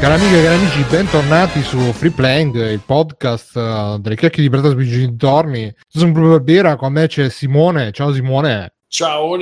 Cari amiche e cari amici, bentornati su Free Playing, il podcast uh, delle chiacchiere di Preta sui dintorni. Sono proprio Bera, con me c'è Simone. Ciao Simone. Ciao.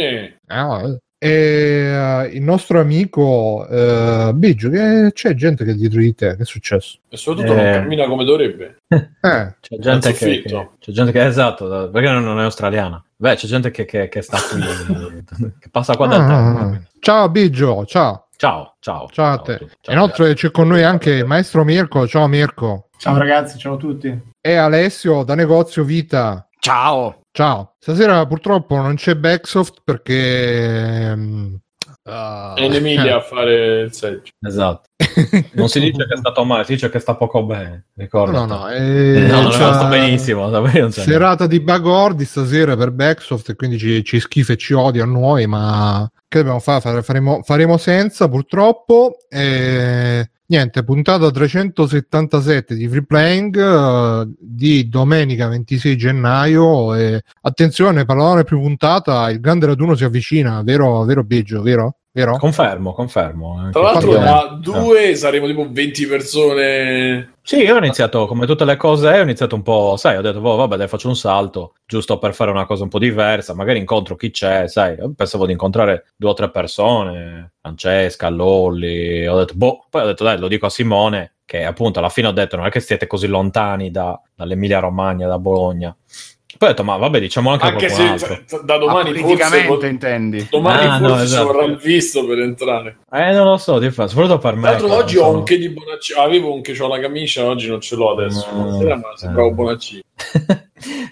Ah, e uh, il nostro amico uh, Biggio, che c'è gente che è dietro di te, che è successo? E soprattutto non Eh. cammina come dovrebbe. Eh, C'è gente che, che- c'è gente che esatto, perché non non è australiana. Beh, c'è gente che, che- che sta qui, che passa qua dal ah, tempo. ciao Biggio, ciao. Ciao, ciao. Ciao a te. E Ciao, inoltre c'è con noi anche il maestro Mirko. Ciao Mirko. Ciao ragazzi, ciao a tutti. E Alessio da Negozio Vita. Ciao. Ciao. Stasera purtroppo non c'è Backsoft perché... ah, È in Emilia a fare il seggio. Esatto. Non si dice che è stato male, si dice che sta poco bene. Ricordo. No, no, eh, No, no, sta benissimo. Serata di bagordi stasera per Backsoft e quindi ci, ci schifa e ci odia a noi, ma che dobbiamo fare? Fare- Faremo, faremo senza purtroppo. E niente, puntata 377 di Free Playing eh, di domenica 26 gennaio. E attenzione, parlavamo più puntata, il grande raduno si avvicina, vero, vero Biggio, vero? Vero? Confermo, confermo. eh. Tra l'altro da due saremo tipo 20 persone. Sì, io ho iniziato come tutte le cose, ho iniziato un po', sai, ho detto, boh, vabbè, dai, faccio un salto, giusto per fare una cosa un po' diversa, magari incontro chi c'è, sai, pensavo di incontrare due o tre persone, Francesca, Lolli, ho detto, boh, poi ho detto, dai, lo dico a Simone, che appunto alla fine ho detto, non è che siete così lontani da, dall'Emilia Romagna, da Bologna. Poi ho detto, ma vabbè, diciamo anche, a Anche qualcun se altro. da domani forse, politicamente pot- intendi. domani Ah, forse no, ci esatto. vorrà il visto per entrare. Eh, non lo so, di fatto, soprattutto per me. Tra l'altro che oggi ho sono- un che di Bonacci. Avevo un che ho la camicia, oggi non ce l'ho adesso. Mm, Stasera, ma sembravo eh.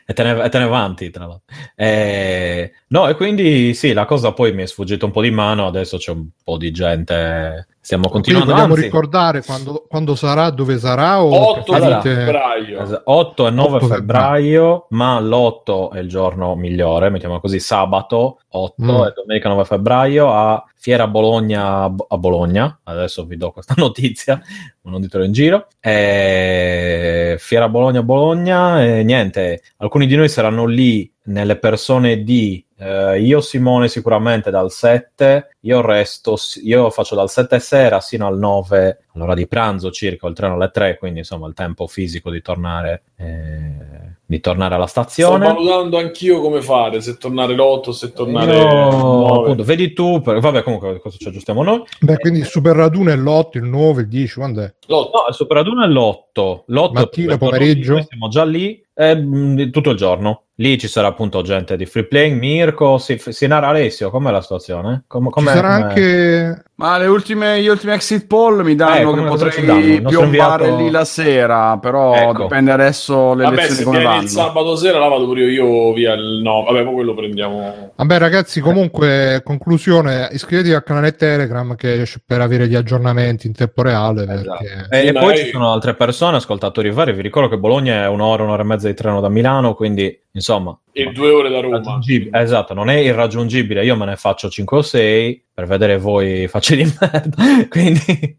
E, te ne, e te ne vanti, tra l'altro. Eh, no, e quindi sì, la cosa poi mi è sfuggita un po' di mano. Adesso c'è un po' di gente. Stiamo Quindi continuando. vogliamo Anzi, ricordare quando, quando sarà, dove sarà? O 8 allora, febbraio. es- 8 e 9 8 febbraio, ma l'8 è il giorno migliore, mettiamo così, sabato 8 Mm. e domenica 9 febbraio a Fiera Bologna a Bologna. Adesso vi do questa notizia, non ditelo in giro. Eh, Fiera Bologna a Bologna e niente, alcuni di noi saranno lì nelle persone di eh, io Simone sicuramente dal 7, io resto, io faccio dal 7 sera sino al 9 all'ora di pranzo circa, il treno alle 3, quindi insomma il tempo fisico di tornare, eh, di tornare alla Sto stazione. valutando anch'io come fare, se tornare l'8, se tornare Io, 9. appunto, vedi tu, per- vabbè comunque cosa ci aggiustiamo noi. Beh, quindi il Super Raduno è l'8, il 9, il 10, quando è? L'8. No, il Super Raduno è l'8. L'8 Mattina, pomeriggio? Noi siamo già lì eh, mh, tutto il giorno. Lì ci sarà appunto gente di free playing, Mirko, si, si narra Alessio, com'è la situazione? Com- Ci com'è- sarà com'è? anche... Ma le ultime, gli ultimi exit poll mi Eh, danno come che potrei danno? Piombare inviato- lì la sera, però Ecco. dipende adesso le Vabbè, elezioni come vanno. il sabato sera la vado pure io, io via il 9. Vabbè, poi quello prendiamo. Vabbè ragazzi, comunque, conclusione, iscrivetevi al canale Telegram che per avere gli aggiornamenti in tempo reale. Esatto. Perché... E, e poi è- ci sono altre persone, ascoltatori vari. Vi ricordo che Bologna è un'ora, un'ora e mezza di treno da Milano, quindi insomma. E due ore da Roma. Esatto, non è irraggiungibile. Io me ne faccio 5 o 6 per vedere voi facce di merda. quindi,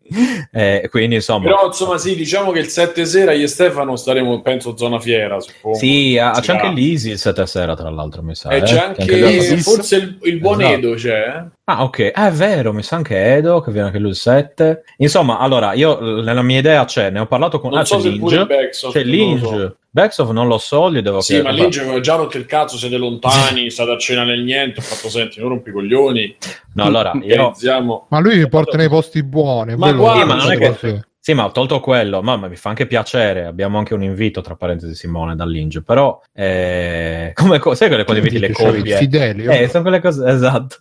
eh, quindi insomma. Però insomma, sì, diciamo che il 7 sera io e Stefano staremo, penso, zona fiera. Suppongo. Sì, c'è anche sarà. l'Easy il 7 sera, tra l'altro, mi sa. E eh, c'è che anche, lui- lui- forse il, il buon Esatto. Edo c'è. eh? Ah, ok, Ah, è vero, mi sa anche Edo che viene anche lui il 7. Insomma, allora, io nella mia idea c'è, ne ho parlato con Non ah, so c'è Linge. Backsoft. C'è non lo Linge. so. Backsoft non lo so, gli devo Sì, chiedere. ma Linge aveva già rotto il cazzo, siete lontani, state a cena nel niente, ho fatto senti, non rompi coglioni. No, allora, io... Ma lui vi porta nei posti buoni. Ma guarda, Sì, ma non è che- così. Sì, ma ho tolto quello, ma, ma mi fa anche piacere. Abbiamo anche un invito, tra parentesi, Simone, dall'Inge. Però, eh, come co- sai quelle quando inviti le coppie? Fidelio. Eh, sono quelle cose, esatto.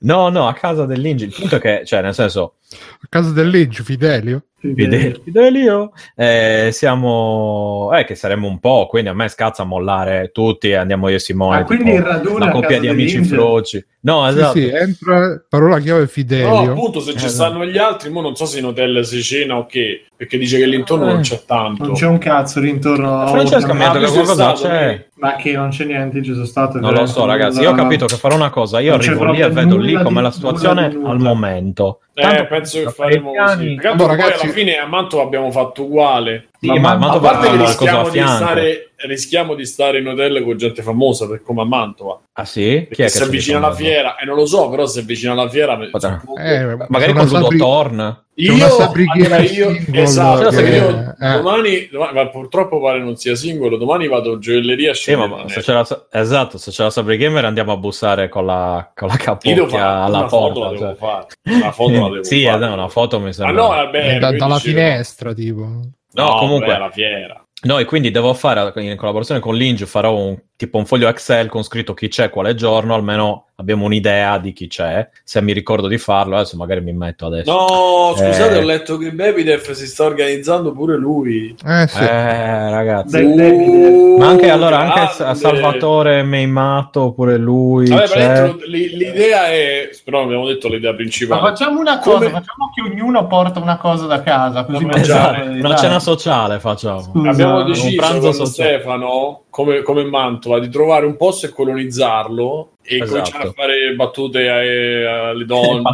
No, no, a casa dell'Inge. Il punto è che, cioè, nel senso, A casa del legge, Fidelio. Fide- Fidelio, eh, siamo, eh, che saremmo un po', quindi a me scazza mollare tutti e andiamo io e Simone. Ah, quindi il raduno una coppia di amici dell'Inge? froci. No, Sì, esatto. sì, entra, parola chiave Fidelio. No, appunto, se ci Eh, stanno gli altri, mo non so se in hotel si cena o che, perché dice che l'intorno Eh. non c'è tanto. Non c'è un cazzo l'intorno. Francesca mi ha detto che stato, c'è. Ma che non c'è niente, ci sono stato. Non lo so, ragazzi. Io ho capito che farò una cosa. Io Non arrivo lì e vedo lì di- la situazione nulla al momento. Eh, Tanto penso che faremo così. Perché Allora, poi ragazzi- alla fine a Mantova abbiamo fatto uguale. Sì, Ma- ma, ma- a parte che rischiamo a di fianco? stare rischiamo di stare in hotel con gente famosa per come a Mantova. Ah sì? Perché si avvicina alla fiera, e non lo so, però si avvicina alla fiera. Eh, Magari Ludo Sabri- una io, allora io esatto, che- io eh. domani, domani- ma purtroppo pare non sia singolo. Domani vado in gioielleria a Sì, ma scegliere. se c'è la, esatto, se c'è la Sabri Gamer andiamo a bussare con la, con la Io devo capocchia fare alla una foto, la porta. devo cioè. fare. Una foto la devo sì, fare. eh, una foto mi sembra. no, vabbè, Da- quindi dalla dicevo- finestra, tipo. No, No, comunque- beh, la fiera. No, e quindi devo fare in collaborazione con l'Inge farò un tipo un foglio Excel con scritto chi c'è, quale giorno, almeno abbiamo un'idea di chi c'è. Se mi ricordo di farlo, adesso magari mi metto adesso. No, scusate, Eh. ho letto che Bebidef si sta organizzando pure lui. Eh sì. Eh, ragazzi. David. Ma anche allora, anche. Salvatore Meimato, pure lui. Vabbè, l'idea è, però abbiamo detto l'idea Ma principale. facciamo una cosa, Come- facciamo che ognuno porta una cosa da casa, così mangiare. Esatto, una cena sociale facciamo. Scusa, Abbiamo un deciso pranzo con sociale. Stefano, come, come Mantova, di trovare un posto e colonizzarlo e Esatto. cominciare a fare battute ai- alle donne,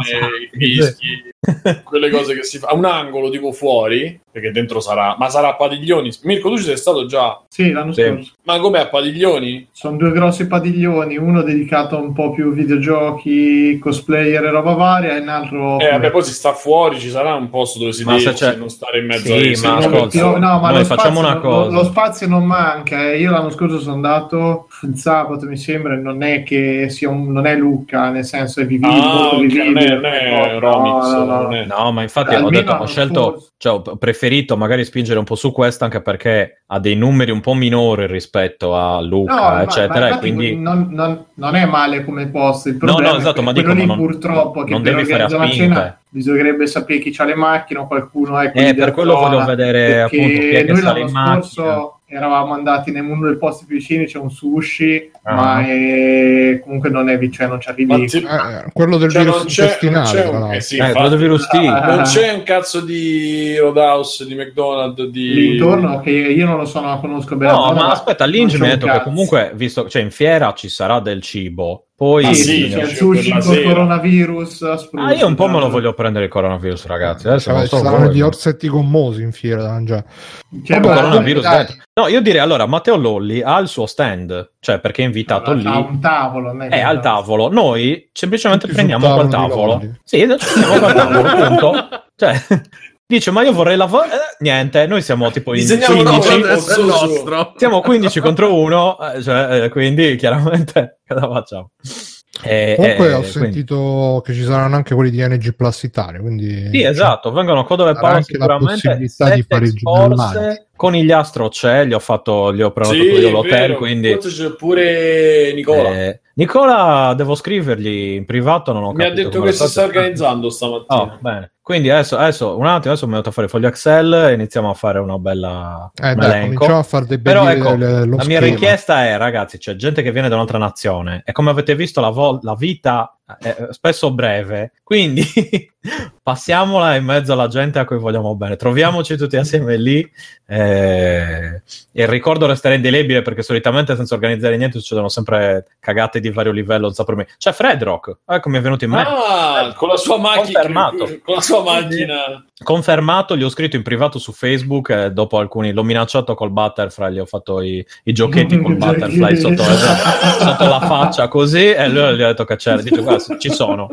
i fischi, quelle cose che si fa. A un angolo tipo fuori, perché dentro sarà, ma sarà a padiglioni. Mirko, tu ci sei stato già, Sì, l'anno Sì. scorso. ma com'è a padiglioni? Sono due grossi padiglioni, uno dedicato un po' più videogiochi, cosplayer e roba varia, e un altro... Eh, vabbè, poi si sta fuori, ci sarà un posto dove si Ma se deve non stare in mezzo Sì, ai ma No, ascolta, no, ma noi lo facciamo spazio, una lo- cosa. Lo, spazio non manca. eh. Io l'anno scorso sono andato il sabato, mi sembra, non è che sia un, non è Lucca, nel senso è vivibile, Ah, molto ok, vivibile. non è, non è No, Romix, no, no. non è- No, ma infatti ho detto, ho scelto, cioè, ho preferito magari spingere un po' su questa anche perché ha dei numeri un po' minori rispetto a Luca, No, eccetera, ma e quindi non, non- non è male come posto. Il No, problema no, esatto, è ma dico, non- purtroppo che non devi fare a cena bisognerebbe sapere chi ha le macchine o qualcuno ecco, Eh, per quello voglio vedere, appunto, chi è che sale in macchina. Eravamo andati in uno dei posti più vicini c'è un sushi Ah. ma è- comunque non è cioè non ci arrivi ti- Eh, quello del Cioè, virus intestinale, un, eh sì, eh, infatti, quello del virus T. Ah, non c'è un cazzo di Roadhouse, di McDonald's, di... lì intorno che io non lo so non la conosco bene. No, ma aspetta, un detto che comunque, visto cioè in fiera ci sarà del cibo, poi... Ah, sì, c'è il sushi con sera. coronavirus Ah, io un po' me lo voglio prendere il coronavirus, ragazzi. Adesso non Cioè, so ci saranno voi, gli ma- orsetti gommosi in fiera da mangiare. Cioè, Proprio ma- coronavirus dai. dentro. No, io direi allora, Matteo Lolli ha il suo stand, cioè perché è invitato lì. ha un tavolo non è È che- al tavolo, noi semplicemente Tutti prendiamo quel tavolo di. Sì, prendiamo quel tavolo, punto. Cioè, dice, ma io vorrei lavorare. niente, noi siamo tipo in Disegniamo una 15. cosa Adesso nostro. Siamo 15 contro 1, cioè, eh, quindi chiaramente cosa facciamo? Eh, Comunque eh, ho quindi- sentito che ci saranno anche quelli di NG Plus Italia, quindi Sì, esatto, vengono Codove Sarà Paolo anche la sicuramente. possibilità di fare forse. Conigliastro c'è, gli ho fatto, gli ho prenotato Sì, io l'hotel, vero, quindi... forse c'è pure Nicola. Eh, Nicola, devo scrivergli in privato, non ho Mi ha capito detto come che si sta organizzando stamattina. Oh, bene. Quindi adesso, adesso, un attimo, adesso mi metto a fare foglio Excel e iniziamo a fare una bella eh, un dai, cominciamo a fare dei Però belli ecco, lo la mia schema. richiesta è, ragazzi, c'è gente che viene da un'altra nazione e come avete visto la, vol- la vita è spesso breve, quindi passiamola in mezzo alla gente a cui vogliamo bene. Troviamoci tutti assieme lì eh, e il ricordo resterà indelebile perché solitamente senza organizzare niente succedono sempre cagate di vario livello, non saprò me. C'è Fredrock, ecco mi è venuto in mente. Ah, con la sua macchina, Confermato. con la sua macchina. Confermato, gli ho scritto in privato su Facebook e dopo alcuni l'ho minacciato col butterfly, gli ho fatto i, i giochetti col butterfly sotto, sotto la faccia così e lui gli ho detto che c'era, dice guarda ci sono,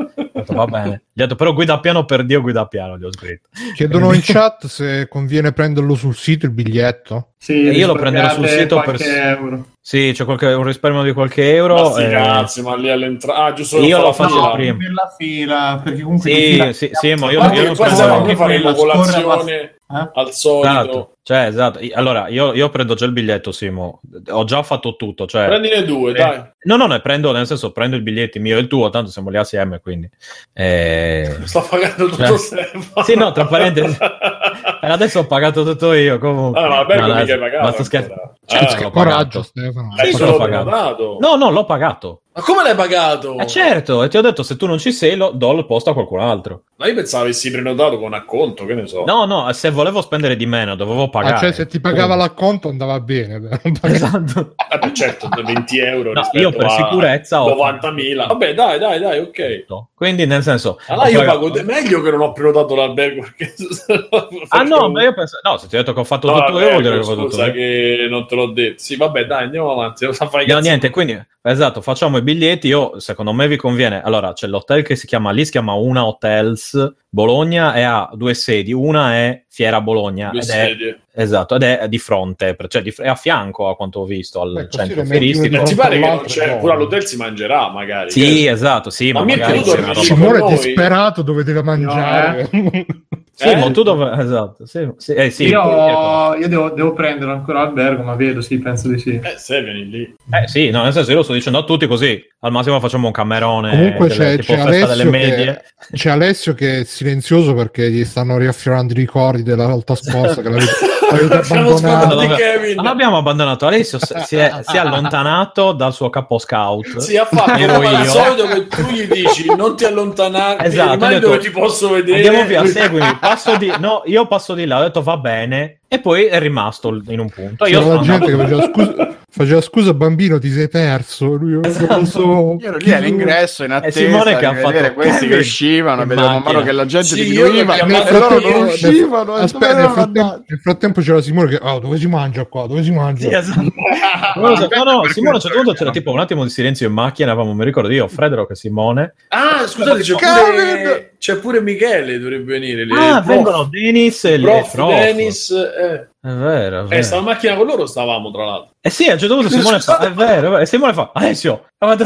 detto, va bene, gli ho detto però guida piano per Dio guida piano, gli ho scritto. Chiedono in chat se conviene prenderlo sul sito il biglietto. Sì, E io lo prenderò sul sito per- qualche euro. Sì, c'è qualche, un risparmio di qualche euro. Ma eh, ma lì all'entrata. Ah, giusto Io per lo fare faccio la il fila. primo. nella fila perché comunque Sì, sì, sì, ma io- io non stiamo anche quella, scorre colazione Eh? al solito. Esatto, cioè, esatto. Allora, io, io prendo già il biglietto, Simo. Ho già fatto tutto. Cioè, Prendine due, dai. No, no, ne prendo, nel senso, prendo il biglietto mio e il tuo, tanto siamo lì assieme, quindi... Eh... Sto pagando tutto Cioè, Stefano. Sì, no, tra parentesi. E adesso ho pagato tutto io, comunque. Ah, ma Albergo No, mica hai pagato. Certo Ah. Coraggio. Stefano. Sì, l'ho pagato. No, no, l'ho pagato. Ma come l'hai pagato? Eh, certo, e ti ho detto, se tu non ci sei, lo, do il posto a qualcun altro. Ma io pensavo avessi prenotato con acconto, che ne so. No, no, se volevo spendere di meno dovevo pagare. Ah, cioè, se ti pagava l'acconto andava bene. Esatto. Vabbè, certo, 20 euro No, io per a sicurezza ho 90.000. Vabbè, dai, dai, dai, ok. Quindi, nel senso, Allora io pagato- pago de- meglio che non ho prenotato l'albergo perché Ah no, ma io penso No, se ti ho detto che ho fatto No, tutto io, vuol dire che ho fatto scusa tutto io. che non te l'ho detto. Sì, vabbè, dai, andiamo avanti. Cosa fai No, niente, quindi esatto, facciamo i biglietti. Io, secondo me, vi conviene. Allora, c'è l'hotel che si chiama lì, si chiama Una Hotels Bologna e ha due sedi. Una è Fiera Bologna Due ed è, esatto, ed è di fronte, cioè di, è a fianco a quanto ho visto al Beh, centro fieristico. Eh, ti pare che c'è, no. pure all'hotel si mangerà magari. Sì, che- esatto, sì, Ma ma, mi è magari piaciuto noi- disperato dove deve mangiare. Sì, Eh? ma tu dove... Esatto, sì, sì, eh, sì, io io devo, devo prendere ancora albergo, ma vedo, sì, penso di sì. Eh, se vieni lì. Eh sì, no, nel senso io lo sto dicendo a tutti così, al massimo facciamo un camerone Comunque delle- c'è, c'è Alessio medie. che, c'è Alessio che è silenzioso perché gli stanno riaffiorando i ricordi della volta scorsa che l'avete, l'avete Non abbiamo abbandonato Alessio, si si è, si è allontanato dal suo capo scout. Sì, ha fatto Ero come al io. solito che tu gli dici non ti allontanare, Esatto, rimani dove ti posso vedere. Andiamo via, seguimi. Passo di... No, io passo di là, ho detto va bene, e poi è rimasto in un punto. Io C'era la sono gente che faceva scusa, faceva scusa bambino ti sei perso lui Esatto. posso Io ero lì all'ingresso in attesa Simone che ha di vedere fatto questi Kevin che uscivano, man mano che la gente Sì, diminuiva io e loro io, non uscivano. aspetta frattempo, nel frattempo c'era Simone che oh, dove si mangia qua dove si mangia Sì, esatto. No, no, no, Simone a un certo punto c'era tipo un attimo di silenzio in macchina, avevamo, mi ricordo io, Fredero che Simone. Ah, scusate, c'è pure, c'è pure Michele, dovrebbe venire. lì. Ah, prof- vengono Denis e prof, prof. Dennis. Eh. È vero, è Eh, vero. stava in macchina con loro, stavamo tra l'altro. Eh sì, a un certo punto Simone fa, è vero, è vero. E Simone fa, Alessio, ma,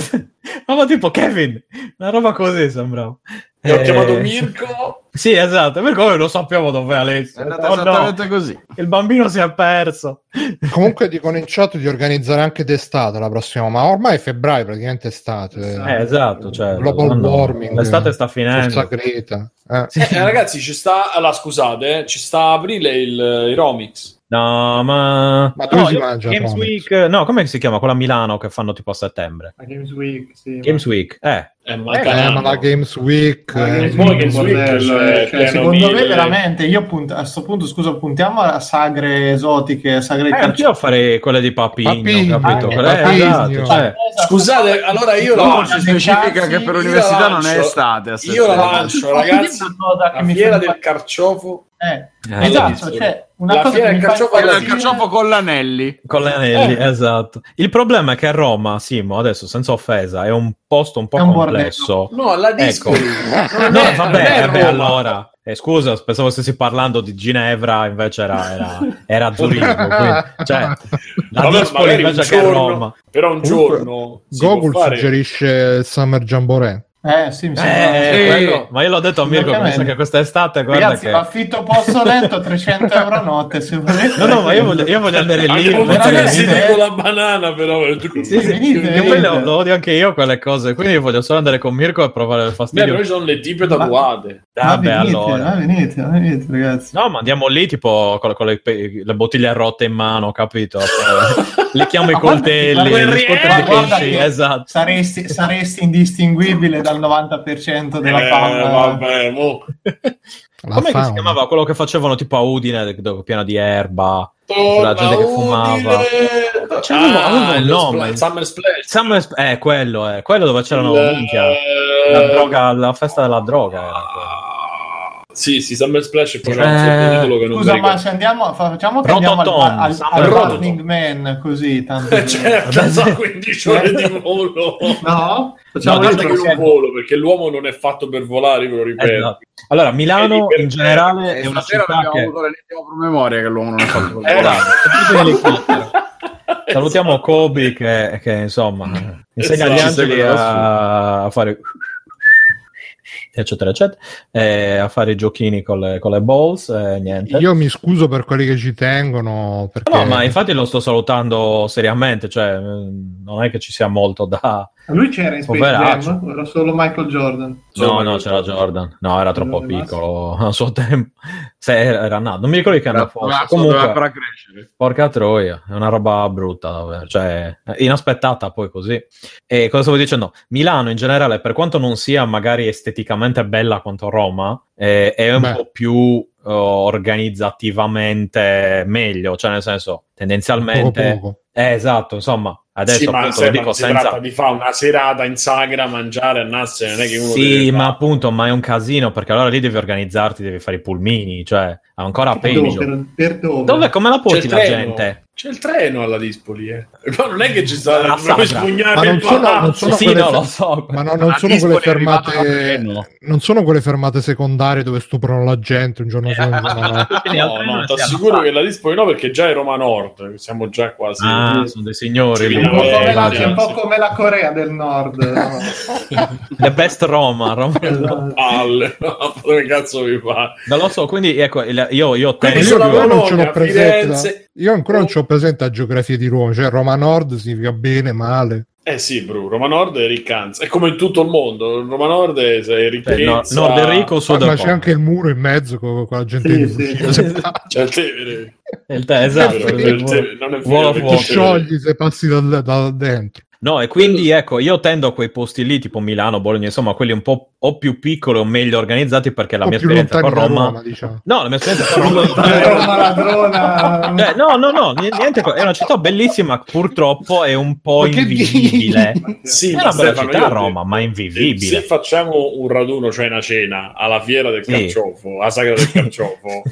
ma tipo Kevin, una roba così sembrava. E ho Eh, chiamato Mirko. Sì, esatto, per come lo sappiamo dov'è Alessio. È andata Oh, no, esattamente così. il bambino si è perso. comunque dicono in chat di organizzare anche d'estate la prossima ma ormai è febbraio praticamente estate Eh, esatto, cioè, global no, no, warming L'estate sta finendo. forza Greta eh. Sì. Eh, ragazzi, ci sta. Allora, scusate, eh, ci sta a aprile il, il Romix. No, ma... Ma dove no, si mangia, Games? Week... No, come si chiama? Quella a Milano che fanno tipo a settembre. A Games Week, sì. Games Week, eh. Eh, Eh, ma la Games Week Ma eh, Games Week Games Week, cioè, eh. Cioè, pieno secondo me mille. veramente io punt- a questo punto scusa puntiamo a sagre esotiche sagre Eh, anch'io farei quelle di Papigno, Papigno, capito? eh, Papigno. esatto, cioè, Scusate, allora io la No, lancio. si specifica che per io l'università la non è lancio- estate. Io la lancio, ragazzi. La mi fiera del carciofo. Eh, Eh, esatto, cioè, una La cosa che fa carciofo Era il carciofo con l'anelli. con le anelli, Eh. esatto. Il problema è che a Roma, Simo, adesso senza offesa, è un posto un po' È un complesso. No, la Ecco. Discord. Non No, è- vabbè, è Roma. allora. eh, scusa, pensavo stessi parlando di Ginevra, invece era, era, era a Zurigo. quindi, cioè, la Vabbè, Dispoli invece che a giorno- Roma. Però un Comunque, giorno Gogol fare- suggerisce il Summer Jamboree Eh, sì, mi sembra. Eh, Sì. quello- ma io l'ho detto a Mirko che mi sa che quest'estate, guarda Ragazzi, che... affitto posto letto 300 euro a notte se volete. No, no, ma io voglio, io voglio andare lì. Venite. con la banana, però. Sì, sì, venite, venite. lo odio anche io quelle cose, quindi voglio solo andare con Mirko e provare il Beh, fastidio. però ci sono le tipe tatuate. Ma Vabbè, venite, allora. ma venite, ma venite, ragazzi. No, ma andiamo lì tipo con, con le, le bottiglie rotte in mano, capito? Cioè, le chiamo i coltelli, guarda guarda esatto. Saresti, saresti indistinguibile dal 90% della Eh, fauna. vabbè, che fauna. si chiamava quello che facevano tipo a Udine, dove- pieno di erba? Torna la gente che fumava. aveva un il nome. Spl- Summer Splash. Summer, eh, quello, eh, quello dove c'erano minchia. La droga, la festa della droga era quello. Sì, sì, Summer Splash poi c'è Eh, un sottotitolo che non Scusa, ma se andiamo, facciamo che andiamo al, Rototom, al, al. Burning Man, così tanto. Cioè, già so 15 ore di volo. No? No, Facciamo guarda che il non volo, perché l'uomo non è fatto per volare, ve lo ripeto. Esatto. Allora, Milano in generale è una stasera città abbiamo che... avuto l'ennesima promemoria che l'uomo non è fatto per Eh, volare. Esatto, elicottero. Salutiamo Kobe che, che, insomma insegna agli Esatto, angeli segue a, a fare eccetera eccetera e a fare i giochini con le, con le balls e niente io mi scuso per quelli che ci tengono perché no ma infatti lo sto salutando seriamente cioè mh, non è che ci sia molto da Lui c'era in Space. Jam, era solo Michael Jordan. No, no, c'era Jordan. No, era troppo piccolo a suo tempo. Se era, nato. Non mi ricordo che anno fosse. Comunque, porca troia, è una roba brutta, davvero. Cioè, inaspettata poi così. E cosa stavo dicendo? Milano in generale, per quanto non sia magari esteticamente bella quanto Roma, eh, è un Beh. po' più eh, organizzativamente meglio. Cioè, nel senso, Poco tendenzialmente... poco. Eh, esatto, insomma, adesso Sì, appunto lo Stefano, dico si senza... tratta di fare una serata in sagra, mangiare, andarsene, non è che uno Sì, ma fare- appunto, ma è un casino perché allora lì devi organizzarti, devi fare i pulmini, cioè ancora peggio. dove? Per, per dove? Dove come la porti la gente? C'è il treno alla Dispoli, eh. Ma non è che ci sta La proprio sagra. spugnare non sono- non palazzo. sono sì, quelle no, lo so. Ma no, non La sono Dispoli quelle fermate. Non sono quelle fermate secondarie dove stuprano la gente un giorno giorno no. No, no, si ti assicuro che la Dispoli no, perché già è Roma Nord, siamo già quasi... Ah, sono dei signori. È lì. un, po' Eh, come la, un po' come la Corea del Nord. no? The best Roma. Roma. Esatto. Palle, dove cazzo mi fa? Non lo so, quindi ecco, io, io Io tengo- sulla ancora non ce l'ho presente. Firenze- Io ancora non ho presente la geografia di Roma, cioè Roma Nord significa bene, male. Eh sì, bro, Roma Nord è riccanza, è come in tutto il mondo, Roma Nord è, è cioè, ricchezza... no- Nord Enrico, Ma, Sud ma è c'è anche il muro in mezzo con, con la gente Sì, che sì. pa- C'è il Tevere. Il te- esatto, È non è vero, ti sciogli se passi da, da dentro. No, e quindi ecco, io tendo a quei posti lì, tipo Milano, Bologna, insomma, quelli un po' o più piccoli o meglio organizzati, perché la mia più esperienza con Roma... Roma, diciamo. No, la mia esperienza con Roma... Roma ladrona. Cioè, no, no, no, ni- niente, è una città bellissima, purtroppo è un po' invivibile. Sì, È una bella Stefano, città Roma, ma invivibile. Se facciamo un raduno, cioè una cena, alla fiera del Sì. carciofo, alla sagra del carciofo,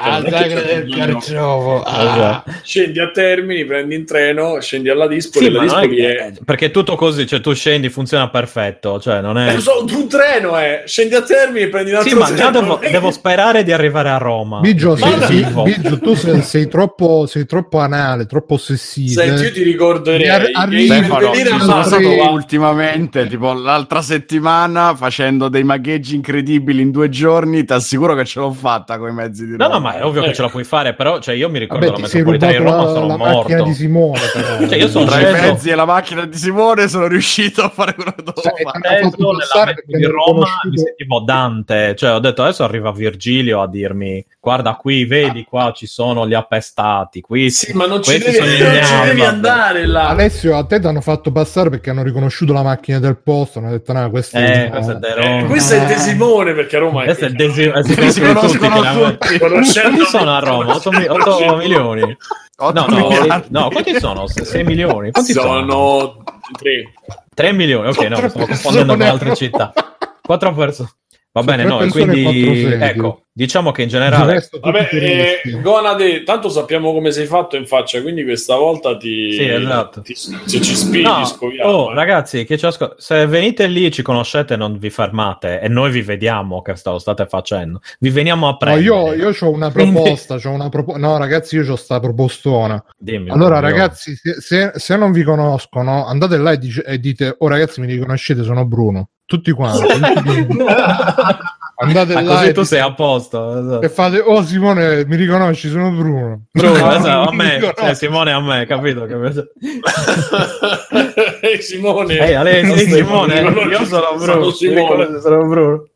Ah, non è che c'è il vino. carciofo. Esatto. scendi a Termini, prendi in treno, scendi alla Dispoli, Sì, la è è... perché è tutto così, cioè tu scendi, funziona perfetto, cioè non è... Eh, so, un treno è, scendi a Termini, prendi un altro Sì, ma già treno. devo, devo sperare di arrivare a Roma. Biggio, sei, Schifo. Biggio, tu sei, sei troppo, sei troppo anale, troppo ossessivo. Senti, io ti ricorderei che arrivi- Stefano, ci sono stato Sì. ultimamente, tipo l'altra settimana, facendo dei magheggi incredibili in due giorni. Ti assicuro che ce l'ho fatta con i mezzi di No, Roma. no, ma è ovvio che Ecco. ce la puoi fare, però cioè, io mi ricordo Vabbè, la metropolitana di Roma, la, sono la morto. macchina di Simone. Però. Cioè, io sono Tra i mezzi e la macchina di Simone sono riuscito a fare quello che dovevo Cioè, fatto Sceso nella metro di Roma mi sentivo Dante, cioè ho detto adesso arriva Virgilio a dirmi guarda qui, vedi qua ci sono gli appestati, qui Sì, ma non ci devi, non ci devi andare là. Alessio, a te ti hanno fatto passare perché hanno riconosciuto la macchina del posto. Hanno detto, no, questo Eh, questo è De Roma. Eh, questo è il De Simone, perché a Roma è Questo è il così. desi- eh, si Si conoscono tutti, Quanti sono a Roma? 8, milioni? Otto No, no, no, quanti sono? 6 milioni? Quanti sono? Sono tre. 3 milioni, ok, no, stavo confondendo con altre città. 4 persone. Va bene, no, quindi ecco, diciamo che in generale Vabbè, eh. Gonade, tanto sappiamo come sei fatto in faccia, quindi questa volta ti... Sì, esatto. ti- se ci spingi, No, scoviamo. oh, eh. ragazzi, che ci ascol- se venite lì, ci conoscete, non vi fermate e noi vi vediamo che lo state facendo. Vi veniamo a No, prendere. io, io ho una Quindi- proposta, c'ho una propo- no ragazzi io ho sta propostona. Dimmi, Allora ragazzi, se, se- se non vi conoscono, andate là e, dice- e dite, oh ragazzi mi riconoscete, sono Bruno. Tutti quanti. andate Ah, là così e, tu sei a posto. esatto. e fate, oh Simone mi riconosci, sono Bruno. Bruno, No, esatto, a non mi me, cioè, Simone a me, capito? capito? Ehi, Simone. Ehi, Ale, Non sei stai- Simone, io sono Bruno. sono Simone. sono Bruno.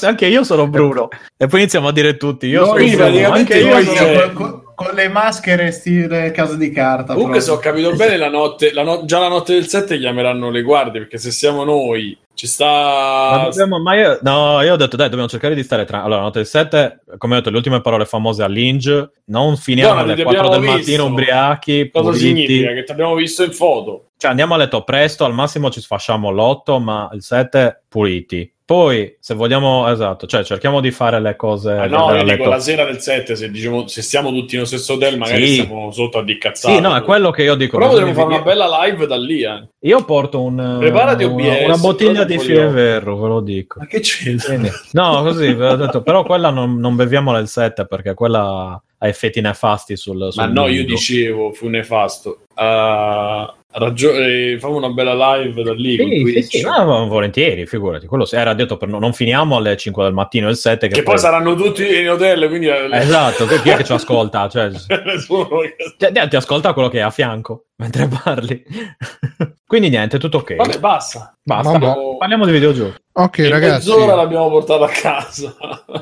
Anche io sono Bruno. E poi iniziamo a dire tutti, io No, sono sì, Bruno. praticamente Anche io sono con, le maschere stile casa di carta. Comunque, se ho capito bene, la notte, la no- già la notte del 7 chiameranno le guardie, perché se siamo noi, ci Ma, sta... dobbiamo- ma io, no, io ho detto, dai, dobbiamo cercare di stare tra. Allora, notte del 7, come ho detto, le ultime parole famose all'Inge. Non finiamo Guarda, alle ti 4 del abbiamo mattino visto. ubriachi. Cosa puliti. significa? Che ti abbiamo visto in foto. Cioè, andiamo a letto presto, al massimo ci sfasciamo l'8, ma il 7 puliti. Poi, se vogliamo, esatto, cioè cerchiamo di fare le cose. Ah, no, io dico la sera del 7, se, diciamo, se stiamo tutti nello stesso hotel, magari Sì. stiamo sotto a dicazzare. Sì, no, è quello che io dico. Però potremmo fare una bella live da lì, eh. Io porto un, Preparati una, OBS, una bottiglia preparati di Fieverro, ve lo dico. Ma che c'è? Quindi- no, così, ve l'ho detto, però quella non, non beviamola il 7 perché quella ha effetti nefasti sul, Ma sul no, io dicevo, fu nefasto. Uh, ragione, facciamo una bella live da lì Sì, sì, sì, ma volentieri, figurati. Quello era detto per no- non finiamo alle 5 del mattino il 7 che, Che poi saranno tutti in hotel, quindi eh, Esatto, chi è che ci ascolta? Cioè, ti, ti ascolta quello che è a fianco mentre parli. Quindi niente, tutto ok. Vabbè, basta. Basta, Vabbè. parliamo di videogiochi. Ok, In ragazzi. mezz'ora l'abbiamo portata a casa.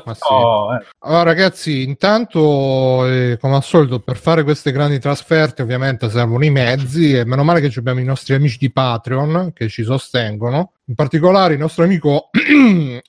Ma sì. Oh, eh. Allora, ragazzi, intanto, eh, come al solito, per fare queste grandi trasferte, ovviamente servono i mezzi. E meno male che ci abbiamo i nostri amici di Patreon che ci sostengono. In particolare, il nostro amico, eh,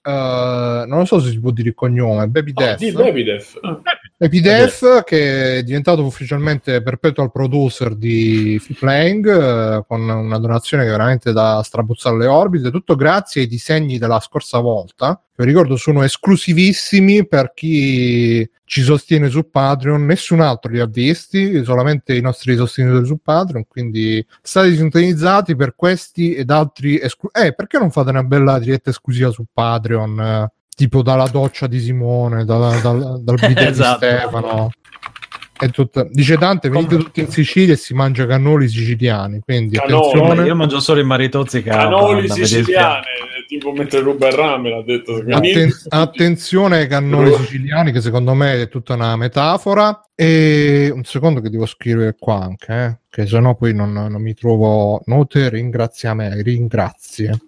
non so se si può dire il cognome, Baby Ah, Death. di Babydef. Ah. Epidef che è diventato ufficialmente perpetual producer di Free Playing eh, con una donazione che veramente da strabuzzare le orbite tutto grazie ai disegni della scorsa volta vi ricordo sono esclusivissimi per chi ci sostiene su Patreon nessun altro li ha visti solamente i nostri sostenitori su Patreon quindi state sintonizzati per questi ed altri esclu- eh perché non fate una bella diretta esclusiva su Patreon eh? tipo dalla doccia di Simone, dalla- dal, dal bidet Esatto. di Stefano. È tutta- Dice Dante, venite tutti in Sicilia e si mangia cannoli siciliani. Quindi Cannoli, attenzione, Io mangio solo i maritozzi vedere- siciliane, tipo mentre ruba il rame, l'ha detto. atten- attenzione ai cannoli siciliani, che secondo me è tutta una metafora. E un secondo che devo scrivere qua anche, eh, che sennò poi non, non mi trovo note ringraziamenti, ringrazie.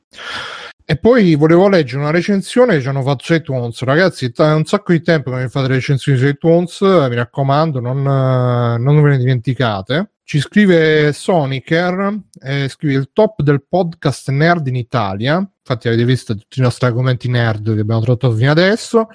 E poi volevo leggere una recensione che ci hanno fatto su iTunes. Ragazzi, è un sacco di tempo che mi fate recensioni su iTunes, eh, mi raccomando, non, eh, non ve ne dimenticate. Ci scrive Sonicer, eh, scrive il top del podcast nerd in Italia. Infatti avete visto tutti i nostri argomenti nerd che abbiamo trattato fino adesso.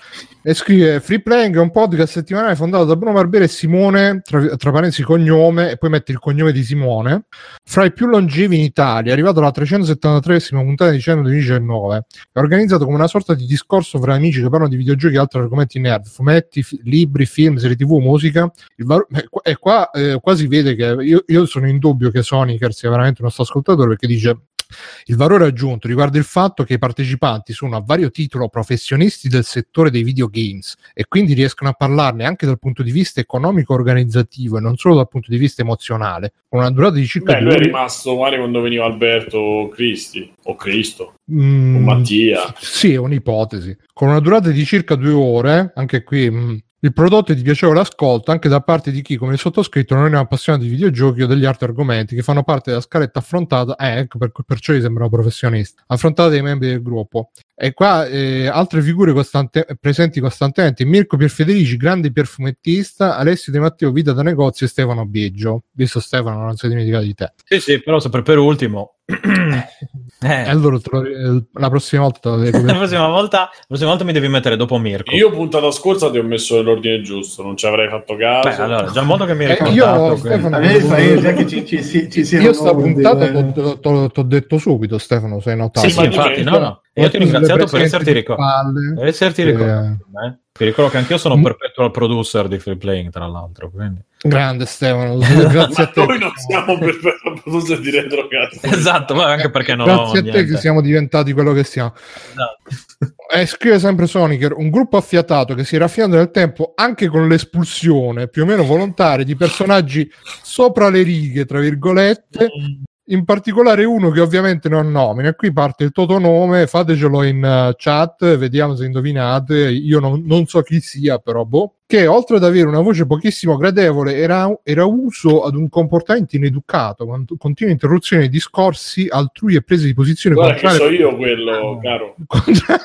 E scrive Free Playing è un podcast settimanale fondato da Bruno Barbera e Simone, tra, tra parentesi cognome, e poi mette il cognome di Simone. Fra i più longevi in Italia, arrivato alla 373esima puntata di dicembre 2019. È organizzato come una sorta di discorso fra amici che parlano di videogiochi e altri argomenti nerd, fumetti, fi- libri, film, serie tv, musica. Il varo- eh, qua- E qua eh, quasi vede che io, io sono in dubbio che Sonicer sia veramente un nostro ascoltatore perché dice il valore aggiunto riguarda il fatto che i partecipanti sono a vario titolo professionisti del settore dei videogames e quindi riescono a parlarne anche dal punto di vista economico organizzativo e non solo dal punto di vista emozionale, con una durata di circa Beh, lui è rimasto male quando veniva Alberto Cristi o Cristo Mm, o Mattia. Sì, è un'ipotesi. Con una durata di circa due ore, anche qui mm, il prodotto è di piacevole ascolto anche da parte di chi, come il sottoscritto, non è un appassionato di videogiochi o degli altri argomenti che fanno parte della scaletta affrontata, eh, ecco per, perciò gli sembrano professionisti, affrontata dai membri del gruppo. E qua eh, altre figure costante- presenti costantemente: Mirko Pierfederici, grande perfumettista, Alessio De Matteo, vita da negozio e Stefano Biggio. Visto Stefano, non si è dimenticato di te. Sì, sì, però sempre per ultimo. Eh, allora eh, la prossima volta te lo devo la, prossima volta, la prossima volta mi devi mettere dopo Mirko. Io puntata scorsa ti ho messo nell'ordine giusto, non ci avrei fatto caso. Beh, allora, già il modo che mi hai Eh, ricordato. io, quindi- Stefano, fa già che ci, ci, ci, ci siano Io sta puntata eh. ti ho detto subito, Stefano, sei notato. Sì, infatti, di che? no, no. Io ti ho ringraziato per esserti. Per esserti Eh, ricordato. eh. Ti ricordo che anch'io sono un Mm. perpetual producer di free playing, tra l'altro. Quindi. Grande Stefano, grazie a te. noi non siamo per per producer di retrocast. Esatto, ma anche perché non ho grazie a te niente. che siamo diventati quello che siamo. Esatto. Eh, scrive sempre Sonicer, un gruppo affiatato che si è raffinato nel tempo anche con l'espulsione più o meno volontaria di personaggi sopra le righe, tra virgolette, in particolare uno che ovviamente non nomina. Qui parte il tuo nome, fatecelo in eh, chat, vediamo se indovinate. Io non, non so chi sia, però boh. Che oltre ad avere una voce pochissimo gradevole, era, era uso ad un comportamento ineducato, con continue interruzioni di discorsi altrui e prese di posizione Guarda contrarie- so io quello, caro. contra-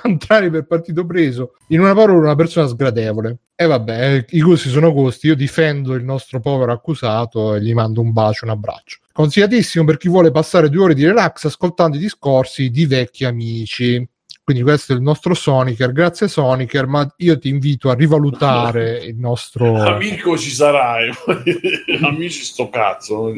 contrari per partito preso. In una parola una persona sgradevole. E vabbè i gusti sono gusti io difendo il nostro povero accusato e gli mando un bacio un abbraccio. Consigliatissimo per chi vuole passare due ore di relax ascoltando i discorsi di vecchi amici quindi questo è il nostro Sonicer grazie Sonicer ma io ti invito a rivalutare il nostro Amico ci sarai, amici sto cazzo.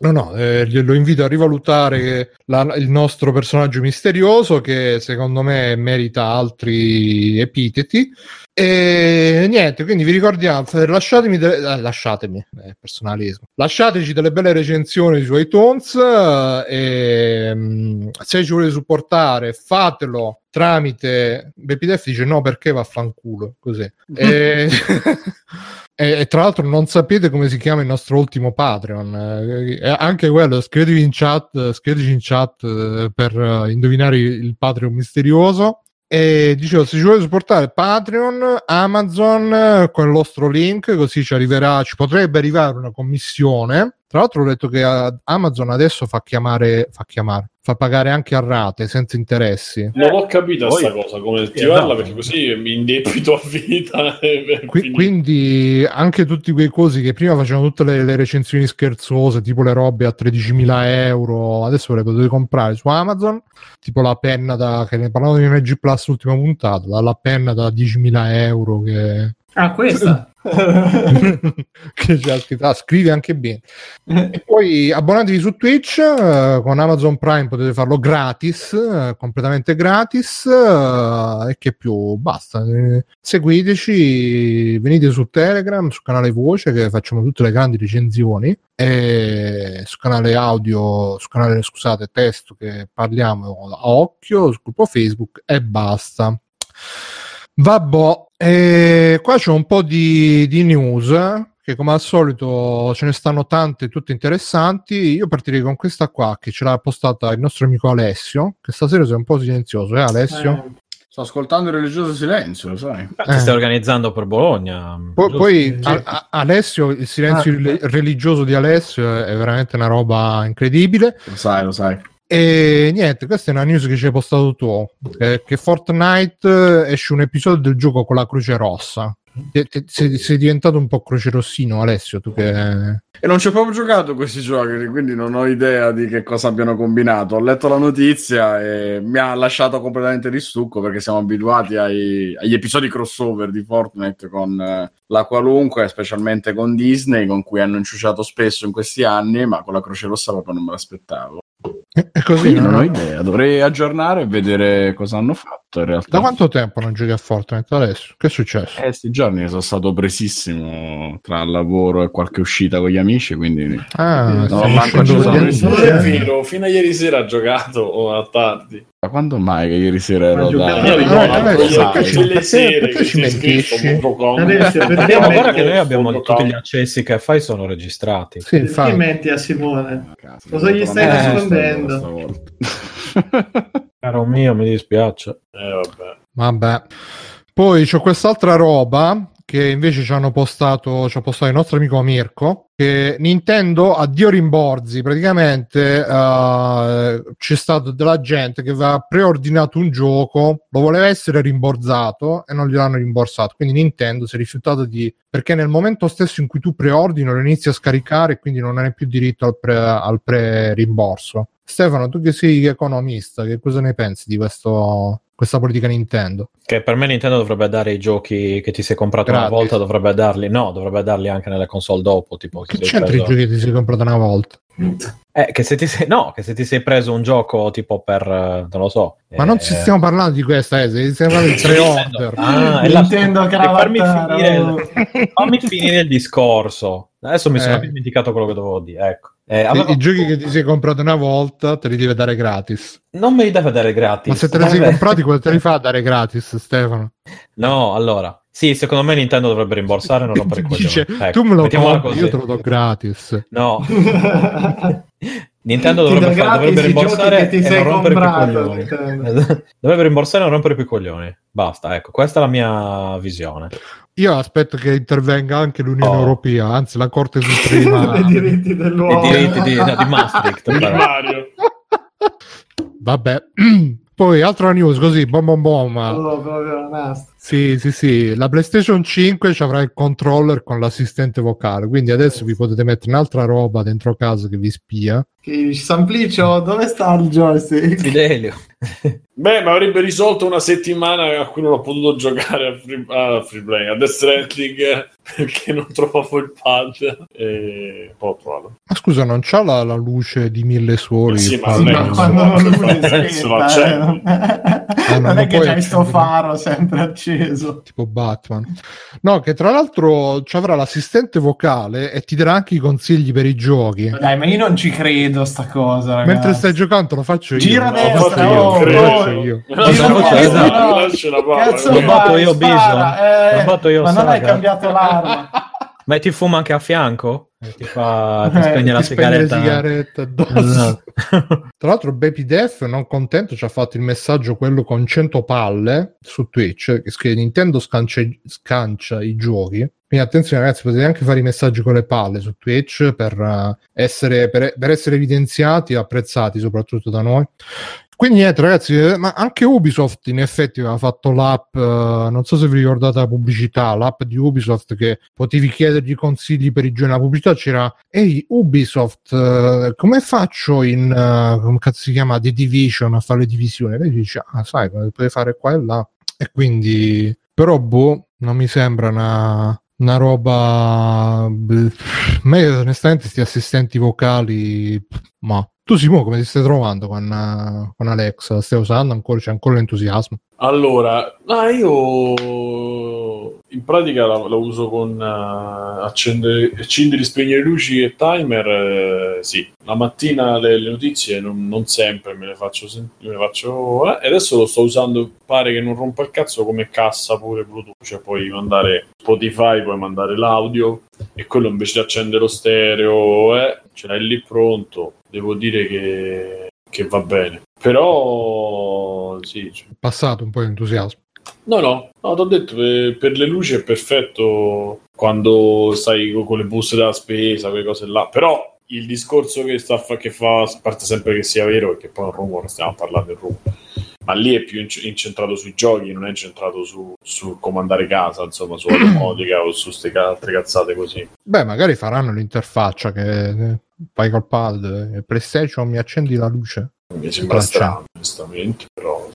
No, no, eh, lo invito a rivalutare la- il nostro personaggio misterioso che secondo me merita altri epiteti. E niente, quindi vi ricordiamo, lasciatemi, delle- eh, lasciatemi, eh, personalismo, lasciateci delle belle recensioni su iTunes eh, e mm, se ci volete supportare fatelo tramite BPDF dice no perché vaffanculo così e, e, e tra l'altro non sapete come si chiama il nostro ultimo Patreon eh, eh, anche quello scrivetevi in chat scriveteci in chat eh, per eh, indovinare il Patreon misterioso. E dicevo, se ci volete supportare Patreon, Amazon eh, con il nostro link, così ci arriverà, ci potrebbe arrivare una commissione Tra l'altro ho letto che eh, Amazon adesso fa chiamare, fa chiamare, fa pagare anche a rate senza interessi. Non ho capito Poi- sta cosa, come attivarla, esatto. perché così mi indebito a vita. Qui- quindi anche tutti quei cosi che prima facevano tutte le, le recensioni scherzose, tipo le robe a 13.000 euro, adesso le potete comprare su Amazon, tipo la penna da, che ne parlavamo di MG Plus l'ultima puntata, la penna da 10.000 euro che, Ah, questa? che c'è ah, scrive anche bene. E poi abbonatevi su Twitch eh, con Amazon Prime potete farlo gratis, eh, completamente gratis. eh, e che più? Basta. seguiteci, venite su Telegram, su canale Voce che facciamo tutte le grandi recensioni. E su canale audio, su canale scusate, testo che parliamo a occhio, sul gruppo Facebook e basta. Vabbè, e qua c'è un po' di, di news eh, che come al solito ce ne stanno tante tutte interessanti. Io partirei con questa qua che ce l'ha postata il nostro amico Alessio, che stasera sei un po' silenzioso, eh Alessio? Eh, Sto ascoltando il religioso silenzio, lo sai. Ah, Ti Eh. stai organizzando per Bologna. Poi, giusto? poi a- a- Alessio, il silenzio Ah. religioso di Alessio è veramente una roba incredibile. Lo sai, lo sai. E niente, questa è una news che ci hai postato tu, eh, che Fortnite eh, esce un episodio del gioco con la croce rossa. Te- te- sei, sei diventato un po' croce rossino, Alessio, tu che... E non ci ho proprio giocato questi giochi, quindi non ho idea di che cosa abbiano combinato. Ho letto la notizia e mi ha lasciato completamente di stucco perché siamo abituati ai- agli episodi crossover di Fortnite con eh, la qualunque, specialmente con Disney, con cui hanno inciuciato spesso in questi anni, ma con la Croce Rossa proprio non me l'aspettavo. È così, Quindi non no? ho idea, dovrei aggiornare e vedere cosa hanno fatto in realtà. Da quanto tempo non giochi a Fortnite adesso? Che è successo? Eh, sti giorni sono stato presissimo tra il lavoro e qualche uscita con gli amici, quindi Ah, No, stai manco ci sono. Non è vero, fino a ieri sera ha giocato o a tardi. da quando mai che ieri sera ero Ma da... No, no, no, ma no, tutte perché ci- mentisci? metti- guarda che noi abbiamo tutti gli accessi che fai sono registrati. Sì, infatti. menti a Simone? Cosa gli stai sono stavolta. Caro mio, mi dispiace. Eh, vabbè. Vabbè. Poi c'è quest'altra roba che invece ci hanno postato, ci ha postato il nostro amico Mirko, che Nintendo addio rimborsi, praticamente eh, c'è stato della gente che aveva preordinato un gioco, lo voleva essere rimborsato e non gliel'hanno rimborsato, quindi Nintendo si è rifiutato di... perché nel momento stesso in cui tu preordini lo inizi a scaricare e quindi non hai più diritto al, pre, al pre-rimborso. Stefano, tu che sei economista, che cosa ne pensi di questo, questa politica Nintendo? Che per me Nintendo dovrebbe dare i giochi che ti sei comprato una Gratis. volta, dovrebbe darli. No, dovrebbe darli anche nelle console dopo. Tipo, Che se c'entra i giochi che ti sei comprato una volta? Eh, che se ti sei... No, che se ti sei preso un gioco tipo per... eh, non lo so. Ma non eh, ci stiamo parlando di questa, eh, stiamo parlando di pre-order. Ah, è la... Nintendo e farmi finire, il... fammi finire il discorso. Adesso mi sono Eh. dimenticato quello che dovevo dire. Ecco. Eh, I- avevo- I giochi che ti sei comprato una volta te li deve dare gratis. Non me li deve dare gratis. Ma se te li sei comprati, cosa te li fa a dare gratis, Stefano? No, allora. Sì, secondo me Nintendo dovrebbe rimborsare e non rompere i coglioni. Dice, Ecco, tu me lo compri, così. io te lo do gratis. No, Nintendo dovrebbe, do fare- dovrebbe rimborsare che ti e sei non rompere più i comprato, coglioni. Nintendo. dovrebbe rimborsare e non rompere più i coglioni. Basta, ecco, questa è la mia visione. Io aspetto che intervenga anche l'Unione Oh. Europea, anzi la Corte Suprema. I diritti I dell'uomo. diritti di, no, di Maastricht. Mario. Vabbè. Poi altra news così, bom bom bom. Oh. Sì, sì, sì, la PlayStation 5 ci avrà il controller con l'assistente vocale, quindi adesso vi potete mettere un'altra roba dentro casa che vi spia. Che Samplicio, dove sta il joystick? Fidelio. Beh, ma avrebbe risolto una settimana a cui non ho potuto giocare a free, a free play, a Death Stranding eh, perché non trovavo il pad e poi ho trovato. Ma scusa, non c'ha la, la luce di mille suoli? Sì, il ma Ma non quando non se lui fa- è se lo spenta, accende. eh, non è, lo che puoi c'hai sto accendere. faro sempre acceso. tipo Batman. No, che tra l'altro ci avrà l'assistente vocale e ti darà anche i consigli per i giochi. Dai, ma io non ci credo sta cosa, ragazzi. Mentre stai giocando lo faccio io. Gira lo destra, faccio io, oh, lo oh. faccio io. Esatto. Cazzo Lo batto fai? io, eh, Lo batto io, Ma non hai cambiato l'arma. Ma ti fuma anche a fianco? E Ti fa ti Eh, spegne la Ti sigaretta. sigarette addosso. Esatto. Tra l'altro, Baby Def, non contento, ci ha fatto il messaggio quello con 100 palle su Twitch. Che scrive Nintendo scancia, scancia i giochi. Quindi attenzione ragazzi, potete anche fare i messaggi con le palle su Twitch per, uh, essere, per, per essere evidenziati e apprezzati soprattutto da noi. Quindi niente ragazzi, eh, ma anche Ubisoft in effetti aveva fatto l'app, eh, non so se vi ricordate la pubblicità, l'app di Ubisoft che potevi chiedergli consigli per i giochi, la pubblicità c'era, ehi Ubisoft, eh, come faccio in, come cazzo si chiama, The Division a fare le divisioni? E lei dice, ah sai, puoi fare qua e là. E quindi, però boh, non mi sembra una, una roba... A me onestamente questi assistenti vocali, ma tu Simo come ti stai trovando con, uh, con Alexa? Stai usando ancora? C'è ancora l'entusiasmo? Allora, ah, io in pratica la, la uso con uh, accendere, accendere, spegnere luci e timer. Eh, sì, la mattina le, le notizie non, non, sempre me le faccio, faccio eh, e adesso lo sto usando. Pare che non rompa il cazzo come cassa pure Bluetooth, cioè puoi mandare Spotify, puoi mandare l'audio e quello invece di accendere lo stereo, eh, ce l'hai lì pronto devo dire che, che va bene. Però sì. È passato un po' di entusiasmo. No, no, no ti ho detto per, per, le luci è perfetto quando stai con le buste della spesa, quelle cose là. Però il discorso che, sta fa, che fa, a parte sempre che sia vero, perché poi è un rumore, stiamo parlando del rumore, ma lì è più incentrato sui giochi, non è incentrato su, su comandare casa, insomma, su automotica o su queste altre cazzate così. Beh, magari faranno l'interfaccia che vai col pad e PlayStation mi accendi la luce. Mi sembra strano, onestamente, però...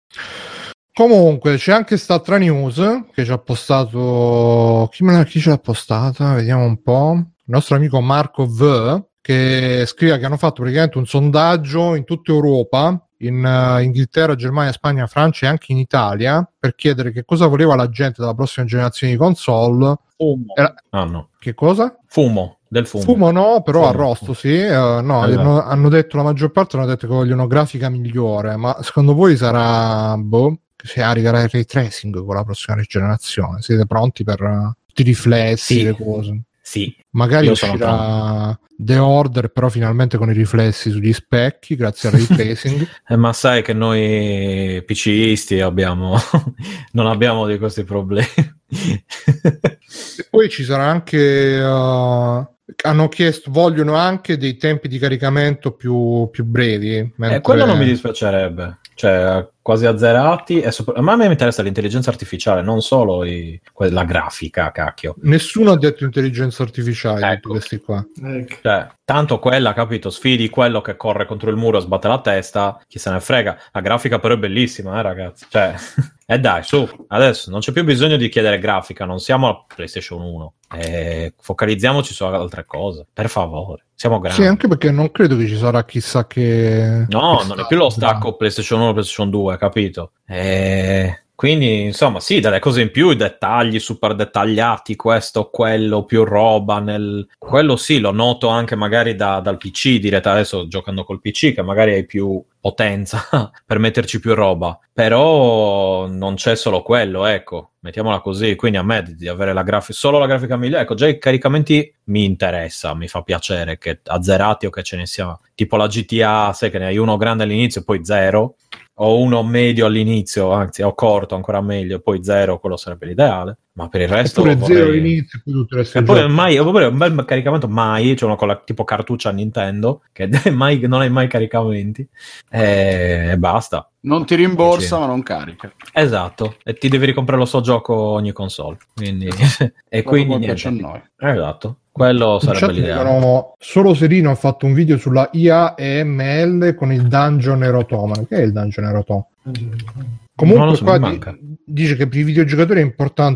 Comunque c'è anche quest'altra news che ci ha postato. Chi, me la, chi ce l'ha postata? Vediamo un po'. Il nostro amico Marco V che scrive che hanno fatto praticamente un sondaggio in tutta Europa, in uh, Inghilterra, Germania, Spagna, Francia e anche in Italia per chiedere che cosa voleva la gente della prossima generazione di console. Fumo. Era... Ah, no. Che cosa? Fumo. Del fumo. fumo no, però fumo. arrosto sì. Uh, no, esatto. hanno, hanno, detto la maggior parte hanno detto che vogliono grafica migliore, ma secondo voi sarà boh, se arriverà il ray tracing con la prossima generazione? Siete pronti per uh, i riflessi, sì. le cose? Sì. Magari Io uscirà The Order, però finalmente con i riflessi sugli specchi, grazie al ray tracing. eh, ma sai che noi PCisti abbiamo non abbiamo di questi problemi. poi ci sarà anche uh, hanno chiesto, vogliono anche dei tempi di caricamento più, più brevi. Mentre... Eh, quello non mi dispiacerebbe cioè quasi azzerati. E sopra... Ma a me mi interessa l'intelligenza artificiale, non solo i... la grafica, cacchio. Nessuno ha detto intelligenza artificiale ecco. questi qua. Ecco. Cioè, tanto quella, capito? Sfidi quello che corre contro il muro e sbatte la testa, chi se ne frega. La grafica però è bellissima, eh, ragazzi. Cioè, e eh dai, su, adesso non c'è più bisogno di chiedere grafica, non siamo a PlayStation 1. Eh, focalizziamoci su altre cose, per favore. Siamo grandi. Sì, anche perché non credo che ci sarà chissà che. No, non è più lo stacco PlayStation 1 PlayStation 2, capito? Eh, quindi, insomma, sì, delle cose in più, i dettagli super dettagliati, questo, quello, più roba. Nel... Quello sì, lo noto anche magari da, dal PC, diretta adesso giocando col PC, che magari hai più potenza per metterci più roba. Però non c'è solo quello, ecco mettiamola così, quindi a me di avere la grafica, solo la grafica migliore, ecco, già i caricamenti mi interessa, mi fa piacere che azzerati o che ce ne sia, tipo la GTA, sai che ne hai uno grande all'inizio e poi zero, o uno medio all'inizio, anzi o corto ancora meglio, poi zero, quello sarebbe l'ideale. Ma per il resto. Oppure vorrei... zero all'inizio, poi tutto il resto. E poi mai, oppure un bel caricamento mai, cioè uno con la tipo cartuccia Nintendo, che mai, non hai mai caricamenti, e, e basta. Non ti rimborsa, ma non carica. Esatto, e ti devi ricomprare lo so gioco ogni console. Quindi... e quindi niente. a noi. Esatto. Quello sarebbe l'idea. Solo Serino ha fatto un video sulla IAEML con il Dungeon Erotoma. Che è il Dungeon Erotoma? Comunque so, qua di, dice che per i videogiocatori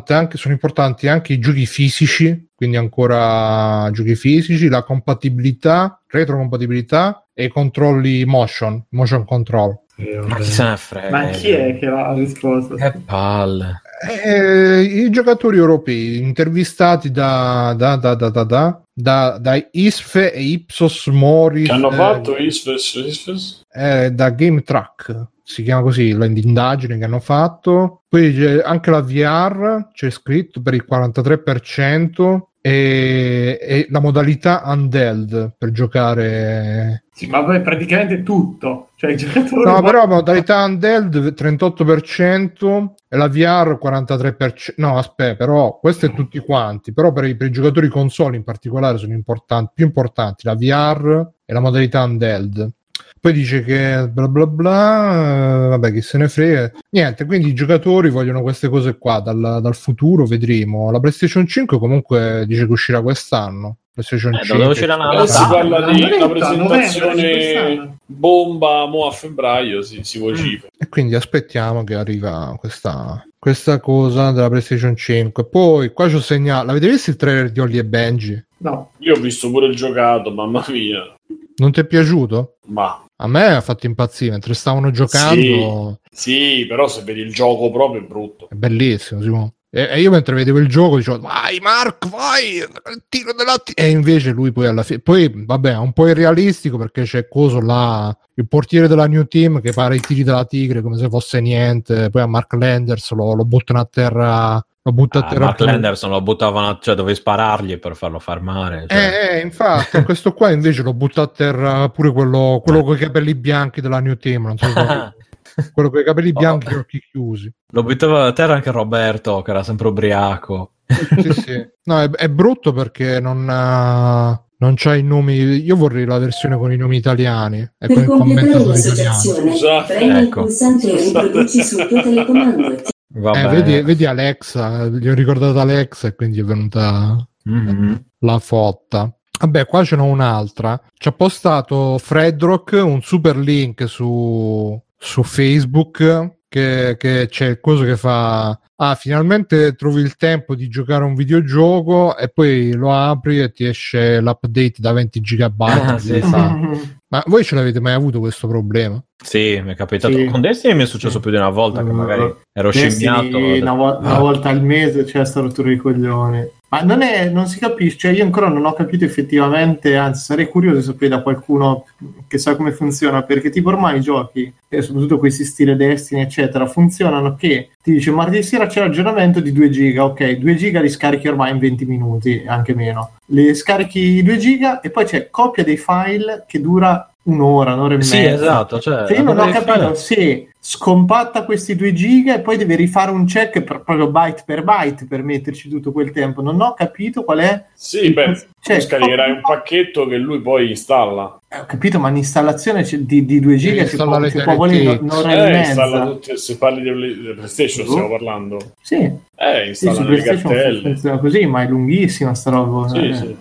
anche, sono importanti anche i giochi fisici, quindi ancora giochi fisici, la compatibilità, retrocompatibilità e i controlli motion, motion control. Ma chi se ne frega? Ma chi è che l'ha risposto? Che palle. Eh, I giocatori europei intervistati da, da, da, da, da, da, da, da Isfe e Ipsos Mori. Che hanno eh, fatto Isfes? Isfes? Eh, da Game Track si chiama così l'indagine che hanno fatto. Poi anche la VR c'è scritto per il 43%, e, e la modalità Undead per giocare Sì, ma poi praticamente tutto. Cioè, i giocatori No, però modalità Undead 38% e la VR 43%. No, aspetta, però questo è tutti quanti. Però per i, per i giocatori console in particolare sono importanti, più importanti la VR e la modalità Undead. Poi dice che bla bla bla, eh, vabbè, chi se ne frega. Niente, quindi i giocatori vogliono queste cose qua dal, dal futuro, vedremo. La PlayStation 5 comunque dice che uscirà quest'anno. PlayStation Eh, 5. dove uscirà una Eh, si Natale. parla di una presentazione bomba mo a febbraio, si, si vocifera. E quindi aspettiamo che arriva questa, questa cosa della PlayStation 5. Poi qua ci ho segnato. L'avete visto il trailer di Ollie e Benji? No, Io ho visto pure il giocato, mamma mia. Non ti è piaciuto? Ma A me ha fatto impazzire mentre stavano giocando. sì, però se vedi il gioco proprio è brutto. È bellissimo. Simone. E, io mentre vedevo il gioco dicevo vai Mark vai il tiro della ti-" e invece lui poi alla fine poi vabbè è un po' irrealistico perché c'è coso là il portiere della new team che pare i tiri della tigre come se fosse niente poi a Mark Landers lo, lo buttano a terra lo butta a Ah, terra Mark Lenderson lo buttavano, cioè dovevi sparargli per farlo fermare. Cioè. Eh, eh, infatti, questo qua invece lo butta a terra pure quello, quello con i capelli bianchi della New Team. Non so se- quello con i capelli bianchi e Oh. occhi chiusi. Lo buttava a terra anche Roberto, che era sempre ubriaco. Sì, sì. No, è, è brutto perché non, ha- non c'ha i nomi. Io vorrei la versione con i nomi italiani e con il commentatore italiano. premi il Ecco. pulsante e riproduci sul tuo telecomando. Eh, vedi, vedi Alexa, gli ho ricordato Alexa e quindi è venuta Mhm. la fotta. Vabbè, qua ce n'ho un'altra. Ci ha postato Fredrock un super link su, su Facebook che, che c'è il coso che fa. Ah, finalmente trovi il tempo di giocare a un videogioco e poi lo apri e ti esce l'update da 20 GB. Ah, sì, sì. Ma voi ce l'avete mai avuto questo problema? Sì, mi è capitato. Sì. Con Destiny mi è successo Sì. più di una volta che Mm. magari ero Destiny, scimmiato. una, vo- una Ah. volta al mese c'è sta rottura di coglioni. Ma non, è, non si capisce, cioè io ancora non ho capito effettivamente, anzi sarei curioso di sapere da qualcuno che sa come funziona, perché tipo ormai i giochi, e soprattutto questi stile Destiny eccetera, funzionano che ti dice martedì sera c'è l'aggiornamento di 2 giga, ok, 2 giga li scarichi ormai in 20 minuti, anche meno. Le scarichi 2 giga e poi c'è copia dei file che dura un'ora, un'ora e Sì, mezza. esatto. Cioè, Cioè, io non ho capito fare- se scompatta questi 2 giga e poi deve rifare un check per, proprio byte per byte per metterci tutto quel tempo. Non ho capito qual è. Sì, beh, Cioè, scaricherai un pacchetto che lui poi installa. Eh, ho capito, ma l'installazione di, di 2 giga si può, si può volere un'ora e Eh, installa mezza. tutte, se parli di di PlayStation, Uh. stiamo parlando. Sì, Eh, sì, installa su le cartelle. funziona così, ma è lunghissima sta roba. Sì, eh. sì.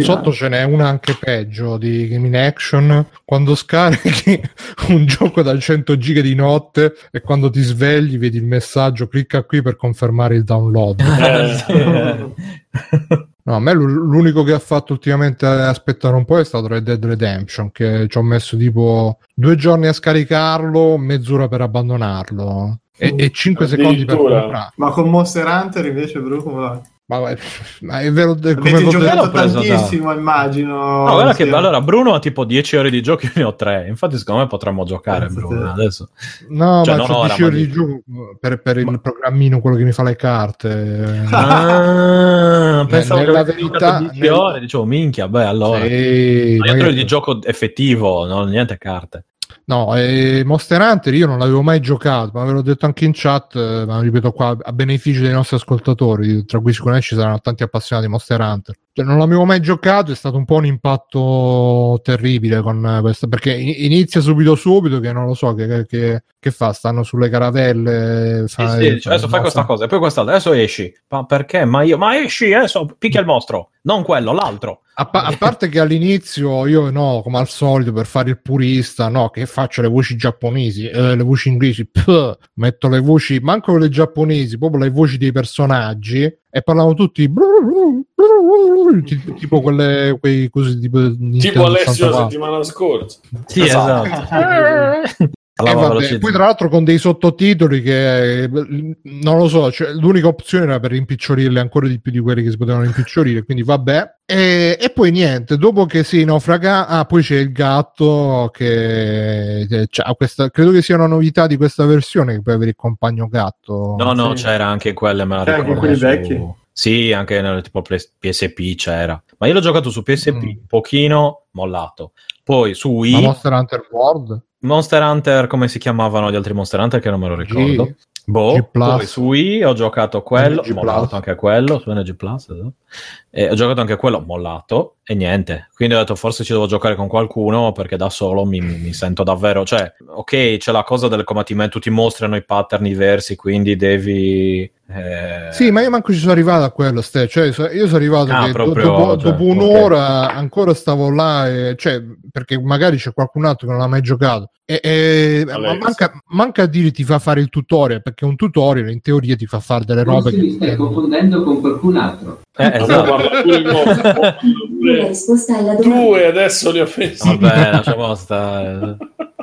Sotto ce n'è una anche peggio di Game in Action quando scarichi un gioco da 100 giga di notte e quando ti svegli vedi il messaggio clicca qui per confermare il download. Eh. No, a me l'u- l'unico che ha fatto ultimamente aspettare un po' è stato Red Dead Redemption che ci ho messo tipo due giorni a scaricarlo, mezz'ora per abbandonarlo e, e 5 secondi per comprare. Ma con Monster Hunter invece, bro, come va? Ma, ma- ma è vero, come giocato preso da- tantissimo, immagino. No, guarda che allora Bruno ha tipo 10 ore di gioco, io ne ho 3. Infatti, secondo me potremmo giocare, Pensa Bruno. te. Adesso. No, Cioè, ma non c'ho ora, 10 ma ore di gioco per, per il programmino, quello che mi fa le carte. Ah, pensavo nella che verità- giocato 10 nel- ore. Dicevo, minchia, beh, allora. Sì, Ma io di gioco effettivo, no, niente carte. No, eh, Monster Hunter io non l'avevo mai giocato, ma ve l'ho detto anche in chat, eh, ma ripeto qua a beneficio dei nostri ascoltatori, tra cui sicuramente ci saranno tanti appassionati di Monster Hunter. Cioè, non l'avevo mai giocato, è stato un po' un impatto terribile con questo, perché in- inizia subito subito che non lo so, che, che- che fa? Stanno sulle caravelle. Sì, fa- sì, dice, adesso no, fai questa fa- cosa e poi quest'altra. Adesso esci. Ma perché? Ma io, ma esci adesso picchia il mostro. Non quello, l'altro. A, pa- a parte che all'inizio io no, come al solito per fare il purista, no, che faccio le voci giapponesi, eh, le voci inglesi, pff, metto le voci, manco le giapponesi, proprio le voci dei personaggi e parlavano tutti ti- tipo quelle quei così tipo, tipo Alessio la 64. settimana scorsa. Sì, esatto. E Allora, vabbè, poi tra l'altro con dei sottotitoli che eh, non lo so, cioè, l'unica opzione era per rimpicciorirle ancora di più di quelli che si potevano rimpicciolire, quindi vabbè. E, e poi niente, dopo che si naufraga, ah, poi c'è il gatto che, c'ha questa, credo che sia una novità di questa versione che puoi avere il compagno gatto. No, no, Sì. c'era anche quelle, me la C'era anche quelli su- vecchi? Sì, anche nel tipo PSP c'era. Ma io l'ho giocato su PSP, Mm. un pochino mollato. Poi su Wii, Ma Monster Hunter World? Monster Hunter, come si chiamavano gli altri Monster Hunter che non me lo ricordo. G. Boh, poi su Wii ho giocato quello, NG mollato anche quello, su NG Plus, esatto. E ho giocato anche quello, mollato, e niente. Quindi ho detto forse ci devo giocare con qualcuno perché da solo mi, mi sento davvero... Cioè, ok, c'è la cosa del combattimento, ti mostrano i pattern diversi, quindi devi... eh, Sì, ma io manco ci sono arrivato a quello, Ste. Cioè, io sono arrivato Ah, che do- proprio, dopo, cioè, dopo un'ora ancora stavo là, e- cioè, perché magari c'è qualcun altro che non l'ha mai giocato. E, e- ma manca, manca a dire ti fa fare il tutorial, perché un tutorial in teoria ti fa fare delle robe Forse mi stai che... confondendo con qualcun altro. eh, esatto. Tu e adesso li ho offesi. Vabbè, lasciamo stare.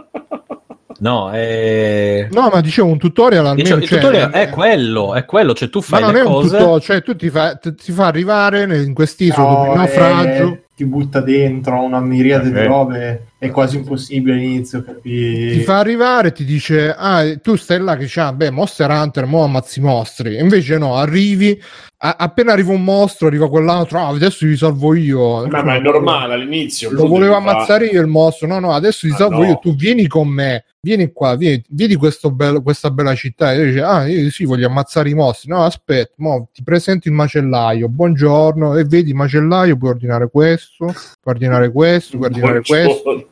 No, è... No, ma dicevo un tutorial almeno... Dicevo, il cioè, tutorial è quello, è quello, cioè tu Ma fai non le è un cose... tutorial, cioè tu ti fa, ti fa arrivare nel- in quest'isola dopo il No, naufragio. eh, ti butta dentro una miriade Ok. di robe, è quasi impossibile all'inizio capire. ti fa arrivare ti dice ah tu stai là che c'ha beh Monster Hunter mo ammazzi mostri invece no arrivi a- appena arriva un mostro arriva quell'altro ah adesso vi salvo io Ma, ma è normale all'inizio. lo volevo ammazzare io il mostro no no adesso ti Ah, salvo no. io tu vieni con me vieni qua vieni, vedi bello- questa bella città e dice ah io sì voglio ammazzare i mostri no aspetta mo ti presento il macellaio buongiorno e vedi il macellaio puoi ordinare questo puoi ordinare questo puoi ordinare questo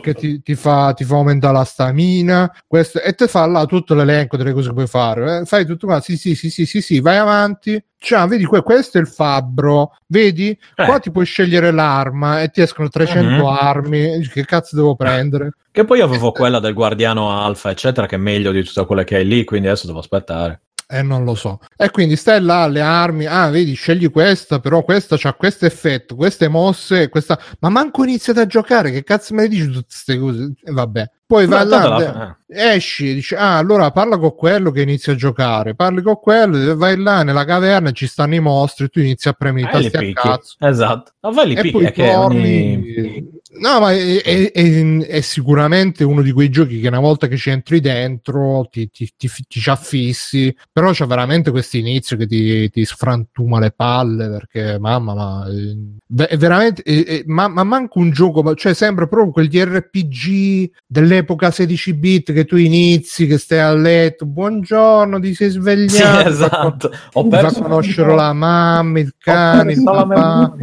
che ti, ti fa, ti fa aumentare la stamina questo, e te fa là tutto l'elenco delle cose che puoi fare. Eh, fai tutto qua, sì, sì, sì, sì, sì, sì, vai avanti. Ciao, vedi, que- questo è il fabbro, vedi? Eh. Qua ti puoi scegliere l'arma e ti escono 300 Mhm. armi. Che cazzo devo prendere? Che poi avevo quella del guardiano alfa, eccetera, che è meglio di tutte quelle che hai lì, quindi adesso devo aspettare. E non lo so. E quindi stai là, le armi, ah, vedi, scegli questa, però questa c'ha questo effetto, queste mosse, questa... Ma manco iniziate a giocare, che cazzo me ne dici tutte queste cose? E vabbè. Poi vai là, eh. esci, dici, ah, allora parla con quello che inizia a giocare, parli con quello, vai là nella caverna, ci stanno i mostri, tu inizi a premere i Eh, tasti cazzo. Esatto. Ma vai li E picchi, poi torni. ogni... No, ma è, è- è- è sicuramente uno di quei giochi che una volta che ci entri dentro ti, ti, ti, ti ci affissi, però c'è veramente questo inizio che ti, ti sfrantuma le palle perché mamma, ma eh, è veramente, ma, ma manco un gioco, cioè sembra proprio quegli RPG dell'epoca 16 bit che tu inizi, che stai a letto, buongiorno, ti sei Sì, svegliato, esatto. Ho fa perso conoscere la mamma, il cane, il papà.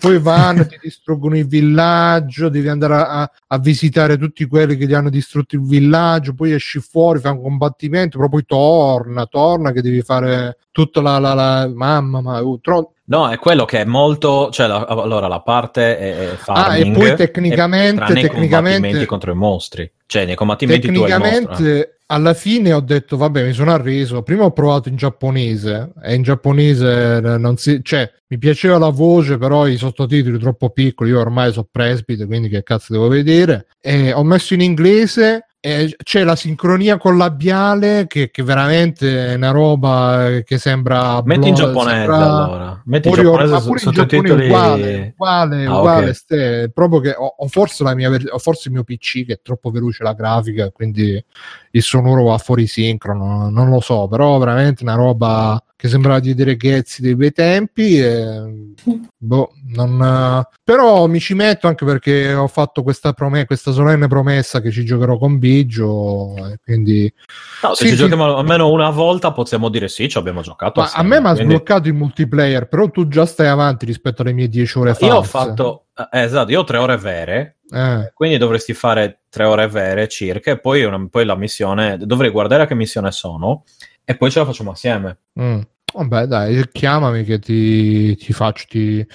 Poi vanno, ti distruggono il villaggio, devi andare a, a- a visitare tutti quelli che ti hanno distrutto il villaggio, poi esci fuori, fai un combattimento, però poi torna, torna che devi fare tutta la, la, la- mamma, ma uh, tro- No, è quello che è molto. Cioè, la- allora la parte è, è Ah, e farming, poi tecnicamente- e- tecnicamente- combattimenti contro i mostri. Cioè, nei combattimenti tecnicamente alla fine ho detto vabbè mi sono arreso prima ho provato in giapponese e in giapponese eh, non si cioè mi piaceva la voce però i sottotitoli troppo piccoli io ormai sono presbite quindi che cazzo devo vedere e ho messo in inglese e c'è la sincronia con labiale che, che veramente è una roba che sembra Metti in giapponese allora. Metti in giapponese ma pure in Giappone sottotitoli. uguale, uguale, Ah, uguale, ok. ste- proprio che ho, ho forse la mia ho forse il mio PC che è troppo veloce la grafica, quindi il sonoro va fuori sincrono, non lo so, però veramente una roba che sembrava di vedere Ghezzi dei bei tempi e, boh, non, però mi ci metto anche perché ho fatto questa, prome- questa solenne promessa che ci giocherò con Biggio e quindi No, se Sì, ci sì. giochiamo almeno una volta possiamo dire sì, ci abbiamo giocato. ma a assieme, me mi ha quindi- sbloccato il multiplayer però tu già stai avanti rispetto alle mie 10 ore fa Io ho fatto. eh, esatto, io ho tre ore vere. eh. Quindi dovresti fare tre ore vere circa. E poi, una- poi la missione. Dovrei guardare a che missione sono. E poi ce la facciamo assieme. Mm. Vabbè, dai, chiamami che ti, ti faccio. Ti...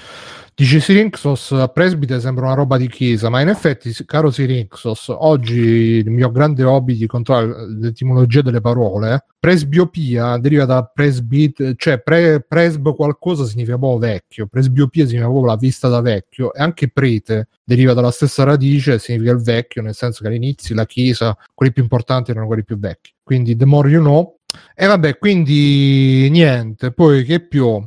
Dice Sirinxos, a presbite sembra una roba di chiesa, ma in effetti, caro Sirinxos, oggi il mio grande hobby di controllare l'etimologia delle parole, presbiopia deriva da presbit, cioè pre, presb qualcosa significa proprio vecchio, presbiopia significa proprio la vista da vecchio, e anche prete deriva dalla stessa radice, significa il vecchio, nel senso che all'inizio la chiesa, quelli più importanti erano quelli più vecchi. Quindi the more you know, e vabbè, quindi niente, poi che più?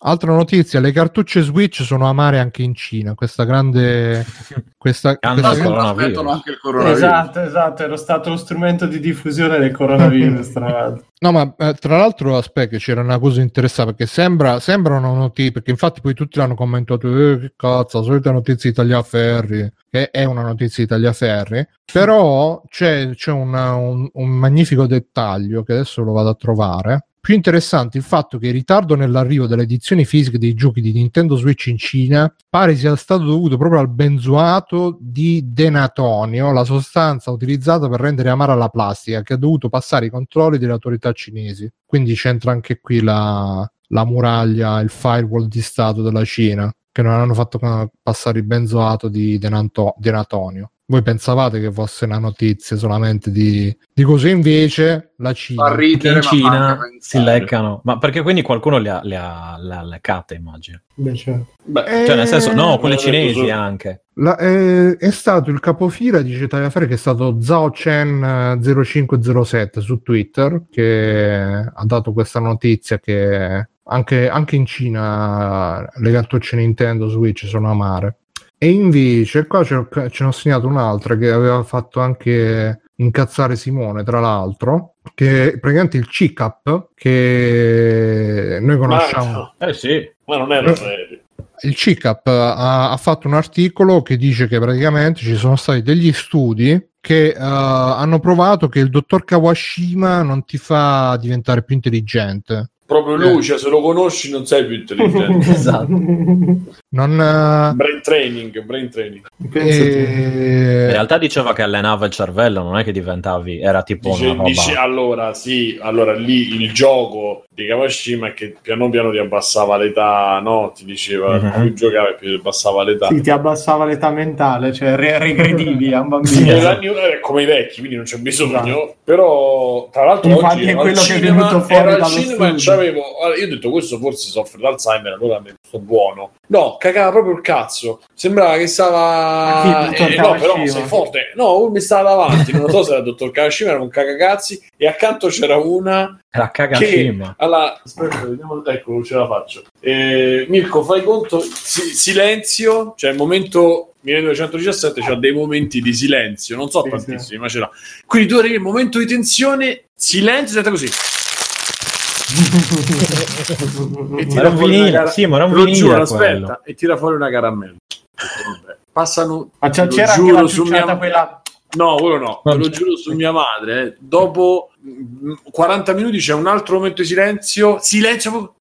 Altra notizia, le cartucce Switch sono amare anche in Cina, questa grande... Questa, Hanno questa-. Aspettano anche il coronavirus. Esatto, esatto, era stato lo strumento di diffusione del coronavirus, tra l'altro. No, ma eh, tra l'altro, aspetta, c'era una cosa interessante perché sembra, sembra una notizia, perché infatti poi tutti l'hanno commentato, eh, che cazzo, la solita notizia di Tagliaferri, che è una notizia di Tagliaferri, però c'è, c'è una- un, un magnifico dettaglio che adesso lo vado a trovare. Più interessante il fatto che il ritardo nell'arrivo delle edizioni fisiche dei giochi di Nintendo Switch in Cina pare sia stato dovuto proprio al benzoato di denatonio, la sostanza utilizzata per rendere amara la plastica, che ha dovuto passare i controlli delle autorità cinesi. Quindi c'entra anche qui la, la muraglia, il firewall di Stato della Cina, che non hanno fatto passare il benzoato di denato- denatonio. Voi pensavate che fosse una notizia solamente di, di cose, invece la Cina. Ridere, in Cina si leccano. Ma perché quindi qualcuno le ha, le ha, le ha leccate, immagino. Beh, certo. Beh, Eh, Cioè, nel senso, no, quelle detto cinesi solo- anche. La- eh, è stato il capofila di Tagliaferri che è stato Zhao Chen eh, 0507 su Twitter che ha dato questa notizia che anche, anche in Cina le cartucce Nintendo Switch sono amare e invece qua ce, ce ne ho segnato un'altra che aveva fatto anche incazzare Simone tra l'altro che è praticamente il CICAP che noi conosciamo Ma, Eh sì. ma non era serio. il CICAP ha, ha fatto un articolo che dice che praticamente ci sono stati degli studi che eh, hanno provato che il dottor Kawashima non ti fa diventare più intelligente. Proprio lui, cioè, se lo conosci non sei più intelligente. Esatto. Non, eh, brain training, brain training. Eh, In realtà diceva che allenava il cervello, non è che diventavi, era tipo Dice, una roba. dice- allora, sì, allora lì il gioco di Kawashima è che piano piano ti abbassava l'età, no? Ti diceva, Mhm. più giocavi più ti abbassava l'età. Sì, ti abbassava l'età mentale, cioè re- regredivi a un Sì, bambino. eh, come i vecchi, quindi non c'è bisogno. Però, tra l'altro, Infatti oggi è quello che è cinema- venuto fuori ero al dallo cinema e studio. io ho detto, questo forse soffre d'Alzheimer, allora mi sto buono. No, cagava proprio il cazzo. Sembrava che stava. Ah, dottor Eh, no, però sei forte. No, uno mi stava davanti. Non lo so se era il dottor Kawashima, era un cagacazzi. E accanto c'era una che cagacima. allora, aspetta, vediamo, ecco, ce la faccio. Eh, Mirko, fai conto, si- silenzio, cioè il momento 1917 c'ha dei momenti di silenzio, non so Sì, tantissimi, sì. ma ce l'ha. Quindi tu arrivi il momento di tensione, silenzio, senta così. E tira un fuori cara- sì, ma era un Te lo vinile giuro, quello. aspetta, e tira fuori una caramella. Passano, Ma c'è- c'era anche giuro la su ciucciata mia- quella... No, quello no, Non te lo c'è. giuro su mia madre. eh. Dopo mm, 40 minuti c'è un altro momento di silenzio. Silenzio.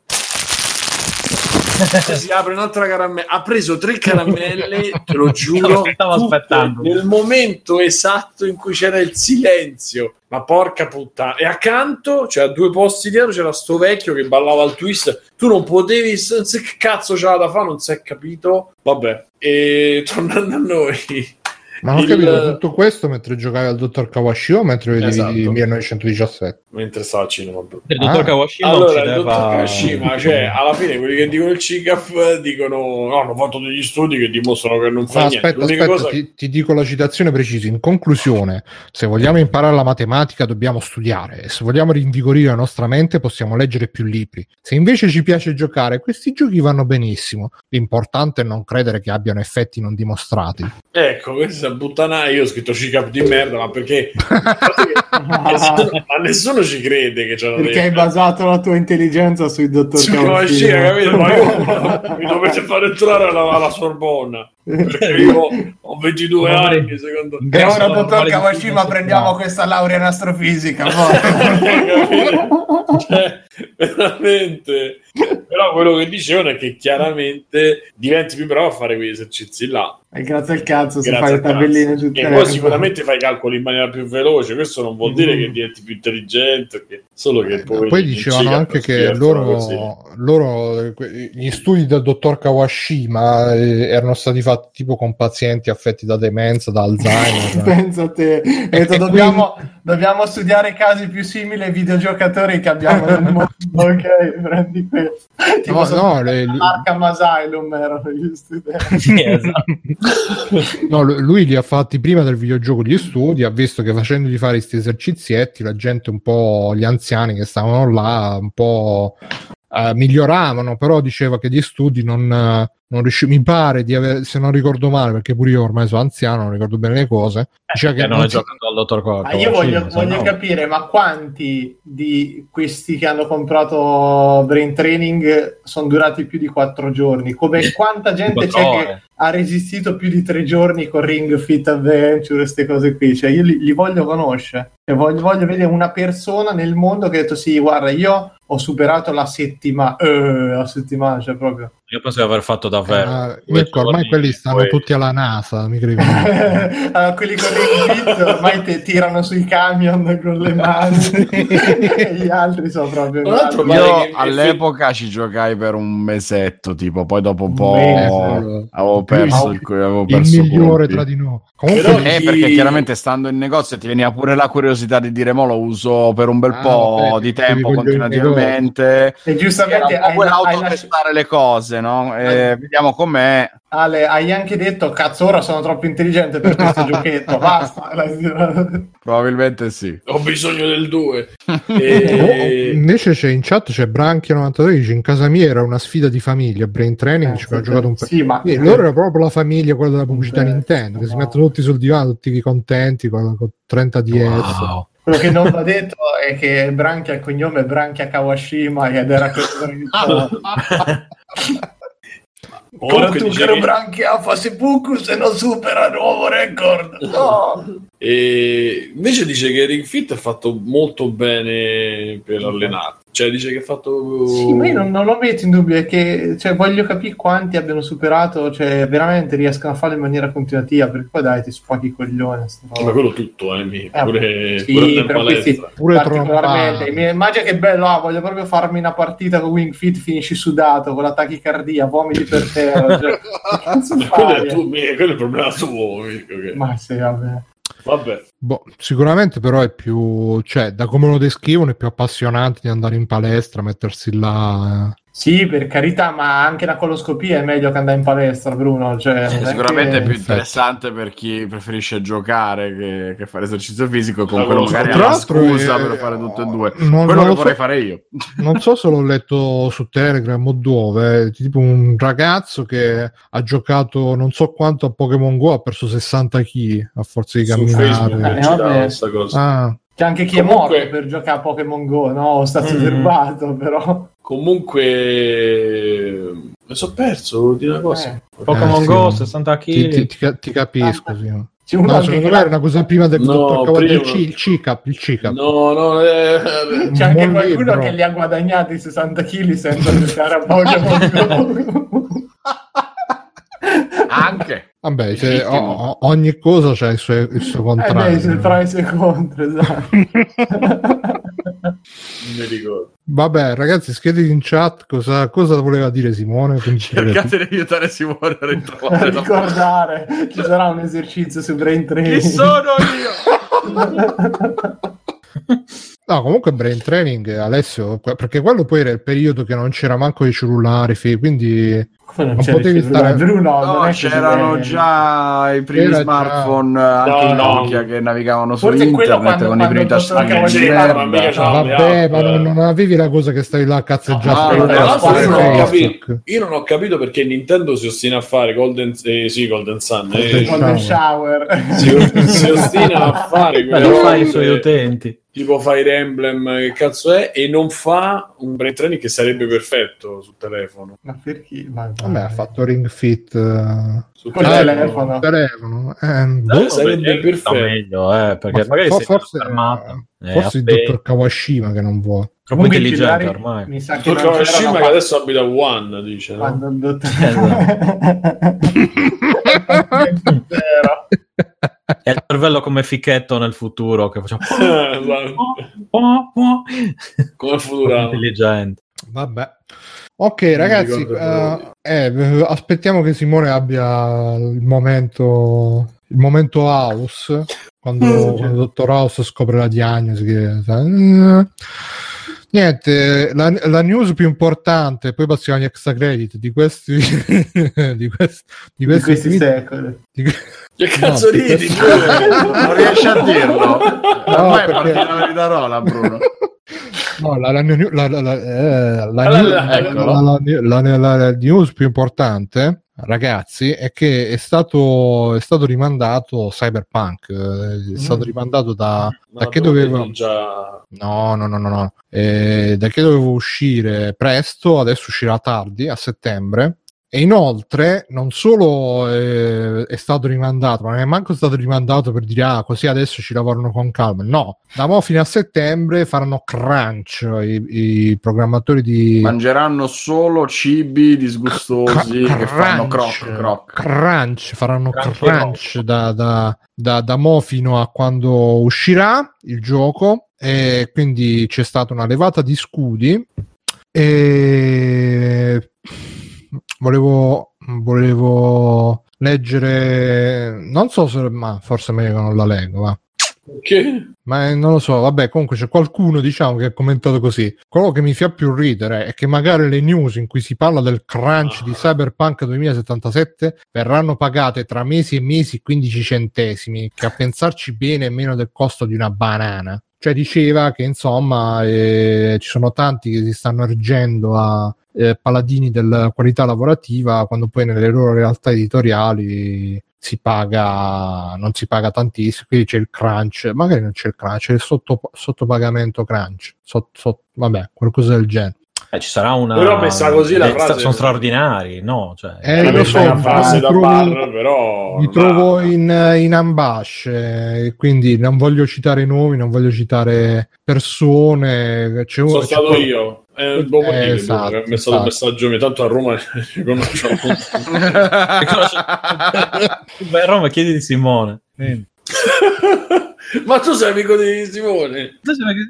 E si apre un'altra caramella. Ha preso tre caramelle, te lo giuro. Stavo aspettando. Nel momento esatto in cui c'era il silenzio. Ma porca puttana. E accanto, cioè a due posti dietro, c'era sto vecchio che ballava al twist. Tu non potevi. Non che cazzo c'era da fare, non si è capito. Vabbè. E tornando a noi. Ma non ho il- capito tutto questo mentre giocavi al dottor Kawashima o mentre vedevi Esatto. 1917. Mentre stava al cinema. bro. Il dottor Ah. Kawashima Allora, il uccideva... dottor Kashima, cioè, alla fine quelli che dicono il CICAF dicono no, hanno fatto degli studi che dimostrano che non fa Ma niente. aspetta, L'unica aspetta, cosa ti, ti dico la citazione precisa. In conclusione, se vogliamo imparare la matematica dobbiamo studiare e se vogliamo rinvigorire la nostra mente possiamo leggere più libri. Se invece ci piace giocare, questi giochi vanno benissimo. L'importante è non credere che abbiano effetti non dimostrati. Ecco, questa è puttana. Io ho scritto CICAF di merda, ma perché? Nessuno- ma nessuno ci crede che una Perché hai basato la tua intelligenza sui dottor Su Kawashima, capito? Ma Kawashima. io mi dovete far entrare alla, alla Sorbonna io ho 22 anni. Secondo E ora, dottor Kawashima, di- prendiamo questa laurea in astrofisica. Cioè, veramente. Però quello che dicevano è che chiaramente diventi più bravo a fare quegli esercizi là. E grazie al cazzo se Grazie fai le tabelline tutte e poi sicuramente fai i calcoli in maniera più veloce. Questo non vuol dire Mm. che diventi più intelligente che- solo che poi, Poi dicevano anche che loro, loro, eh, gli studi del dottor Kawashima eh, erano stati fatti tipo con pazienti affetti da demenza, da Alzheimer. Pensa a te, detto, E dobbiamo, dobbiamo studiare casi più simili ai videogiocatori che abbiamo nel mondo. ok, prendi questo. Tipo, No, no, le- Arkham Asylum erano gli studenti. Esatto. No, lu- lui li ha fatti prima del videogioco gli studi, ha visto che facendogli fare questi esercizietti la gente un po', gli anziani che stavano là, un po' eh, miglioravano, però diceva che gli studi non, non riusci- mi pare di avere, se non ricordo male, perché pure io ormai sono anziano, non ricordo bene le cose. Diceva che che non si- giocato al dottor Co- Ma io voglio, se voglio no- capire, ma quanti di questi che hanno comprato Brain Training sono durati più di quattro giorni? Come quanta gente c'è ore. che ha resistito più di tre giorni con Ring Fit Adventure, queste cose qui? Cioè, io li, li voglio conoscere e voglio, voglio vedere una persona nel mondo che ha detto: Sì, guarda, io ho superato la settimana, eh, la settimana, cioè proprio. Io penso di aver fatto davvero. Eh, due Mirko, ormai giorni, quelli stanno poi- tutti alla NASA, mi credo. allora, quelli con Fit ormai ti tirano sui camion con le mani, e gli altri sono proprio. Io all'epoca ci giocai per un mesetto, tipo, poi dopo un po' mese. avevo perso il, avevo il perso migliore colpi. tra di noi. Comunque, Eh, Chi- perché chiaramente stando in negozio ti veniva pure la curiosità di dire mo lo uso per un bel Ah, po' vabbè, di tempo continuativamente. E giustamente un hai, hai lasci- autotestare le cose, no? Eh, vediamo com'è. Ale, hai anche detto cazzo ora sono troppo intelligente per questo giochetto basta Probabilmente sì. Ho bisogno del 2. Oh, E... invece c'è in chat c'è Branchia93 dice in casa mia era una sfida di famiglia brain training ci ho giocato un po' sì ma Sì, loro era proprio la famiglia quella della pubblicità Beh, Nintendo che si no. mettono tutti sul divano tutti contenti con, con 30 DS Wow. quello che non va detto è che Branchia il cognome è Branchia Kawashima ed era questo Ora Comunque tu dice che che- Branchia fa seppuku se non supera nuovo record. No E invece dice che Ring Fit è fatto molto bene per allenare. Cioè, dice che è fatto. Sì, ma io non, non lo metto in dubbio, è che cioè, voglio capire quanti abbiano superato, cioè veramente riescono a farlo in maniera continuativa, perché poi dai, ti spacchi i coglioni. Ma quello tutto, eh, mi- Eh, pure, sì, pure questi- pure particolarmente. Mi immagina che bello, ah, voglio proprio farmi una partita con Wing Fit, finisci sudato, con la tachicardia, vomiti per terra. Cioè, Quello è, tu, quello è il problema tuo, Mirko, che- Ma sì, vabbè. Vabbè. Boh, sicuramente però è più cioè da come lo descrivono è più appassionante di andare in palestra mettersi là eh. Sì, per carità, ma anche la coloscopia è meglio che andare in palestra, Bruno. Cioè, è Sicuramente è che- più interessante per chi preferisce giocare che, che fare esercizio fisico con quello magari ha la l'altro, scusa eh, per fare tutte e due. non- quello non che lo vorrei so. fare io. non so se l'ho letto su Telegram o dove eh, tipo un ragazzo che ha giocato non so quanto a Pokémon Go ha perso 60 kg a forza di Su camminare Facebook Eh, ah, C'è anche chi Comunque- è morto per giocare a Pokémon Go, no? È stato Mm. derbato, però. Comunque, mi sono perso, vuol dire una cosa. Eh, Pokémon Eh, sì, Go, no. 60 ti, ti- kg. ti ca- ti capisco sì. no, c'è secondo me era una cosa prima del No, prima- il, C- il CICAP il CICAP No, no, eh, C'è anche qualcuno libro. che li ha guadagnati 60 kg senza giocare a Pokémon Go. Anche. Vabbè Legittimo. o- ogni cosa c'ha il suo, il suo Eh contrario beh, se trai secondo, esatto. non mi ricordo. Vabbè, ragazzi, scrivete in chat cosa, cosa voleva dire Simone. Cercate di aiutare Simone a ritrovare la ricordare, ci sarà un esercizio su Brain Training. Chi sono io? No, comunque Brain Training, Alessio, perché quello poi era il periodo che non c'era manco i cellulari, quindi non Non potevi stare- Bruno, non No, che c'erano già i primi Era già- smartphone, anche No, i no. Nokia che navigavano su Forse quello internet quando- con i primi tastini mica c'ha- vabbè, le ma non, non avevi la cosa che stavi là a cazzeggiare No, per no, per io, non ho capito, io non ho capito perché Nintendo si ostina a fare Golden, eh, sì, Golden Sun. eh, Golden Shower. si, si ostina a fare Beh, quelle lo fa ai robe, suoi utenti. Tipo Fire Emblem, che cazzo è, e non fa un brain training che sarebbe perfetto sul telefono. Ma perché? Ma Vabbè, ha fatto Ring Fit eh, Sul Ah, telefono. sul telefono. Eh, boh, sarebbe perfetto. meglio, eh, perché ma magari fo- sei forse, fermato. Eh, forse il dottor Kawashima che non vuole. troppo Comunque intelligente cellulari ormai. Mi sa che Dottor Kawashima che adesso abita a One, dice. No? quando il dottor... Esatto. È il cervello come Fichetto nel futuro che facciamo Come Futurama. intelligente. Vabbè. Ok, mi ragazzi, ricordo eh, aspettiamo che Simone abbia il momento, il momento house, quando, quando il dottor House scopre la diagnosi. Che, eh, niente, la, la news più importante, poi passiamo agli extra credit di questi, di questi, di Di questi, questi tweet- secoli. di- Che cazzo No, di ridi? Non riesci a dirlo. Ormai è perché- partita la verità rola, Bruno. No, la, la, la, la, la, la, Allora, news- più importante, ragazzi, è che è stato, è stato rimandato Cyberpunk. eh, È stato Mm. rimandato da, da che dovevo. già No, no, no, no, no. Eh, da che dovevo uscire presto, adesso uscirà tardi, a settembre. E inoltre, non solo eh, è stato rimandato, ma non è manco stato rimandato per dire ah, così adesso ci lavorano con calma. No, da mo' fino a settembre faranno crunch i, i programmatori di Mangeranno solo cibi disgustosi Cr- che fanno croc croc. crunch, faranno Crunch crunch da, da, da, da mo fino a quando uscirà il gioco e quindi c'è stata una levata di scudi e volevo, volevo leggere non so se ma forse meglio che non la leggo va. Che? Ma eh, non lo so, vabbè, comunque c'è qualcuno, diciamo, che ha commentato così. Quello che mi fa più ridere è che magari le news in cui si parla del crunch di Cyberpunk 2077 verranno pagate tra mesi e mesi 15 centesimi, che a pensarci bene è meno del costo di una banana. Cioè diceva che insomma eh, ci sono tanti che si stanno ergendo a eh, paladini della qualità lavorativa quando poi nelle loro realtà editoriali si paga non si paga tantissimo. Quindi c'è il crunch magari non c'è il crunch c'è il sotto, sottopagamento crunch sotto, sotto- vabbè qualcosa del genere Eh, ci sarà una. Però messa così la eh, frase- Sono straordinari, no? Cioè, Eh, Eh, lo so, una mi frase da trovo- bar, però mi trovo in, in ambasce quindi non voglio citare nomi non voglio citare persone c'è sono c'è stato qual- io è un po' Eh, dire, esatto, che ha messo il esatto. messaggio tanto a Roma ci conosciamo Beh, a Roma chiedi di Simone. ma tu sei amico di Simone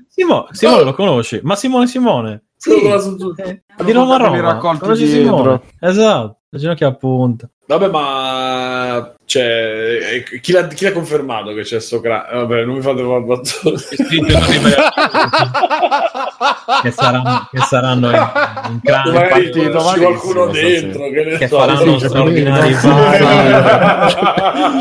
Simone, Simone lo conosci? Ma Simone Simone? Quello con la su- Eh, di Roma a Roma. raccolti dietro. Esatto, la ginocchia a punta. vabbè ma cioè, eh, chi, l'ha, chi l'ha confermato che c'è sto cra- eh, vabbè non mi fate fare battute che saranno, che saranno in, in crunch, magari c'è malissimo qualcuno dentro che, ne che so. faranno sì, straordinari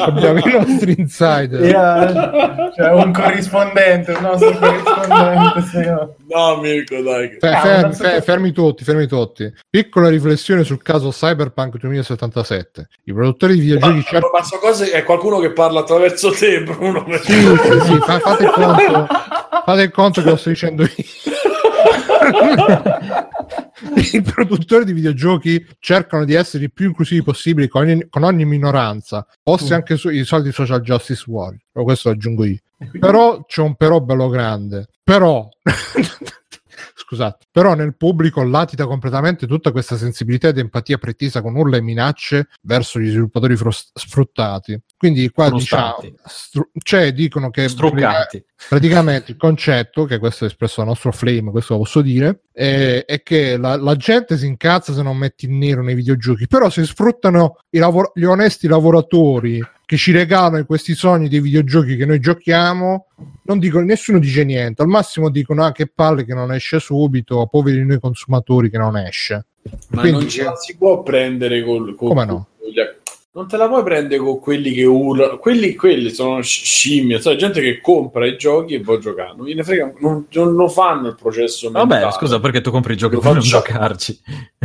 abbiamo i nostri insider Yeah, cioè un corrispondente, un nostro corrispondente. sì, no. no Mirko dai che- Fe- Ah, fermi, fe- fermi tutti, fermi tutti. Piccola riflessione sul caso Cyberpunk 2077. I produttori di videogiochi ma, cercano ma so cose è qualcuno che parla attraverso te Bruno Sì, sì, sì, fa- fate, il conto, fate il conto che lo sto dicendo io. I produttori di videogiochi cercano di essere i più inclusivi possibili con ogni, con ogni minoranza, fosse Mm. anche sui soliti social justice. Però questo lo aggiungo io. Però c'è un però bello grande. Però, scusate, però nel pubblico latita completamente tutta questa sensibilità ed empatia pretesa con urla e minacce verso gli sviluppatori frus- sfruttati. Quindi qua diciamo, stru- cioè dicono che Struccati. praticamente il concetto, che questo è espresso dal nostro flame, questo lo posso dire, è, è che la, la gente si incazza se non metti il nero nei videogiochi, però se sfruttano i lavor- gli onesti lavoratori che ci regalano questi sogni dei videogiochi che noi giochiamo, non dicono, nessuno dice niente, al massimo dicono ah che palle che non esce subito, poveri noi consumatori che non esce. ma Quindi- non ce la si può prendere col, col- Come no? gli- non te la puoi prendere con quelli che urlano quelli, quelli sono sci- scimmie sai, gente che compra i giochi e poi giocare non gliene frega non, non lo fanno il processo Vabbè, mentale. scusa, perché tu compri i giochi per non giocarci?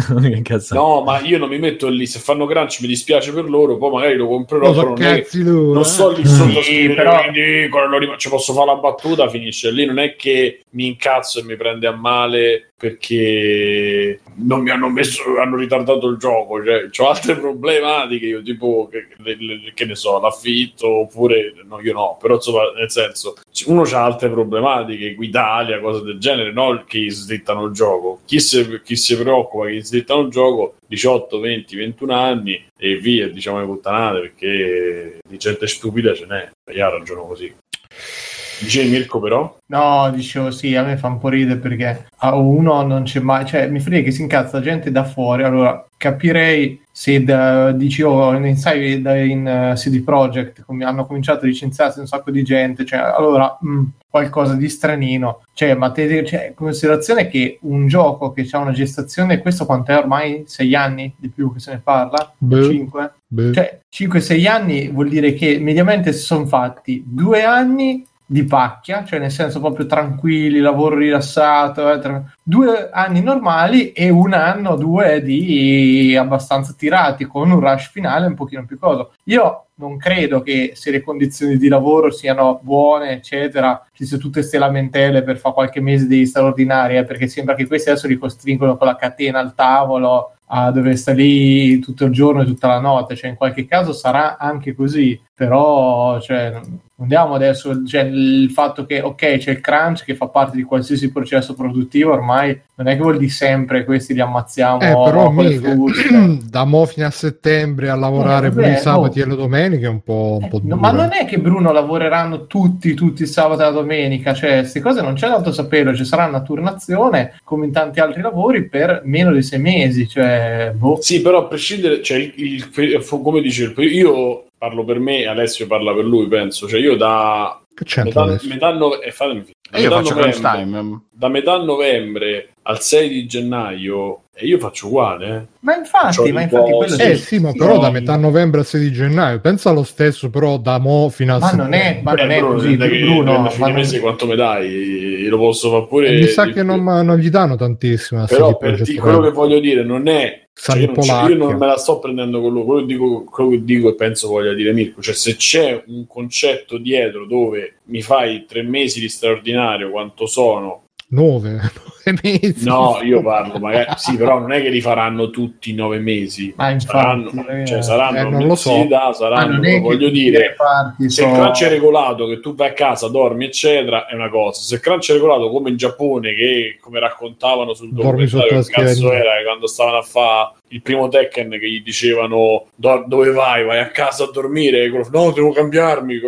No, ma io non mi metto lì. Se fanno crunch mi dispiace per loro, poi magari lo comprerò. Lo so però non, è che- loro, non eh. sto lì sotto Sì, però- ridicolo, ci posso fare la battuta, finisce lì. Non è che mi incazzo e mi prende a male perché non mi hanno messo, hanno ritardato il gioco. Cioè, ho altre problematiche. Io, tipo, che, le- le- che ne so, l'affitto oppure no, io no, però insomma, nel senso, uno ha altre problematiche, Equitalia, cose del genere, no? Che slittano il gioco. Chi si, chi si preoccupa che gli slittano il gioco 18, 20, 21 anni e via, diciamo le puttanate perché di gente stupida ce n'è. Io ha ragione così. Dicevi Mirko però? No, dicevo sì, a me fa un po' ridere perché a uno non c'è mai, cioè mi frega che si incazza gente da fuori, allora capirei se da, dici oh, in- sai da- in eh, CD Projekt come hanno cominciato a licenziarsi un sacco di gente, cioè allora mh, qualcosa di stranino, cioè ma te, cioè, in considerazione che un gioco che ha una gestazione, questo quanto è ormai? Sei anni di più che se ne parla? Beh. Cinque? Beh. Cioè 5-6 anni vuol dire che mediamente si sono fatti due anni di pacchia, cioè nel senso proprio tranquilli, lavoro rilassato, eh, due anni normali e un anno, due di abbastanza tirati, con un rush finale un pochino più coso. Io non credo che se le condizioni di lavoro siano buone, eccetera, ci siano tutte queste lamentele per fare qualche mese degli straordinari, eh, perché sembra che questi adesso li costringono con la catena al tavolo a dover stare lì tutto il giorno e tutta la notte, cioè in qualche caso sarà anche così, però cioè, andiamo adesso, cioè, il fatto che ok c'è il crunch che fa parte di qualsiasi processo produttivo ormai non è che vuol dire sempre questi li ammazziamo Eh, però mica- fruste. da mo fino a settembre a lavorare Eh, vabbè, i sabati oh. e le domeniche è un po', un po' Eh, ma non è che Bruno lavoreranno tutti, tutti il sabato e la domenica, cioè queste cose non c'è tanto saperlo, ci sarà una turnazione come in tanti altri lavori per meno di sei mesi, cioè boh. Sì, però a prescindere, cioè, il, il- come dice il io parlo per me, Alessio parla per lui, penso. Cioè, io da Che c'entra metà, metà nove- eh, fatemi finire. Da metà novembre-. Da metà novembre al 6 di gennaio, e io faccio uguale. eh. Ma infatti, C'ho ma il infatti quello Eh sì. sì, ma però no, da metà novembre al 6 di gennaio, pensa lo stesso però da mo fino a Ma non è, ma Beh, non è Bruno, così, non che Bruno. a ma fine non- mese quanto mi dai? Lo posso fare pure. mi sa di che non, ma non gli danno tantissimo Però per di- quello che voglio dire non è cioè, io, non, io non me la sto prendendo con lui quello che dico, quello che dico e penso voglia dire Mirko cioè se c'è un concetto dietro dove mi fai tre mesi di straordinario quanto sono 9 mesi. no io parlo magari sì però non è che li faranno tutti i nove mesi Ma infatti, saranno, eh, cioè, saranno eh, non lo so. ma saranno non che voglio dire se il sono- crunch è regolato che tu vai a casa, dormi, eccetera, è una cosa. Se il crunch è regolato come in Giappone, che come raccontavano sul Dormi documentario, che cazzo era che quando stavano a fare il primo Tekken che gli dicevano "Do- dove vai? Vai a casa a dormire? E quello, no, devo cambiarmi. E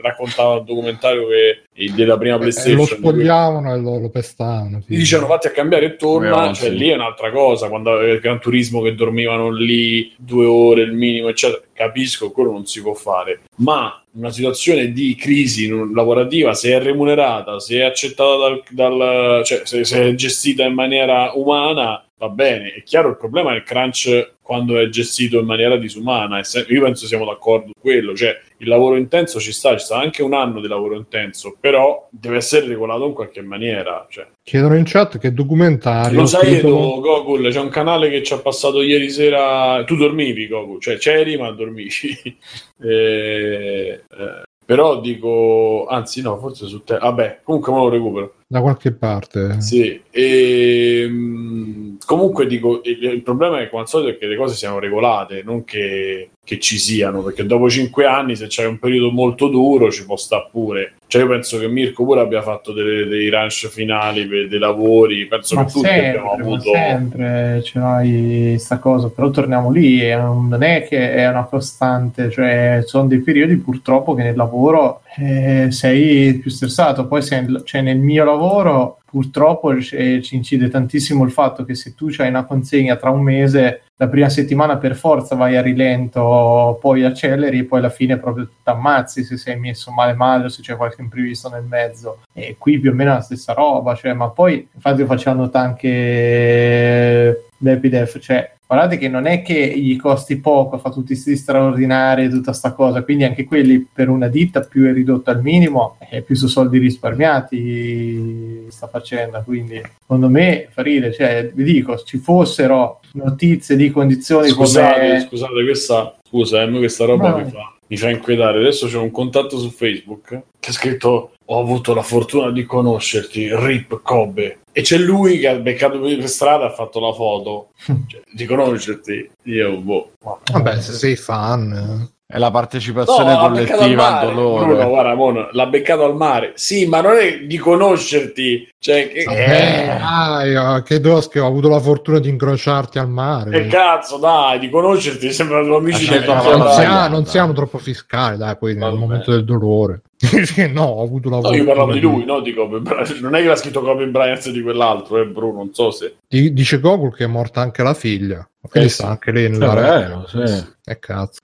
raccontava il documentario che della prima Eh, PlayStation. lo di cui- spogliavano e lo, lo pestavano. sì. gli dicevano vatti a cambiare e torna, Eh, cioè sì. lì è un'altra cosa, quando aveva il Gran Turismo che dormivano lì due ore il minimo, eccetera, capisco, quello non si può fare, ma una situazione di crisi lavorativa, se è remunerata, se è accettata dal, dal- cioè se, se è gestita in maniera umana, va bene, è chiaro il problema è il crunch quando è gestito in maniera disumana, io penso siamo d'accordo su quello, cioè il lavoro intenso ci sta, ci sta anche un anno di lavoro intenso, però deve essere regolato in qualche maniera, cioè Chiedono in chat che documentario. lo sai, titolo- Edo, Gogol, c'è un canale che ci ha passato ieri sera. Tu dormivi, Gogol, cioè c'eri, ma dormivi. Eh, eh, però dico, anzi, no, forse su te. Vabbè, comunque me lo recupero. Da qualche parte. Sì, e, mm, comunque dico, il, il problema è che come al solito è che le cose siano regolate, non che, che ci siano, perché dopo cinque anni se c'è un periodo molto duro ci può sta pure. Cioè io penso che Mirko pure abbia fatto delle- dei ranch finali, per dei lavori, penso ma che tutti sempre, abbiamo ma avuto... sempre ce l'hai sta cosa, però torniamo lì, non è che è una costante, cioè sono dei periodi purtroppo che nel lavoro eh, sei più stressato, poi se, cioè, nel mio lavoro purtroppo ci, ci incide tantissimo il fatto che se tu hai una consegna tra un mese, la prima settimana per forza vai a rilento, poi acceleri poi alla fine proprio ti ammazzi se sei messo male male o se c'è qualche imprevisto nel mezzo. E qui più o meno la stessa roba, cioè, ma poi infatti facciamo notare anche l'Epidef, cioè guardate che non è che gli costi poco, fa tutti questi straordinari e tutta sta cosa, quindi anche quelli per una ditta più è ridotto al minimo e più su soldi risparmiati sta facendo, quindi secondo me fa ridere, cioè vi dico, ci fossero notizie di condizioni Scusate, come... scusate, questa, scusa, eh, questa roba No. mi, fa, mi fa inquietare. Adesso c'è un contatto su Facebook che ha scritto: Ho avuto la fortuna di conoscerti, Rip Kobe. E c'è lui che ha beccato per strada e ha fatto la foto Cioè, di conoscerti. Io, boh. Vabbè, se sei fan. È la partecipazione al collettiva al mare. dolore. Bruno, guarda, Mono, l'ha beccato al mare. Sì, ma non è di conoscerti. Cioè, che, Eh, dai, che dos che ho avuto la fortuna di incrociarti al mare. che cazzo, dai, di conoscerti sembra tuoi amici non, siamo, non siamo troppo fiscali, dai, poi nel Vabbè. momento del dolore. no, ho avuto la No, io parlavo di lui, no? Di Kobe Bryant. Non è che l'ha scritto Kobe Bryant di quell'altro, eh, Bruno. Non so se. Di- dice Gogol che è morta anche la figlia. Quindi Eh, sta sì. anche lei È nella vero, sì. E cazzo.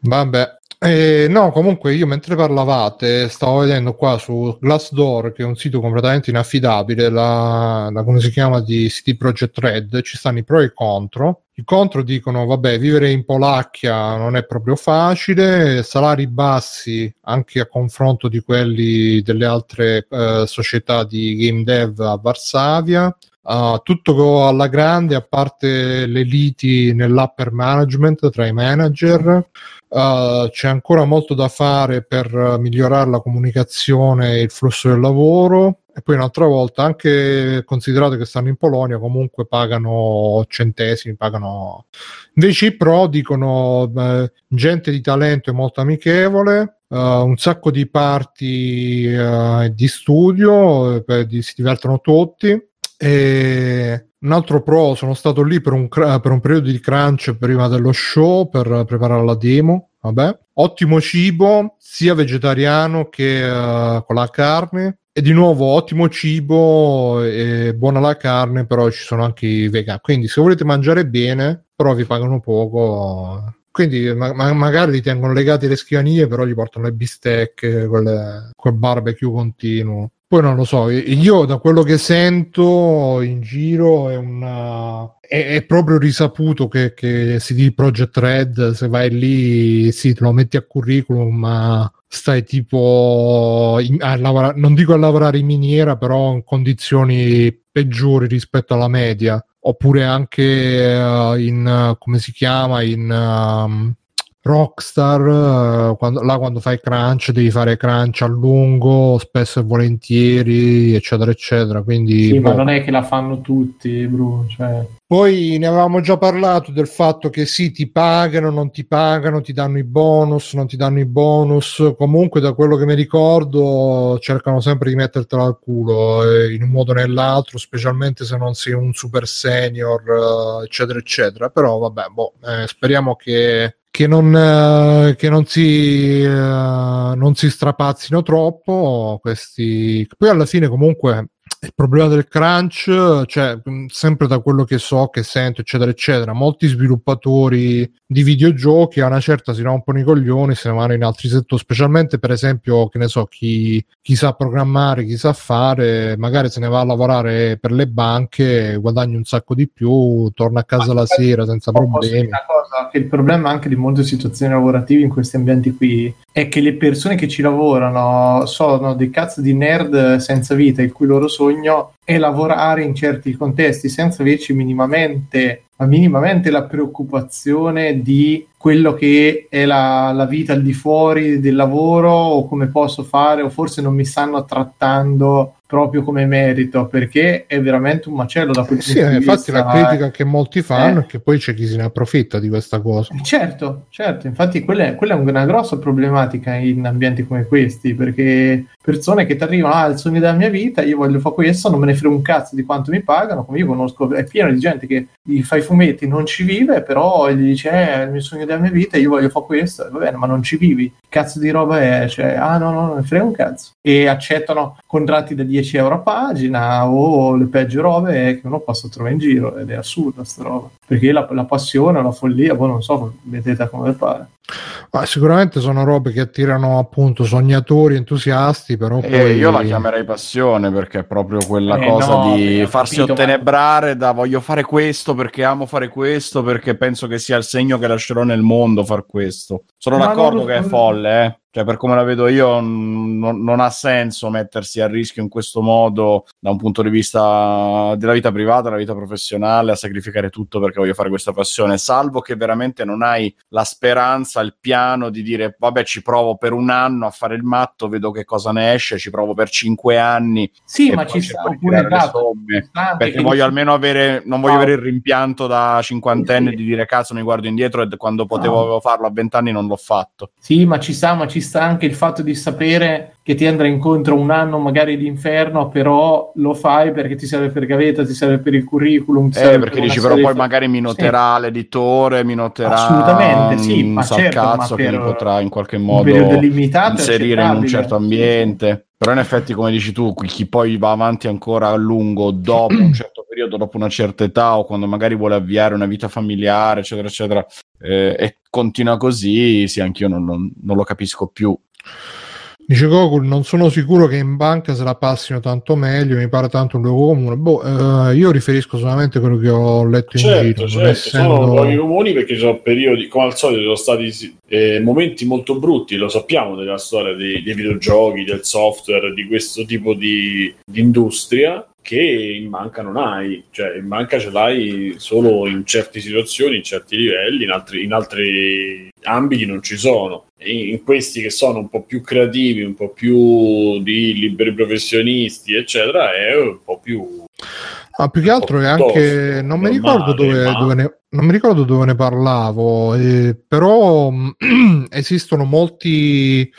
Vabbè. Eh, no, comunque io mentre parlavate stavo vedendo qua su Glassdoor, che è un sito completamente inaffidabile, la, la- come si chiama di CD Projekt Red, ci stanno i pro e i contro. I contro dicono, vabbè, vivere in Polacchia non è proprio facile, salari bassi anche a confronto di quelli delle altre eh, società di game dev a Varsavia, Uh, tutto alla grande, a parte le liti nell'upper management tra i manager. Uh, c'è ancora molto da fare per migliorare la comunicazione e il flusso del lavoro. E poi un'altra volta, anche considerato che stanno in Polonia, comunque pagano centesimi, pagano. Invece i pro dicono beh, gente di talento e molto amichevole, uh, un sacco di parti uh, di studio, eh, si divertono tutti e un altro pro, sono stato lì per un, per un periodo di crunch prima dello show per preparare la demo. Vabbè. Ottimo cibo, sia vegetariano che uh, con la carne. E di nuovo ottimo cibo, buona la carne, però ci sono anche i vegani. Quindi se volete mangiare bene, però vi pagano poco. Quindi ma- ma- magari li tengono legati alle scrivanie, però gli portano le bistecche, quelle, quel barbecue continuo. Poi non lo so, io da quello che sento in giro è, una, è, è proprio risaputo che, che CD Project Red, se vai lì, sì, te lo metti a curriculum, ma stai tipo a lavorare, non dico a lavorare in miniera, però in condizioni peggiori rispetto alla media. Oppure anche uh, in, come si chiama, in... Um, Rockstar, eh, quando, là quando fai crunch devi fare crunch a lungo, spesso e volentieri, eccetera, eccetera. Quindi, sì, boh. ma non è che la fanno tutti, Bru. Cioè... Poi ne avevamo già parlato del fatto che sì, ti pagano, non ti pagano, ti danno i bonus, non ti danno i bonus. Comunque, da quello che mi ricordo, cercano sempre di mettertela al culo eh, in un modo o nell'altro, specialmente se non sei un super senior, eh, eccetera, eccetera. Però, vabbè, boh, eh, speriamo che che non, eh, che non si, eh, non si strapazzino troppo questi poi alla fine comunque il problema del crunch, cioè, sempre da quello che so, che sento, eccetera, eccetera, molti sviluppatori di videogiochi a una certa si rompono i coglioni se ne vanno in altri settori, specialmente per esempio, che ne so, chi, chi sa programmare, chi sa fare, magari se ne va a lavorare per le banche, guadagni un sacco di più, torna a casa la sera senza problemi. Cosa, il problema anche di molte situazioni lavorative in questi ambienti qui è che le persone che ci lavorano sono dei cazzo di nerd senza vita, il cui loro sogno è lavorare in certi contesti senza averci minimamente, minimamente la preoccupazione di quello che è la, la, vita al di fuori del lavoro o come posso fare o forse non mi stanno trattando proprio come merito perché è veramente un macello da quel sì, punto di infatti la critica che molti fanno eh. è che poi c'è chi se ne approfitta di questa cosa certo, certo infatti quella è, quella è una grossa problematica in ambienti come questi perché persone che ti arrivano ah il sogno della mia vita io voglio fare questo non me ne frega un cazzo di quanto mi pagano come io conosco è pieno di gente che gli fa i fumetti non ci vive però gli dice eh, il mio sogno della mia vita io voglio fare questo. Va bene ma non ci vivi. Cazzo di roba è? Cioè ah no no non frega un cazzo. E accettano contratti da 10 euro a pagina o le peggio robe che uno possa trovare in giro ed è assurda sta roba perché la, la passione la follia poi non so vedete come pare ma sicuramente sono robe che attirano appunto sognatori entusiasti però eh, poi... io la chiamerei passione perché è proprio quella Eh, cosa no, di farsi capito, ma- ottenebrare da voglio fare questo perché amo fare questo perché penso che sia il segno che lascerò nel mondo far questo sono Ma d'accordo non- che è folle eh cioè per come la vedo io non, non ha senso mettersi a rischio in questo modo da un punto di vista della vita privata, della vita professionale, a sacrificare tutto perché voglio fare questa passione, salvo che veramente non hai la speranza, il piano di dire vabbè ci provo per un anno a fare il matto, vedo che cosa ne esce, ci provo per cinque anni sì ma ci sta le dato, anche perché voglio almeno avere non voglio No. avere il rimpianto da cinquantenne di dire cazzo mi guardo indietro e quando potevo No. farlo a vent'anni non l'ho fatto Sì, ma ci sta, ma ci sta anche il fatto di sapere che ti andrà incontro un anno magari di inferno, però lo fai perché ti serve per gavetta, ti serve per il curriculum. ti Eh, perché per dici, però poi di- magari mi noterà l'editore, mi noterà Assolutamente, sì, ma certo, ma che mi potrà in qualche modo inserire in un certo ambiente. Però in effetti, come dici tu, chi poi va avanti ancora a lungo dopo un certo periodo, dopo una certa età o quando magari vuole avviare una vita familiare, eccetera, eccetera, eh, e continua così, sì, anch'io non, non- non lo capisco più. Dice Gokul, non sono sicuro che in banca se la passino tanto meglio, mi pare tanto un luogo comune. Boh, eh, io riferisco solamente a quello che ho letto in Certo, giro. certo, essendo- sono luoghi comuni perché ci sono periodi, come al solito, sono stati eh, momenti molto brutti, lo sappiamo della storia dei, dei videogiochi, del software, di questo tipo di, di industria che in banca non hai, cioè in banca ce l'hai solo in certe situazioni, in certi livelli, in altri, in altri ambiti non ci sono. E in questi che sono un po' più creativi, un po' più di liberi professionisti, eccetera, è un po' più Ah, più che altro è anche non mi normale, ricordo dove, ma- dove ne, non mi ricordo dove ne parlavo, eh, però mh, esistono molti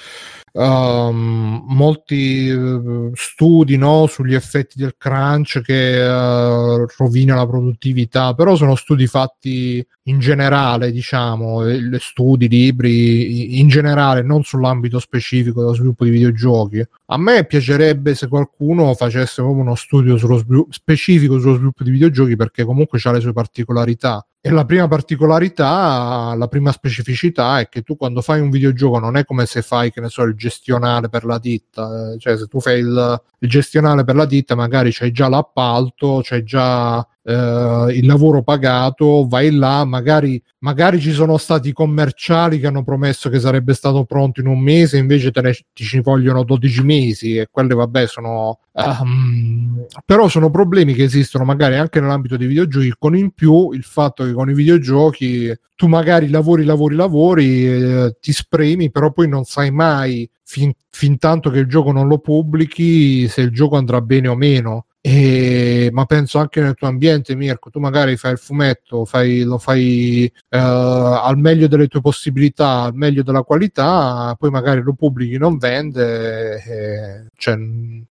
ehm, molti eh, studi no, sugli effetti del crunch che eh, rovina la produttività, però sono studi fatti in generale, diciamo, studi, libri in generale, non sull'ambito specifico dello sviluppo di videogiochi. A me piacerebbe se qualcuno facesse proprio uno studio sullo svilu- specifico sullo sviluppo di videogiochi perché comunque ha le sue particolarità. E la prima particolarità, la prima specificità è che tu quando fai un videogioco non è come se fai, che ne so, il gestionale per la ditta, eh, cioè se tu fai il, il gestionale per la ditta magari c'hai già l'appalto, c'hai già eh, il lavoro pagato, vai là, magari, magari ci sono stati commerciali che hanno promesso che sarebbe stato pronto in un mese, invece te ne, ti ci vogliono 12 mesi e quelle vabbè sono... ehm, però sono problemi che esistono magari anche nell'ambito dei videogiochi, con in più il fatto che con i videogiochi tu magari lavori, lavori, lavori, eh, ti spremi, però poi non sai mai fin, fin tanto che il gioco non lo pubblichi se il gioco andrà bene o meno. E- ma penso anche nel tuo ambiente, Mirko. Tu magari fai il fumetto, fai- lo fai eh, al meglio delle tue possibilità, al meglio della qualità, poi magari lo pubblichi, non vende. eh, cioè,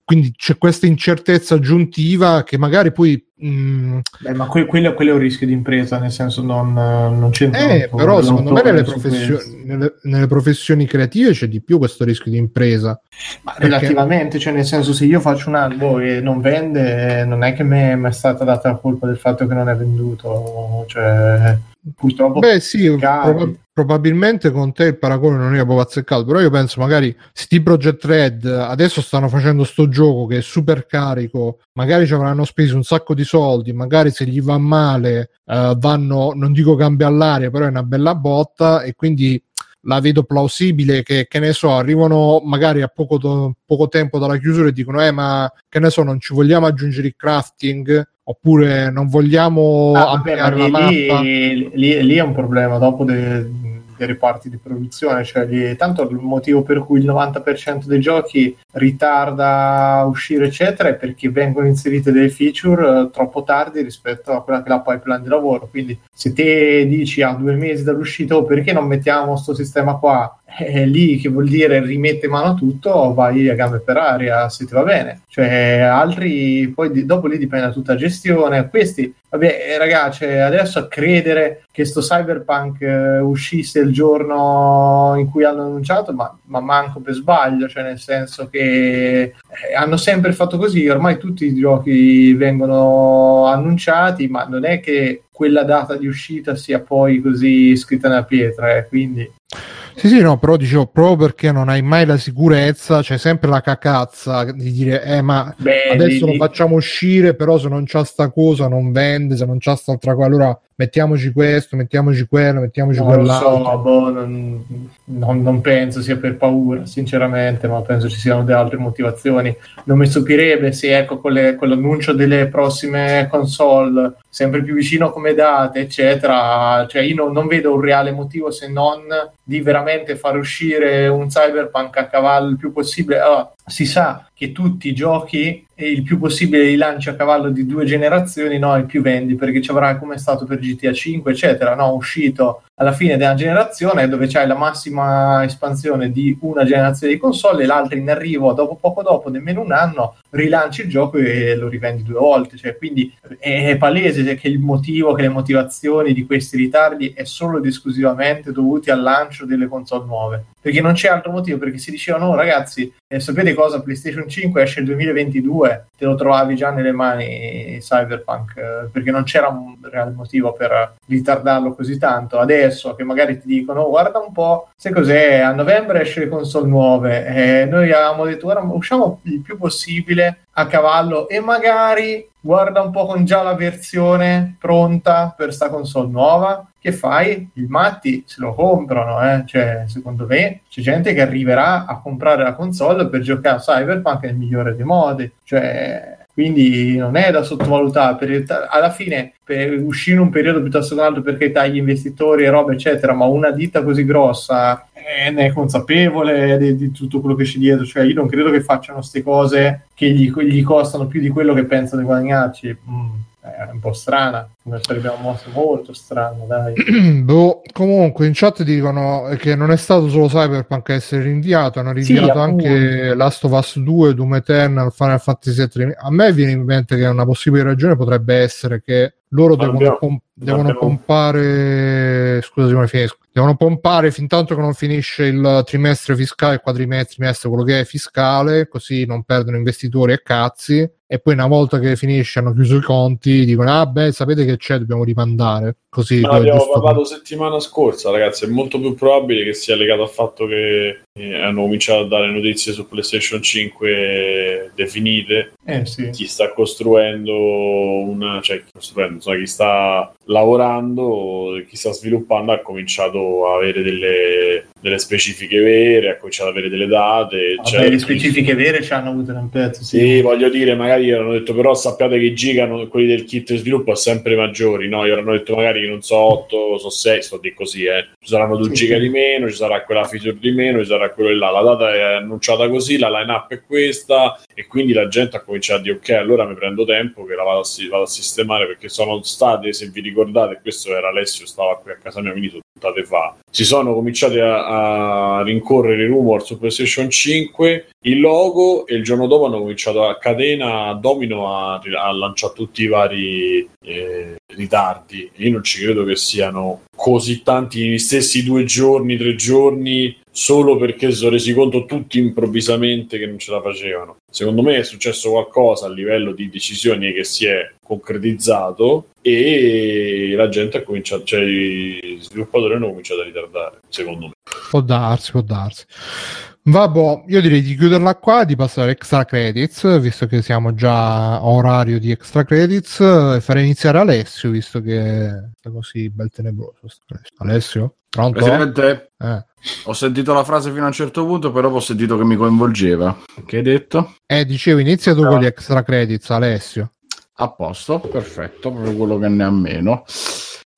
quindi c'è questa incertezza aggiuntiva che magari poi. mm, Beh, ma que- quello, quello è un rischio di impresa, nel senso non, non c'entra. eh, però secondo me nelle professioni, nelle- nelle professioni creative c'è di più questo rischio di impresa. Ma Perché- relativamente, cioè nel senso se io faccio un albo e non vende, non è che mi mi è stata data la colpa del fatto che non è venduto, cioè purtroppo Beh, sì, proba- probabilmente con te il paragone non è proprio azzeccato, però io penso magari sti Project Red adesso stanno facendo sto gioco che è super carico, magari ci avranno speso un sacco di soldi, magari se gli va male eh, vanno, non dico cambia all'aria, però è una bella botta e quindi la vedo plausibile che, che ne so, arrivano magari a poco, to- poco tempo dalla chiusura e dicono eh ma che ne so, non ci vogliamo aggiungere il crafting oppure non vogliamo Ah, vabbè, ma ampliare la lì, mappa. lì- lì- è un problema dopo de- dei reparti di produzione, cioè lì- tanto il motivo per cui il 90% dei giochi ritarda uscire eccetera è perché vengono inserite delle feature eh, troppo tardi rispetto a quella che è la pipeline di lavoro, quindi se te dici a due mesi dall'uscita "Oh, perché non mettiamo questo sistema qua è lì che vuol dire rimette mano a tutto, vai a gambe per aria se ti va bene. Cioè, altri poi di- dopo lì dipende da tutta la gestione. Questi, vabbè, eh, ragazzi, adesso a credere che sto cyberpunk eh, uscisse il giorno in cui hanno annunciato, ma, ma manco per sbaglio, cioè nel senso che eh, hanno sempre fatto così, ormai tutti i giochi vengono annunciati, ma non è che quella data di uscita sia poi così scritta nella pietra, eh, quindi Sì, sì, no, però dicevo, proprio perché non hai mai la sicurezza, c'è sempre la cacazza di dire, eh, ma Beh, adesso lo facciamo uscire, però se non c'ha sta cosa non vende, se non c'ha sta altra cosa, allora mettiamoci questo, mettiamoci quello, mettiamoci Non lo quell'altro. so, boh, non, non- non penso sia per paura, sinceramente, ma penso ci siano delle altre motivazioni. Non mi stupirebbe se, ecco, con, le- con l'annuncio delle prossime console, sempre più vicino come date, eccetera, cioè io non, non vedo un reale motivo se non di veramente far uscire un cyberpunk a cavallo il più possibile. Allora, si sa che tutti i giochi e il più possibile li lanci a cavallo di due generazioni, no, il più vendi, perché ci avrà come è stato per GTA 5, eccetera, no, uscito alla fine della generazione dove c'hai la massima espansione di una generazione di console e l'altra in arrivo dopo poco dopo, nemmeno un anno, rilanci il gioco e lo rivendi due volte. Cioè, quindi è, palese che il motivo, che le motivazioni di questi ritardi è solo ed esclusivamente dovuti al lancio delle console nuove. Perché non c'è altro motivo, perché si diceva no ragazzi, eh, sapete cosa? PlayStation PlayStation 5 esce il 2022, te lo trovavi già nelle mani Cyberpunk, eh, perché non c'era un reale motivo per ritardarlo così tanto. Adesso che magari ti dicono, "Oh, guarda un po', sai cos'è, a novembre esce le console nuove, e noi avevamo detto, guarda, usciamo il più possibile a cavallo e magari guarda un po' con già la versione pronta per sta console nuova. Che fai? I matti se lo comprano, eh? cioè, secondo me c'è gente che arriverà a comprare la console per giocare a Cyberpunk nel migliore dei modi, cioè quindi non è da sottovalutare per, alla fine per uscire un periodo piuttosto che un altro perché tagli investitori e roba eccetera ma una ditta così grossa eh, ne è consapevole di, di tutto quello che c'è dietro. Cioè io non credo che facciano queste cose che gli, gli costano più di quello che pensano di guadagnarci. Mm, è un po' strana come sarebbe una mossa molto strana dai boh, comunque in chat dicono che non è stato solo Cyberpunk a essere rinviato, hanno rinviato appunto. anche Last of Us 2, Doom Eternal, Final Fantasy VII. A me viene in mente che una possibile ragione potrebbe essere che loro devono, pom- devono abbiamo- pompare scusa come finisco devono pompare fin tanto che non finisce il trimestre fiscale il quadrimestre trimestre, quello che è fiscale così non perdono investitori e cazzi. E poi una volta che finisce hanno chiuso i conti dicono ah beh sapete che c'è dobbiamo rimandare così Ma poi abbiamo giusto- parlato settimana scorsa, ragazzi. È molto più probabile che sia legato al fatto che eh, hanno cominciato a dare notizie su PlayStation 5 definite. eh sì Chi sta costruendo una, cioè chi, costruendo, insomma, chi sta lavorando, chi sta sviluppando ha cominciato a avere delle, delle specifiche vere, ha cominciato ad avere delle date. Vabbè, cioè- le specifiche vere ci hanno avuto un pezzo sì. Sì, voglio dire, magari avranno detto, però sappiate che i giga, quelli del kit di sviluppo, sono sempre maggiori, no? Gli avranno detto magari che non so 8, so 6, sto di così, eh. Ci saranno 2 Sì, giga sì. di meno, ci sarà quella feature di meno, ci sarà quello là. La data è annunciata così, la line-up è questa, e quindi la gente ha cominciato a dire, ok, allora mi prendo tempo che la vado a, vado a sistemare, perché sono state, se vi ricordate, questo era Alessio, stava qui a casa mia, quindi sono puntate fa, si sono cominciati a, a rincorrere i rumor su PlayStation 5, il logo e il giorno dopo hanno cominciato a catena a domino a, a lanciare tutti i vari eh, ritardi. Io non ci credo che siano così tanti gli stessi due giorni, tre giorni, solo perché si sono resi conto tutti improvvisamente che non ce la facevano. Secondo me è successo qualcosa a livello di decisioni che si è concretizzato e la gente ha cominciato, cioè i sviluppatori hanno cominciato a ritardare, secondo me. Può darsi, può darsi. Vabbè, io direi di chiuderla qua, di passare extra credits, visto che siamo già a orario di extra credits, e fare iniziare Alessio, visto che è così bel tenebroso. Alessio. Pronto? Presidente, Eh. ho sentito la frase fino a un certo punto, però ho sentito che mi coinvolgeva. Che hai detto? Eh, dicevo, inizia tu con gli extra credits, Alessio. A posto, perfetto, proprio quello che ne ha meno.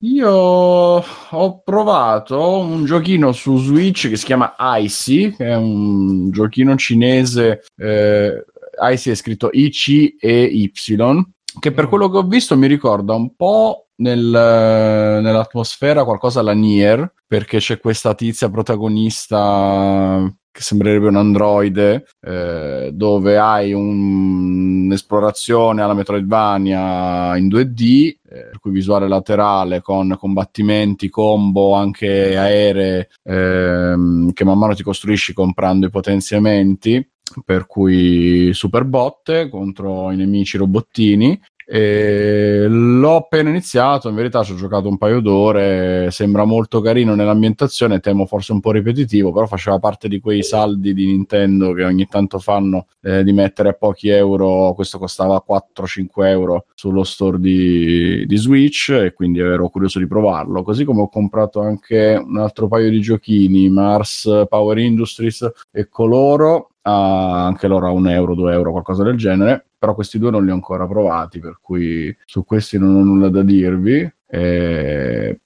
Io ho provato un giochino su Switch che si chiama Icy, che è un giochino cinese. Eh, Icy è scritto I-C-E-Y, che per quello che ho visto mi ricorda un po' nel- nell'atmosfera qualcosa alla Nier, perché c'è questa tizia protagonista che sembrerebbe un androide, eh, dove hai un- un'esplorazione alla Metroidvania in 2D, eh, per cui visuale laterale con combattimenti, combo anche aeree, ehm, che man mano ti costruisci comprando i potenziamenti, per cui super botte contro i nemici robottini. E l'ho appena iniziato, in verità ci ho giocato un paio d'ore, sembra molto carino nell'ambientazione, temo forse un po' ripetitivo, però faceva parte di quei saldi di Nintendo che ogni tanto fanno eh, di mettere a pochi euro, questo costava 4-5 euro sullo store di, di Switch e quindi ero curioso di provarlo, così come ho comprato anche un altro paio di giochini, Mars Power Industries e Coloro, anche loro a un euro, due euro, qualcosa del genere. Però questi due non li ho ancora provati, per cui su questi non ho nulla da dirvi. E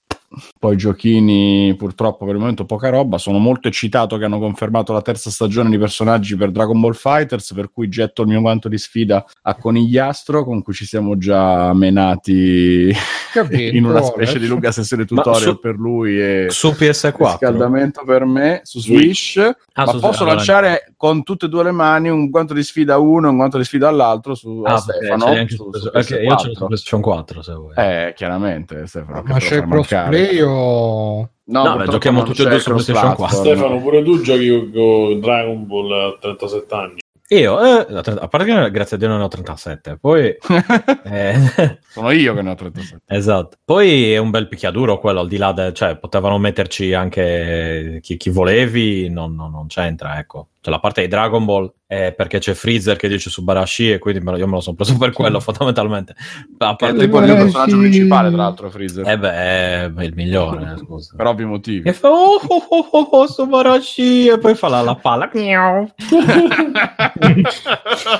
poi giochini, purtroppo per il momento poca roba. Sono molto eccitato che hanno confermato la terza stagione di personaggi per Dragon Ball Fighters, per cui getto il mio guanto di sfida a Conigliastro, con cui ci siamo già menati Capito, in una specie di lunga sessione tutorial su- per lui e Su PS4. riscaldamento per me su Switch. Ah, ma su- posso allora- lanciare con tutte e due le mani un guanto di sfida a uno e un guanto di sfida all'altro su a Ah, Stefano. su- su- su ok, io ce l'ho su PS4. PlayStation 4 se vuoi. Eh, chiaramente, Stefano. che Ma c'è fai mancare. Crossplay o... No, No, beh, giochiamo tutti e due su PlayStation cross-platform. Stefano, pure tu giochi con, con Dragon Ball a 37 anni. Io, eh, a parte che grazie a Dio non ne ho 37, poi... eh, Sono io che ne ho 37. esatto. Poi è un bel picchiaduro quello, al di là del... cioè potevano metterci anche chi, chi volevi, non, non- non c'entra, ecco. Cioè la parte di Dragon Ball è perché c'è Freezer che dice su Barashi e quindi me lo- io me lo sono preso per quello fondamentalmente. A Che è parte... tipo il mio personaggio principale, tra l'altro, Freezer. Eh beh, è il migliore, scusa. Per ovvi motivi. E fa oh oh oh oh, oh Subarashi e poi fa la, la palla.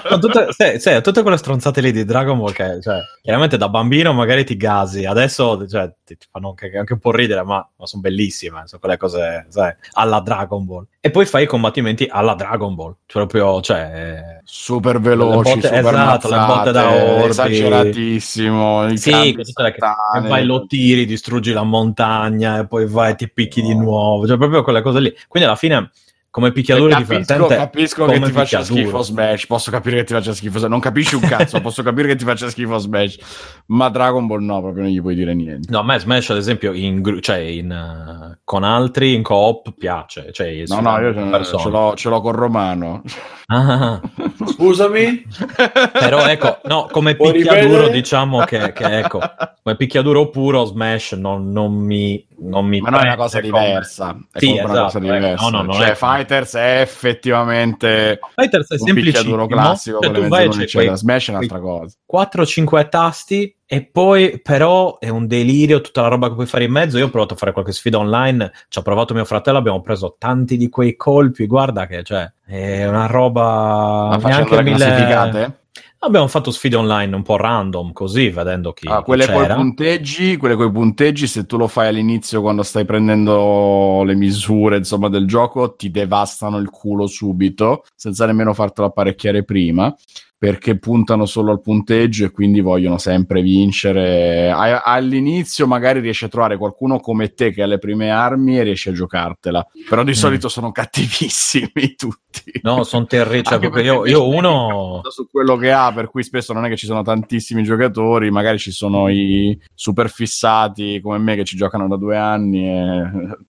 Ma tutte, sì, sì, tutte quelle stronzate lì di Dragon Ball che cioè, chiaramente da bambino magari ti gasi, adesso cioè, ti, ti fanno anche, anche un po' ridere, ma, ma sono bellissime, sono quelle cose sai, alla Dragon Ball. E poi fai i combattimenti alla Dragon Ball, cioè proprio, cioè... Super veloci, botte- super esatto, le botte da orbi. esageratissimo. Sì, che e vai lo tiri, distruggi la montagna e poi vai e ti picchi di nuovo, cioè proprio quelle cose lì. Quindi alla fine come picchiaduro capisco, divertente. capisco come che ti faccia schifo Smash. Posso capire che ti faccia schifo. Non capisci un cazzo. posso capire che ti faccia schifo Smash. Ma Dragon Ball no, proprio non gli puoi dire niente. No, a me Smash ad esempio in, cioè in, eh, con altri in co-op piace. Cioè, No, no, io ce, l'ho, ce l'ho con Romano. Ah, Scusami, però ecco, no, come Puoi picchiaduro diciamo che, che, ecco, come picchiaduro puro Smash non, non mi... Non mi Ma non è una cosa come- diversa. È Sì, comunque una esatto, cosa diversa. No, no, non cioè, è- Fighters è effettivamente Fighters è un picchiaduro classico Cioè, tu vai c'è quei-. Smash è un'altra cosa. 4-5 tasti e poi però è un delirio tutta la roba che puoi fare in mezzo. Io ho provato a fare qualche sfida online, ci ha provato mio fratello, abbiamo preso tanti di quei colpi, guarda che cioè è una roba Ma facendo neanche le mille... classificate? Abbiamo fatto sfide online un po' random così, vedendo chi, Ah, quelle coi c'era. punteggi, quelle coi punteggi, se tu lo fai all'inizio quando stai prendendo le misure insomma, del gioco, ti devastano il culo subito, senza nemmeno fartelo apparecchiare prima, perché puntano solo al punteggio e quindi vogliono sempre vincere. A- all'inizio magari riesci a trovare qualcuno come te che ha le prime armi e riesci a giocartela, però di Mm. solito sono cattivissimi tutti. No, sono terribili. Cioè, io, perché io invece uno... su quello che ha, per cui spesso non è che ci sono tantissimi giocatori, magari ci sono i super fissati come me che ci giocano da due anni e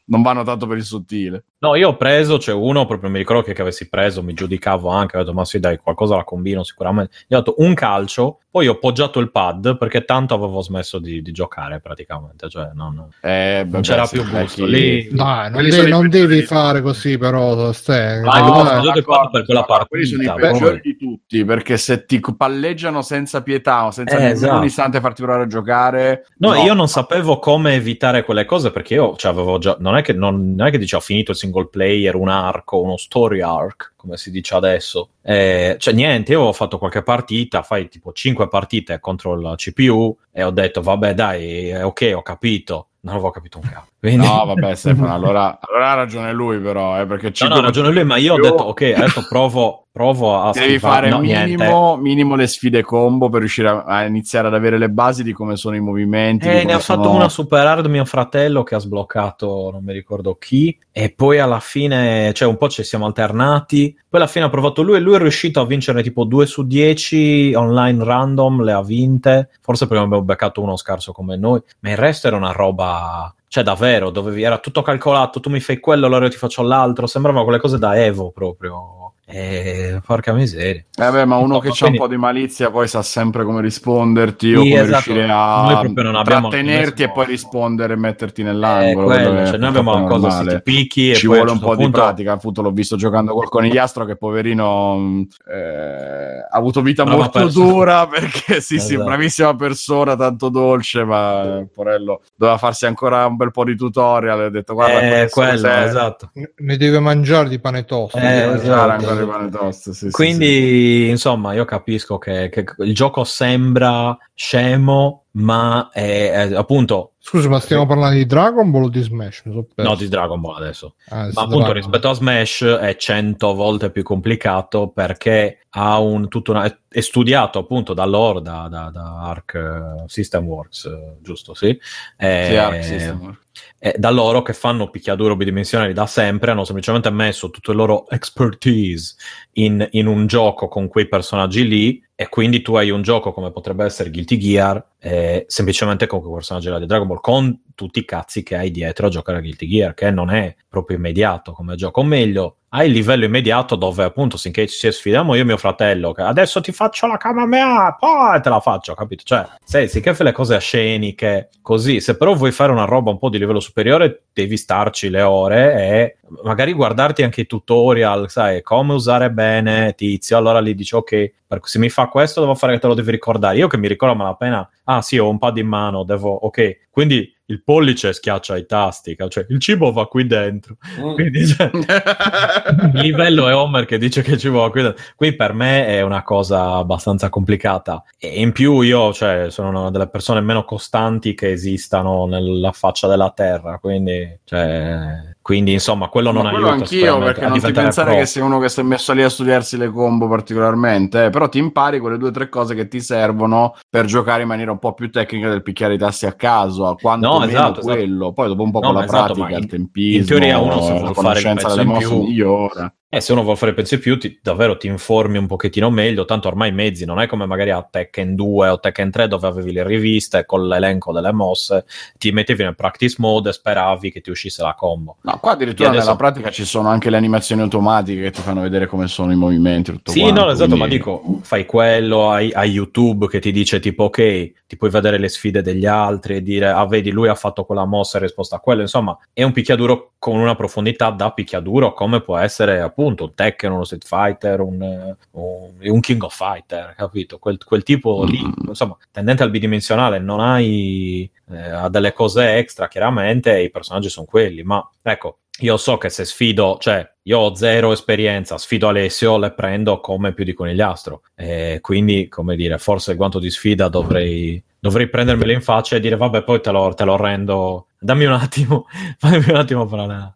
non vanno tanto per il sottile. No, io ho preso, c'è uno, proprio mi ricordo che, che avessi preso, mi giudicavo anche, ho detto, ma sì dai, qualcosa la combino sicuramente. Gli ho dato un calcio, poi ho poggiato il pad perché tanto avevo smesso di, di giocare praticamente, cioè non, Eh, non c'era sì, più gusto. Lì... Dai, non, de- sono non devi fare così, però, Ste. Ah, Devi no, il quadro per quella d'accordo, quelli sono i peggiori di tutti perché se ti palleggiano senza pietà o senza Eh, nemmeno esatto. un istante farti provare a giocare No, io non sapevo come evitare quelle cose perché io cioè, avevo già. Non è che, non, non è che dicevo ho finito il single player, un arco, uno story arc, come si dice adesso. Eh, cioè, niente, io ho fatto qualche partita, fai tipo 5 partite contro il CPU e ho detto, vabbè, dai, è ok, ho capito. Non avevo capito un cazzo. Quindi... No, vabbè, Stefano, allora, allora ha ragione lui, però, eh, perché No, no, ha ragione lui, ma io ho Io- detto, ok, adesso provo, provo a Devi fare no, minimo, minimo le sfide combo per riuscire a, a iniziare ad avere le basi di come sono i movimenti. Eh, ne ha fatto sono- una super hard mio fratello che ha sbloccato non mi ricordo chi e poi alla fine cioè un po' ci siamo alternati poi alla fine ha provato lui e lui è riuscito a vincere tipo 2 su 10 online random le ha vinte forse perché abbiamo beccato uno scarso come noi ma il resto era una roba cioè davvero dovevi era tutto calcolato tu mi fai quello allora io ti faccio l'altro. Sembrava quelle cose da Evo proprio eh, porca miseria Eh, vabbè, ma uno che ha un po' di malizia poi sa sempre come risponderti o Sì, come esatto. riuscire Noi a proprio non abbiamo trattenerti e poi rispondere e metterti Eh, nell'angolo. quello, quello cioè, noi abbiamo una cosa normale. se ti picchi e Ci vuole un certo po' di punto- pratica. Appunto, l'ho visto giocando col conigliastro che poverino mh, eh, ha avuto vita Brava molto persona. dura perché sì, sì, Esatto. bravissima persona, tanto dolce, ma eh, porello doveva farsi ancora un bel po' di tutorial. E ha detto, guarda, eh, questo quello, cos'è?" esatto. Ne deve mangiare di pane tosto. Eh, Deve mangiare esatto. ancora i pane toast, sì, sì, Quindi, insomma, io capisco che, che il gioco sembra scemo, ma è, è, appunto. Scusa, ma stiamo parlando di Dragon Ball o di Smash? Mi sono perso. No, di Dragon Ball adesso. Ah, Ma appunto Dragon. rispetto a Smash è 100 volte più complicato perché ha un tutto una, è, è studiato appunto da lore, da, da, da Arc eh, System Works, eh, giusto? Sì. Eh, Sì, Arc System. eh, da loro che fanno picchiaduro bidimensionali da sempre hanno semplicemente messo tutto il loro expertise in, in un gioco con quei personaggi lì e quindi tu hai un gioco come potrebbe essere Guilty Gear eh, semplicemente con quei personaggi là di Dragon Ball con tutti i cazzi che hai dietro a giocare a Guilty Gear, che non è proprio immediato come gioco, o meglio, hai il livello immediato dove appunto finché ci sfidiamo io e mio fratello che adesso ti faccio la camera poi te la faccio capito? Cioè se, sì che fai le cose sceniche così. Se però vuoi fare una roba un po' di livello superiore devi starci le ore e magari guardarti anche i tutorial sai come usare bene tizio. Allora lì dici ok se mi fa questo devo fare che te lo devi ricordare io che mi ricordo malapena ah sì ho un pad in mano devo ok quindi il pollice schiaccia i tasti, cioè il cibo va qui dentro. Mm. Quindi, cioè, il livello è Homer che dice che il cibo va qui dentro. Qui per me è una cosa abbastanza complicata. E in più io cioè, sono una delle persone meno costanti che esistano nella faccia della terra, quindi cioè, quindi, insomma, quello non Ma quello aiuta. anch'io, perché non ti pensare pro. che sei uno che si è messo lì a studiarsi le combo particolarmente, eh, però ti impari quelle due o tre cose che ti servono per giocare in maniera un po' più tecnica del picchiare i tassi a caso, quanto no, esatto, esatto, quello. Poi dopo un po' no, con la esatto, pratica, il tempismo, in teoria uno fare il pezzo delle mosse migliora. Eh, se uno vuole fare pensi più, ti, davvero ti informi un pochettino meglio, tanto ormai i mezzi non è come magari a Tekken 2 o Tekken 3 dove avevi le riviste con l'elenco delle mosse, ti mettevi nel practice mode e speravi che ti uscisse la combo. No, qua addirittura adesso... nella pratica ci sono anche le animazioni automatiche che ti fanno vedere come sono i movimenti. Tutto sì, quanto, no, esatto, quindi... ma dico, fai quello, hai, hai, YouTube che ti dice tipo ok, ti puoi vedere le sfide degli altri e dire ah vedi lui ha fatto quella mossa e risposta a quello, insomma è un picchiaduro con una profondità da picchiaduro come può essere appunto un Tekken, uno Street Fighter, un, un, un King of Fighter, capito? Quel, quel tipo lì, mm. insomma, tendente al bidimensionale, non hai eh, delle cose extra, chiaramente, i personaggi sono quelli, ma ecco, io so che se sfido, cioè io ho zero esperienza, sfido Alessio, le prendo come più di conigliastro. E quindi, come dire, forse il guanto di sfida dovrei, dovrei prendermelo in faccia e dire vabbè, poi te lo, te lo rendo. Dammi un attimo, fammi un attimo per la...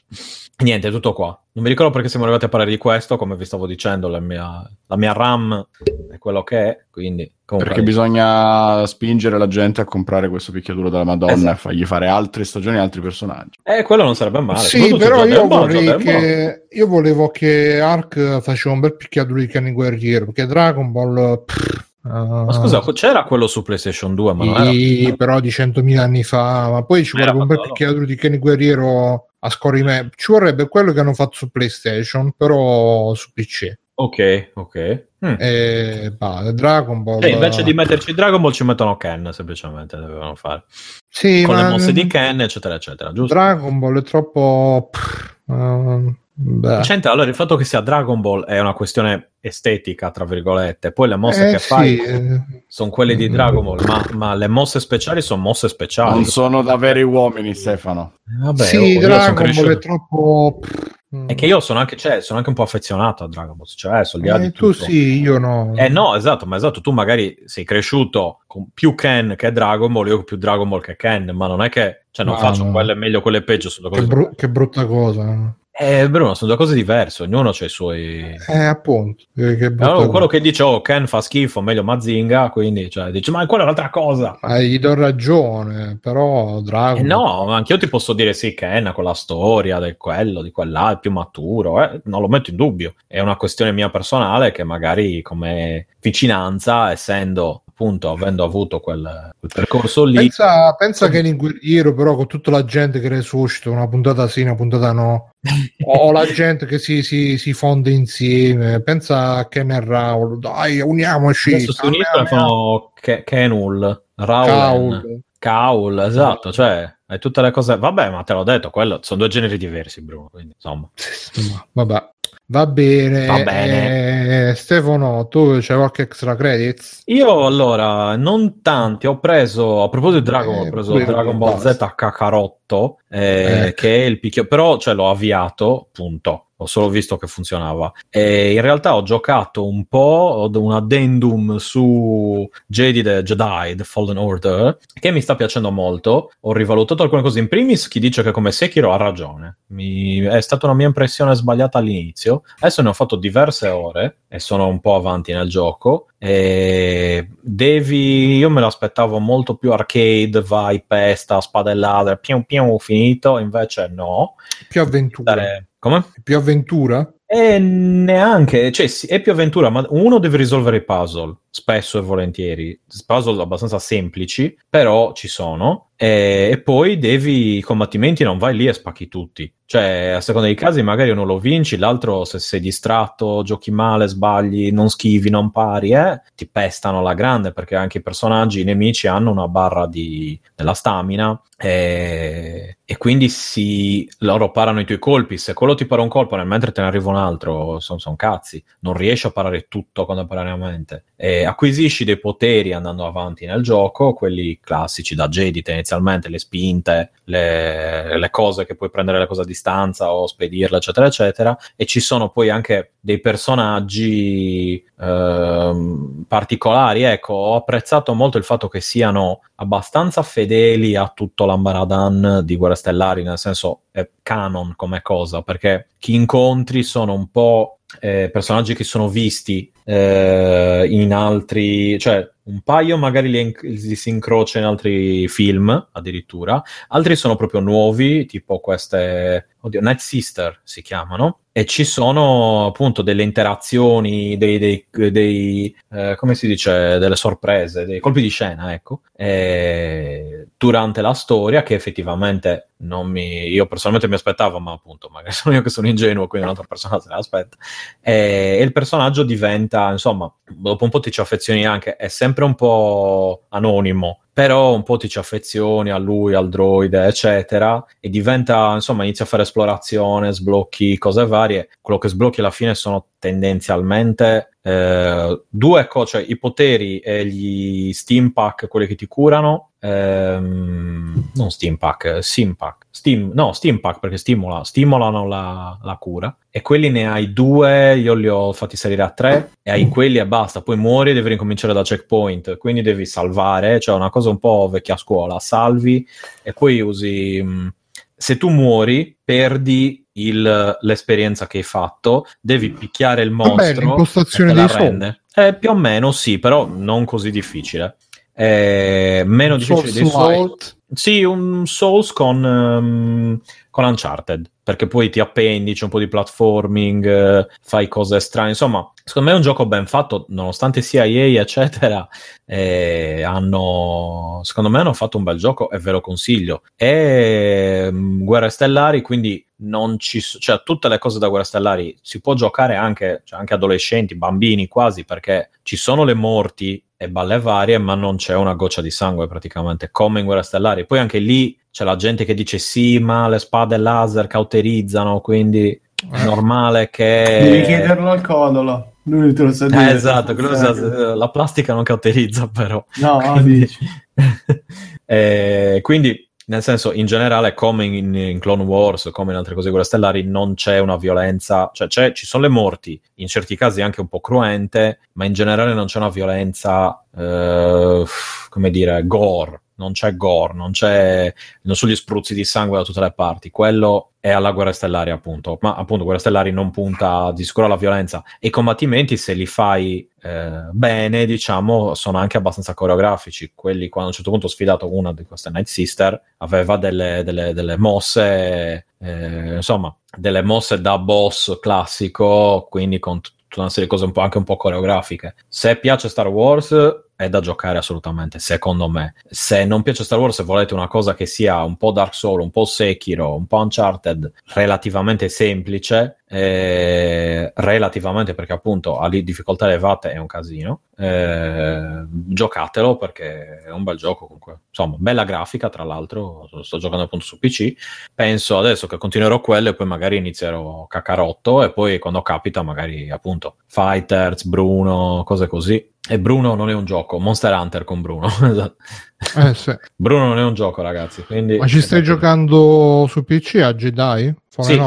Niente, tutto qua. Non mi ricordo perché siamo arrivati a parlare di questo, come vi stavo dicendo, la mia, la mia RAM è quello che è, quindi... Perché bisogna spingere la gente a comprare questo picchiaduro della Madonna esatto. e fargli fare altre stagioni e altri personaggi. Eh, quello non sarebbe male. Sì, però io, vorrei che, io volevo che Ark facesse un bel picchiaduro di Kenny Guerriero, perché Dragon Ball... Pff, Uh, ma scusa, c'era quello su PlayStation 2, ma era... però di 100.000 anni fa. Ma poi ci vorrebbe un bel picchiaduro di Kenny Guerriero a scorrimento. Ci vorrebbe quello che hanno fatto su PlayStation, però su PC. Ok, ok. Mm. E, bah, Dragon Ball. E invece di metterci Dragon Ball ci mettono Ken, semplicemente dovevano fare. Sì, Con le mosse di Ken, eccetera, eccetera. Giusto? Dragon Ball è troppo. Pff, uh, C'entra, allora il fatto che sia Dragon Ball è una questione estetica, tra virgolette, poi le mosse eh, che sì. fai eh. sono quelle di Dragon Ball, ma, ma, le mosse speciali sono mosse speciali. Non sono da veri uomini, Stefano. Vabbè, sì, io, Dragon io Ball è troppo... È che io sono anche, cioè, sono anche un po' affezionato a Dragon Ball, cioè, eh, tu sì, io no. Eh no, esatto, ma esatto, tu magari sei cresciuto con più Ken che Dragon Ball, io più Dragon Ball che Ken, ma non è che, cioè, non ma faccio no. quelle meglio, quelle peggio. Sono che, bru- che brutta cosa. Eh, Bruno, sono due cose diverse, ognuno ha i suoi... Eh, appunto. Che allora, quello che dice, oh, Ken fa schifo, meglio Mazinga, quindi cioè, dice, ma quella è un'altra cosa. Eh, gli do ragione, però Dragon... Eh, no, anche io ti posso dire sì, Ken con la storia del quello, di quell'altro, è più maturo, eh, non lo metto in dubbio. È una questione mia personale che magari come vicinanza, essendo appunto avendo avuto quel, quel percorso lì. Pensa, pensa che in guerriero, però, con tutta la gente che resuscita, una puntata sì, una puntata no, o la gente che si, si, si, fonde insieme. Pensa a Ken e Raul, dai, uniamoci. Adesso si uniscono e fanno Kenul, Raul. Caul, esatto, cioè hai tutte le cose. Vabbè, ma te l'ho detto, quello sono due generi diversi, Bruno. Quindi, insomma, vabbè. Va bene. Va bene. Eh, Stefano, tu c'hai qualche extra credits? Io allora, non tanti, ho preso, a proposito di Dragon, eh, ho preso Dragon Ball Z Kakarotto, eh, eh. che è il picchio, però cioè, l'ho avviato, punto ho solo visto che funzionava. E in realtà ho giocato un po' un addendum su Jedi the Jedi, The Fallen Order, che mi sta piacendo molto. Ho rivalutato alcune cose. In primis, chi dice che come Sekiro ha ragione. Mi... È stata una mia impressione sbagliata all'inizio. Adesso ne ho fatto diverse ore e sono un po' avanti nel gioco. E devi, io me l'aspettavo molto più arcade, vai, pesta, spadellate, più più finito, invece no. Più avventura. Dare... Come? Più avventura? E neanche, cioè sì, è più avventura, ma uno deve risolvere i puzzle, spesso e volentieri, puzzle abbastanza semplici, però ci sono, e, e poi devi, i combattimenti non vai lì e spacchi tutti, cioè a seconda dei casi magari uno lo vinci, l'altro se sei distratto, giochi male, sbagli, non schivi, non pari, eh, ti pestano alla grande, perché anche i personaggi, i nemici hanno una barra di, della stamina, e, e quindi si, loro parano i tuoi colpi, se quello ti para un colpo nel mentre te ne arriva un altro, sono son cazzi, non riesci a parare tutto contemporaneamente. E acquisisci dei poteri andando avanti nel gioco, quelli classici da Jedi inizialmente, le spinte, le, le cose che puoi prendere le cose a distanza o spedirle, eccetera, eccetera, e ci sono poi anche dei personaggi ehm, particolari. Ecco, ho apprezzato molto il fatto che siano abbastanza fedeli a tutto l'ambaradan di Guerre Stellari, nel senso è canon come cosa, perché chi incontri sono un po' eh, personaggi che sono visti eh, in altri, cioè un paio magari li, li, si incrocia in altri film addirittura, altri sono proprio nuovi, tipo queste, oddio, Night Sister si chiamano, e ci sono appunto delle interazioni, dei, dei, dei eh, come si dice, delle sorprese, dei colpi di scena, ecco, eh, durante la storia che effettivamente non mi, io personalmente mi aspettavo, ma appunto magari sono io che sono ingenuo, quindi un'altra persona se l'aspetta, e, e il personaggio diventa, insomma, dopo un po' ti ci affezioni anche, è sempre un po' anonimo, però un po' ti ci affezioni a lui, al droide, eccetera, e diventa, insomma, inizia a fare esplorazione, sblocchi cose varie. Quello che sblocchi alla fine sono tendenzialmente eh, due cose, cioè i poteri e gli steam pack, quelli che ti curano, ehm, non steam pack, sim pack, steam, no, steam pack perché stimola, stimolano la, la, cura. E quelli ne hai due, io li ho fatti salire a tre. E hai quelli e basta, poi muori e devi ricominciare da checkpoint, quindi devi salvare, cioè una cosa un po' vecchia scuola, salvi e poi usi... Mh, se tu muori, perdi il, l'esperienza che hai fatto, devi picchiare il mostro. Vabbè, l'impostazione dei rende. Eh, più o meno sì, però non così difficile. Eh, meno difficile dei Souls. Sì, un Souls con, um, con Uncharted, perché poi ti appendi, c'è un po' di platforming, eh, fai cose strane, insomma, secondo me è un gioco ben fatto, nonostante sia EA, eccetera, eh, hanno, secondo me hanno fatto un bel gioco e ve lo consiglio. E um, Guerre Stellari, quindi non ci cioè tutte le cose da Guerre Stellari si può giocare anche, cioè anche adolescenti, bambini quasi, perché ci sono le morti e balle varie, ma non c'è una goccia di sangue praticamente, come in Guerra Stellari. Poi anche lì c'è la gente che dice sì, ma le spade laser cauterizzano, quindi è normale che... Devi chiederlo al codolo. Lui te lo sa dire. Eh, esatto, sa, la plastica non cauterizza però. No, quindi... dici. eh, quindi nel senso, in generale, come in, in, Clone Wars, come in altre cose guerre stellari, non c'è una violenza, cioè ci sono le morti, in certi casi anche un po' cruente, ma in generale non c'è una violenza, eh, come dire, gore, non c'è gore, non, c'è, non sono gli spruzzi di sangue da tutte le parti, quello è alla guerra stellare appunto, ma appunto guerra stellari non punta di sicuro alla violenza. E i combattimenti se li fai eh, bene diciamo sono anche abbastanza coreografici, quelli quando a un certo punto ho sfidato una di queste Night Sister aveva delle, delle, delle mosse, eh, insomma delle mosse da boss classico, quindi con tutta una serie di cose un anche un po' coreografiche. Se piace Star Wars è da giocare assolutamente, secondo me. Se non piace Star Wars e volete una cosa che sia un po' Dark Souls, un po' Sekiro, un po' Uncharted, relativamente semplice, eh, relativamente perché appunto ha difficoltà elevate è un casino, eh, giocatelo perché è un bel gioco comunque. Insomma, bella grafica tra l'altro, sto giocando appunto su PC, penso adesso che continuerò quello e poi magari inizierò Cacarotto e poi quando capita magari appunto Fighters, Bruno, cose così. E Bruno non è un gioco, Monster Hunter con Bruno. eh, sì. Bruno non è un gioco, ragazzi. Quindi... Ma ci stai giocando su PC a Jedi? Sì,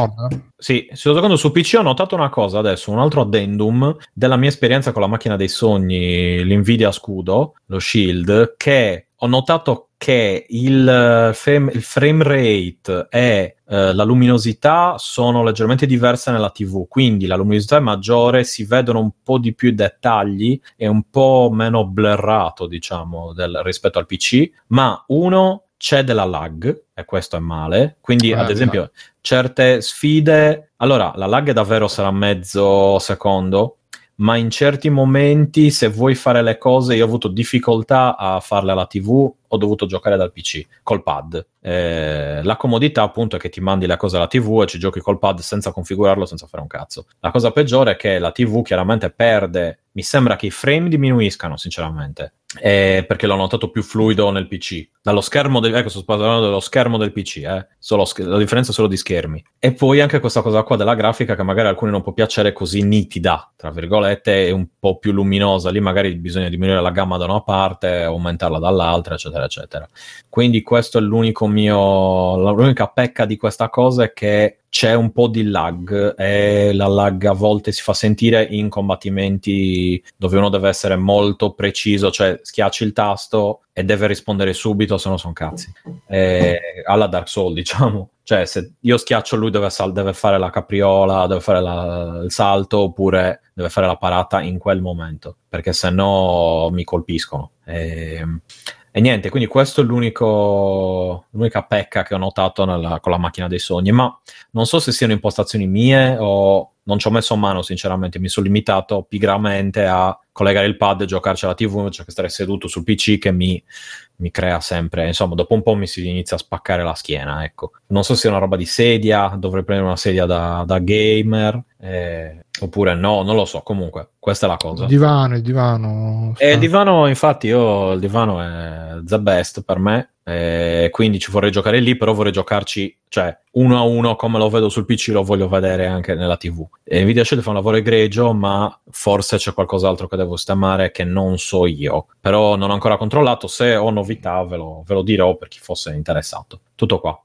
sì, sto giocando su PC. Ho notato una cosa adesso, un altro addendum della mia esperienza con la macchina dei sogni, l'Nvidia Scudo, lo Shield, che ho notato che il frame, il frame rate e eh, la luminosità sono leggermente diverse nella TV, quindi la luminosità è maggiore, si vedono un po' di più dettagli e un po' meno blurrato, diciamo, del, rispetto al PC, ma uno c'è della lag e questo è male. Quindi, Eh, ad esempio, certe sfide. Allora, la lag davvero sarà mezzo secondo. Ma in certi momenti, se vuoi fare le cose, io ho avuto difficoltà a farle alla TV, ho dovuto giocare dal PC col pad. Eh, la comodità, appunto, è che ti mandi le cose alla TV e ci giochi col pad senza configurarlo, senza fare un cazzo. La cosa peggiore è che la TV chiaramente perde. Mi sembra che i frame diminuiscano, sinceramente. Eh, perché l'ho notato più fluido nel PC. Dallo schermo del, ecco, sto dello schermo del PC, eh. Sch- la differenza è solo di schermi. E poi anche questa cosa qua della grafica che magari a alcuni non può piacere così nitida, tra virgolette, e un po' più luminosa. Lì magari bisogna diminuire la gamma da una parte, aumentarla dall'altra, eccetera, eccetera. Quindi questo è l'unico mio, l'unica pecca di questa cosa è che c'è un po' di lag e la lag a volte si fa sentire in combattimenti dove uno deve essere molto preciso, cioè schiacci il tasto e deve rispondere subito, se no sono cazzi. Eh, alla Dark Souls, diciamo. Cioè, se io schiaccio lui deve, sal- deve fare la capriola, deve fare la- il salto oppure deve fare la parata in quel momento, perché se no mi colpiscono. E, e niente, quindi questo è l'unica pecca che ho notato nella- con la macchina dei sogni, ma non so se siano impostazioni mie o non ci ho messo mano sinceramente, mi sono limitato pigramente a collegare il pad e giocarci alla tv invece che stare seduto sul PC che mi, mi crea sempre, insomma dopo un po' mi si inizia a spaccare la schiena, ecco. Non so se è una roba di sedia, dovrei prendere una sedia da, da gamer, eh, oppure no, non lo so, comunque questa è la cosa. Il divano, il divano. E il sta- divano, infatti, io il divano è the best per me. eh, quindi ci vorrei giocare lì, però vorrei giocarci, cioè, uno a uno come lo vedo sul PC, lo voglio vedere anche nella TV. E Nvidia Shield fa un lavoro egregio, ma forse c'è qualcos'altro che devo sistemare che non so io. Però non ho ancora controllato. Se ho novità, ve lo, ve lo dirò per chi fosse interessato. Tutto qua.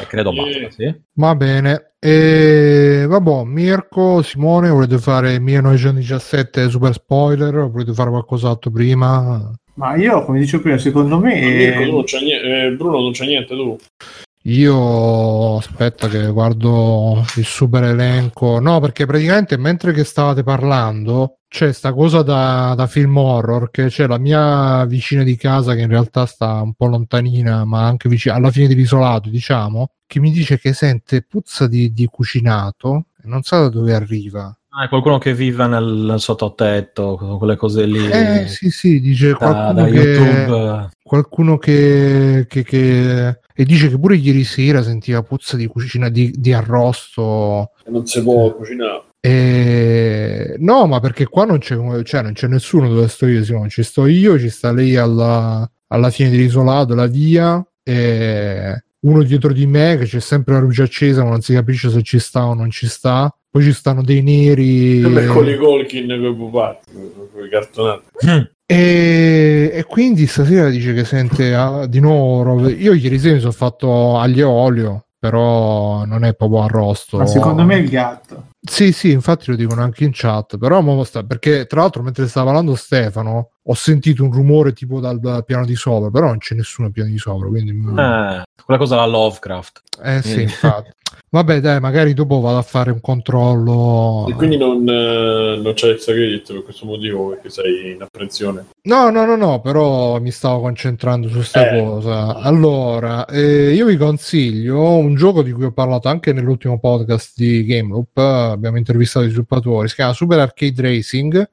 E credo Yeah. basta, sì. Va bene. E vabbè, Mirko, Simone, volete fare 1917 super spoiler? O volete fare qualcos'altro prima? Ma io, come dicevo prima, secondo me... Mirko, tu non c'è niente, eh, Bruno non c'è niente tu. Io aspetta che guardo il super elenco. No, perché praticamente mentre che stavate parlando c'è sta cosa da, da film horror che c'è la mia vicina di casa che in realtà sta un po' lontanina, ma anche vicino alla fine dell'isolato, diciamo, che mi dice che sente puzza di, di cucinato e non sa da dove arriva. Ah, qualcuno che vive nel, sottotetto, con quelle cose lì. Eh sì, sì, dice da, qualcuno da che YouTube. qualcuno che, che- che- e dice che pure ieri sera sentiva puzza di cucina di, di arrosto E non si può cucinare. e... no ma perché qua non c'è, cioè, non c'è nessuno dove sto io Simone. ci sto io ci sta lei alla, alla fine dell'isolato la via e uno dietro di me che c'è sempre la luce accesa ma non si capisce se ci sta o non ci sta poi ci stanno dei neri Come con i Colkin con i pupazzi, con i cartonati. E, e quindi stasera dice che sente ah, di nuovo robe. Io ieri sera mi sono fatto aglio e olio, però non è proprio arrosto. Ma secondo me è il gatto. Sì, sì, infatti lo dicono anche in chat, però mo sta, perché tra l'altro mentre stava parlando Stefano ho sentito un rumore tipo dal, dal piano di sopra, però non c'è nessuno al piano di sopra, quindi... Eh, quella cosa la Lovecraft. Eh sì, eh. infatti. Vabbè dai, magari dopo vado a fare un controllo. E quindi non, eh, non c'è extra credit per questo motivo, perché sei in apprensione. No, no, no, no, però mi stavo concentrando su questa Eh. cosa. Allora, eh, io vi consiglio un gioco di cui ho parlato anche nell'ultimo podcast di Game Loop. Abbiamo intervistato i sviluppatori. Si chiama Super Arcade Racing.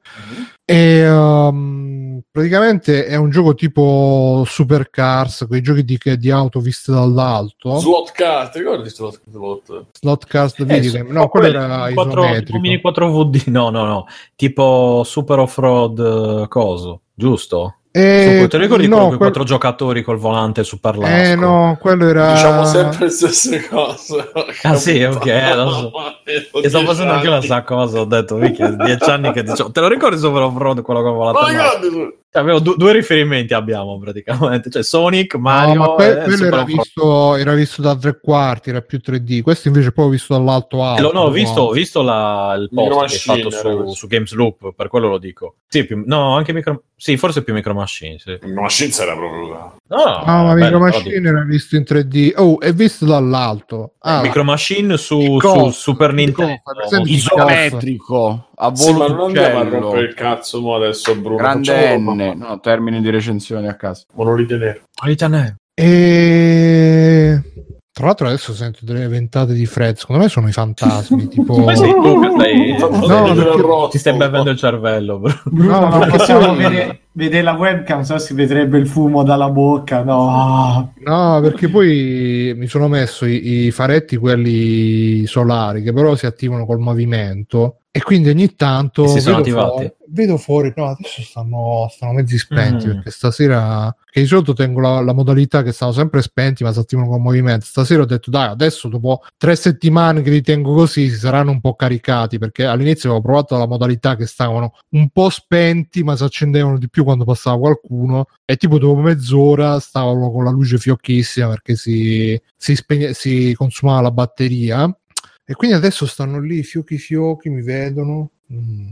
E um, praticamente è un gioco tipo Supercars, quei giochi di, di auto viste dall'alto. Slot car, ti ricordi slot, slot? Slot Cars Eh, su- No, quello era mini 4, isometrico. mini 4VD, no, no, no, tipo Super Off-Road eh, coso, giusto? Eh, Su- te lo ricordi no, quello con i quel- quattro giocatori col volante super lasco? Eh no, quello era... Diciamo sempre le stesse cose. Ah, sì, ok, lo so. E sto facendo anche la sa stessa cosa, ho detto, mica, dieci anni che dicevo, te lo ricordi Super Off-Road, quello con volante Ma avevo du- due riferimenti abbiamo praticamente, cioè Sonic, Mario no, ma que- quello era visto, era visto da tre quarti, era più 3D. Questo invece è proprio visto dall'alto Eh, alto. lo- no, ho visto, ho visto la- il Micro post che hai Machine fatto su, su Games Loop, per quello lo dico. Sì, più- no, anche Micro... Sì, forse più Micro Machine, sì. Ma Scienza era proprio. No, no, No, ma bello, Micro Machine era visto in 3D. Oh, è visto dall'alto. Ah, Micro Machine su, su. Super Nintendo. Isometrico, a Sì, ma volo non andiamo a rompere il cazzo mo adesso, Bruno. grande N, no, termini di recensione a caso. monolite nero. Monolite nero. E tra l'altro adesso sento delle ventate di Fred, secondo me sono i fantasmi, tipo... Ma sei tu che stai, No, perché- ti stai bevendo il cervello, bro. Bruno, No, non perché possiamo vedere, vedere la webcam, se no si vedrebbe il fumo dalla bocca. No, No, perché poi mi sono messo i, i faretti, quelli solari, che però si attivano col movimento. E quindi ogni tanto si sono vedo, fuori, vedo fuori, no, adesso stanno, stanno mezzi spenti Mm. perché stasera, che di solito tengo la, la modalità che stanno sempre spenti ma si attivano col movimento. Stasera ho detto, dai, adesso dopo tre settimane che li tengo così si saranno un po' caricati perché all'inizio avevo provato la modalità che stavano un po' spenti ma si accendevano di più quando passava qualcuno e tipo dopo mezz'ora stavano con la luce fiocchissima perché si, si, spegne- si consumava la batteria e quindi adesso stanno lì fiocchi fiocchi mi vedono Mm.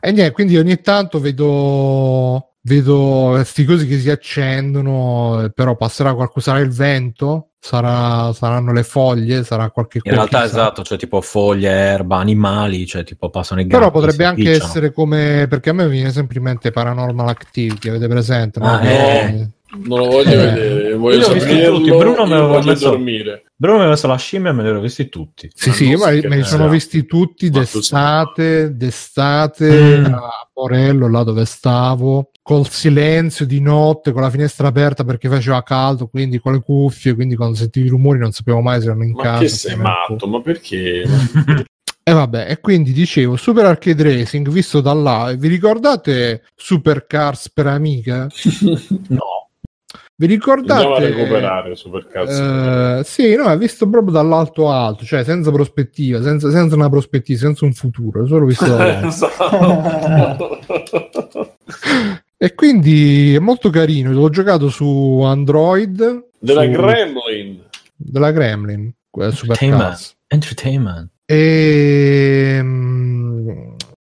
e niente quindi ogni tanto vedo vedo questi cosi che si accendono però passerà qualcosa sarà il vento sarà, saranno le foglie sarà qualche In realtà chissà. esatto, cioè tipo foglie, erba, animali, cioè tipo passano i gatti. però potrebbe anche appicciano. essere come perché a me viene sempre in mente Paranormal Activity avete presente no? Ah, Eh, Non lo voglio Eh. vedere, voglio Io saperlo, tutti, Bruno me io voglio messo- dormire. Bruno mi ha messo la scimmia e me li ero visti tutti. Sì, Ma sì, ma si me li sono visti tutti Ma tu d'estate, d'estate Mm. a Porello, là dove stavo, col silenzio di notte, con la finestra aperta perché faceva caldo, quindi con le cuffie, quindi quando sentivi i rumori non sapevo mai se erano in Ma casa. che se sei matto? Ma perché? e vabbè, e quindi dicevo, Super Arcade Racing visto da là, vi ricordate Supercars per Amiga? No. Vi ricordate? Andiamo a recuperare Supercazzo. Eh, sì, no, è visto proprio dall'alto alto, cioè senza prospettiva, senza, senza una prospettiva, senza un futuro, solo visto dall'alto. Esatto. E quindi è molto carino. L'ho giocato su Android Della su- Gremlin. della Gremlin. quella Entertainment. Entertainment. E mm,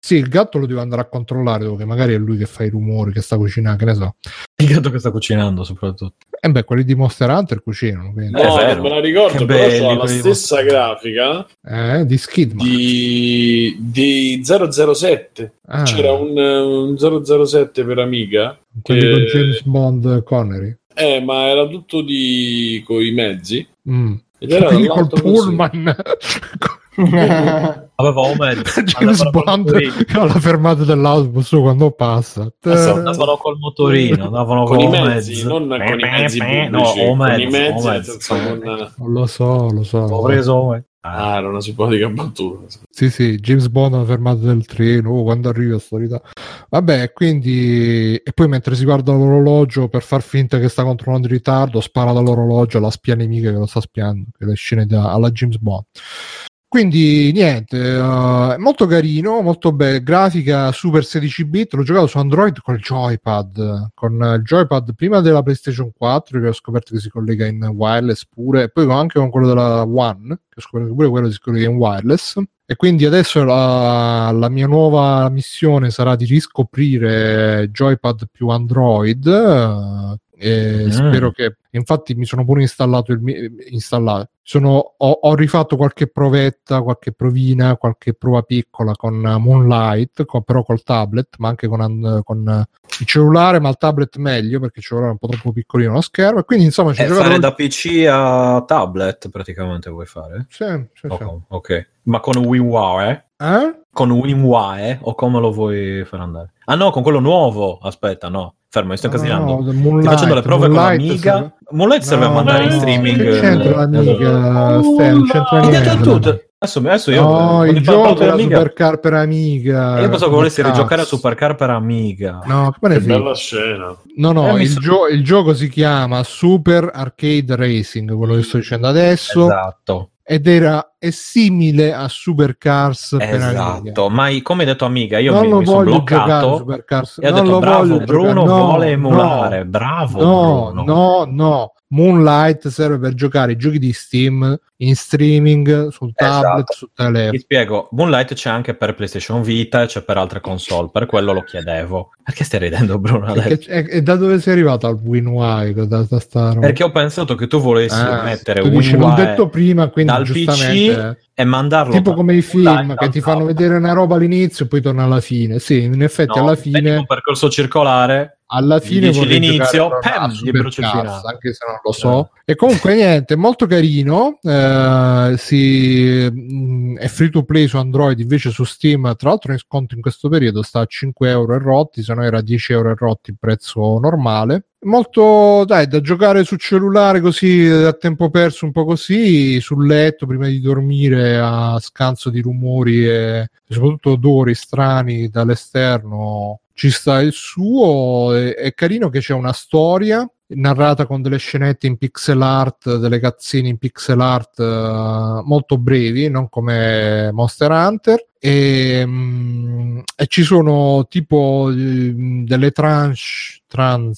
sì, il gatto lo devo andare a controllare, dopo che magari è lui che fa i rumori, che sta cucinando, che ne so. Il gatto che sta cucinando soprattutto. E beh, quelli di Monster Hunter cucinano, quindi. No, vero. non me la ricordo, Che però belli c'ha la stessa grafica Eh, di Skidman. di, di 007. Ah, C'era un, un 007 per Amiga, quelli che- con James Bond Connery. eh, ma era tutto di con i mezzi. Mm. Ed era col pullman. Aveva Omed. James Bond alla fermata dell'autobus quando passa. Andavano col motorino, andavano Con con, i Omez. mezzi, non con i mezzi Eh, No, pubblici, Omez, con i mezzi, nel Omez. senso con... Non lo so, lo so. Ho preso. Ah, era una simpatica battuta. Sì, sì, James Bond alla fermata del treno, oh, quando arriva sta vita. Vabbè, quindi... E poi mentre si guarda l'orologio per far finta che sta controllando il ritardo, spara dall'orologio alla spia nemica che lo sta spiando, che le scene da- alla James Bond. Quindi niente, eh, molto carino, molto bello, grafica super 16 bit, l'ho giocato su Android con il joypad, con il joypad prima della PlayStation 4 che ho scoperto che si collega in wireless pure, e poi anche con quello della One, che ho scoperto che pure quello si collega in wireless. E quindi adesso la, la mia nuova missione sarà di riscoprire joypad più Android. Eh, e Mm. spero che infatti mi sono pure installato il installato sono, ho, ho rifatto qualche provetta qualche provina qualche prova piccola con Moonlight con- però col tablet ma anche con, con il cellulare ma il tablet meglio perché il cellulare è un po' troppo piccolino lo schermo e quindi insomma ci Eh, giocato fare da PC a tablet praticamente vuoi fare? Sì, sì, sì. Ok, ok. Ma con WinWire? Eh? Con WinWire o come lo vuoi fare andare? Ah no, con quello nuovo. Aspetta, no. Fermo, mi sto incasinando. No, Sto Moonlight, facendo le prove Moonlight con l'Amiga. serve- Moonlight serve a No, mandare in no, streaming. Che c'entra eh, l'amiga? Stai, non c'entra niente. detto tutto. Adesso, adesso io no, il il gioco era Supercar per Amiga. Io pensavo che volessi rigiocare a Supercar per Amiga. No, Che frega? bella scena. No, no, Eh, il, so- gio- il gioco si chiama Super Arcade Racing, quello che sto dicendo adesso, Esatto, ed era è simile a Supercars esatto. Ma come hai detto Amiga, io non mi, mi sono bloccato e ho non detto bravo Bruno. No, vuole no, emulare. bravo No, Bruno. no, no. Moonlight serve per giocare i giochi di Steam in streaming sul tablet, Esatto. sul telefono. Ti spiego, Moonlight c'è anche per PlayStation Vita e c'è per altre console, per quello lo chiedevo. Perché stai ridendo Bruno E, da dove sei arrivato al? Da, da roba? Perché ho pensato che tu volessi Ah, mettere tu dici, l'ho detto prima, quindi dal. PC e mandarlo Tipo come i film che ti fanno vedere una roba all'inizio e poi torna alla fine. Sì, in effetti No, alla fine... un percorso circolare alla fine dici l'inizio, pam, a gli Super bruci il Cars, finale. anche se non lo so. E comunque niente, molto carino. eh, si, mh, è free to play su Android, invece su Steam, tra l'altro in sconto in questo periodo sta a 5 euro e rotti, se no era 10 euro e rotti il prezzo normale. Molto dai, da giocare sul cellulare così a tempo perso, un po' così, sul letto prima di dormire a scanso di rumori e soprattutto odori strani dall'esterno. Ci sta il suo, è, è carino che c'è una storia narrata con delle scenette in pixel art, delle cazzine in pixel art eh, molto brevi, non come Monster Hunter. E, mm, e ci sono tipo eh, delle tranche, tranche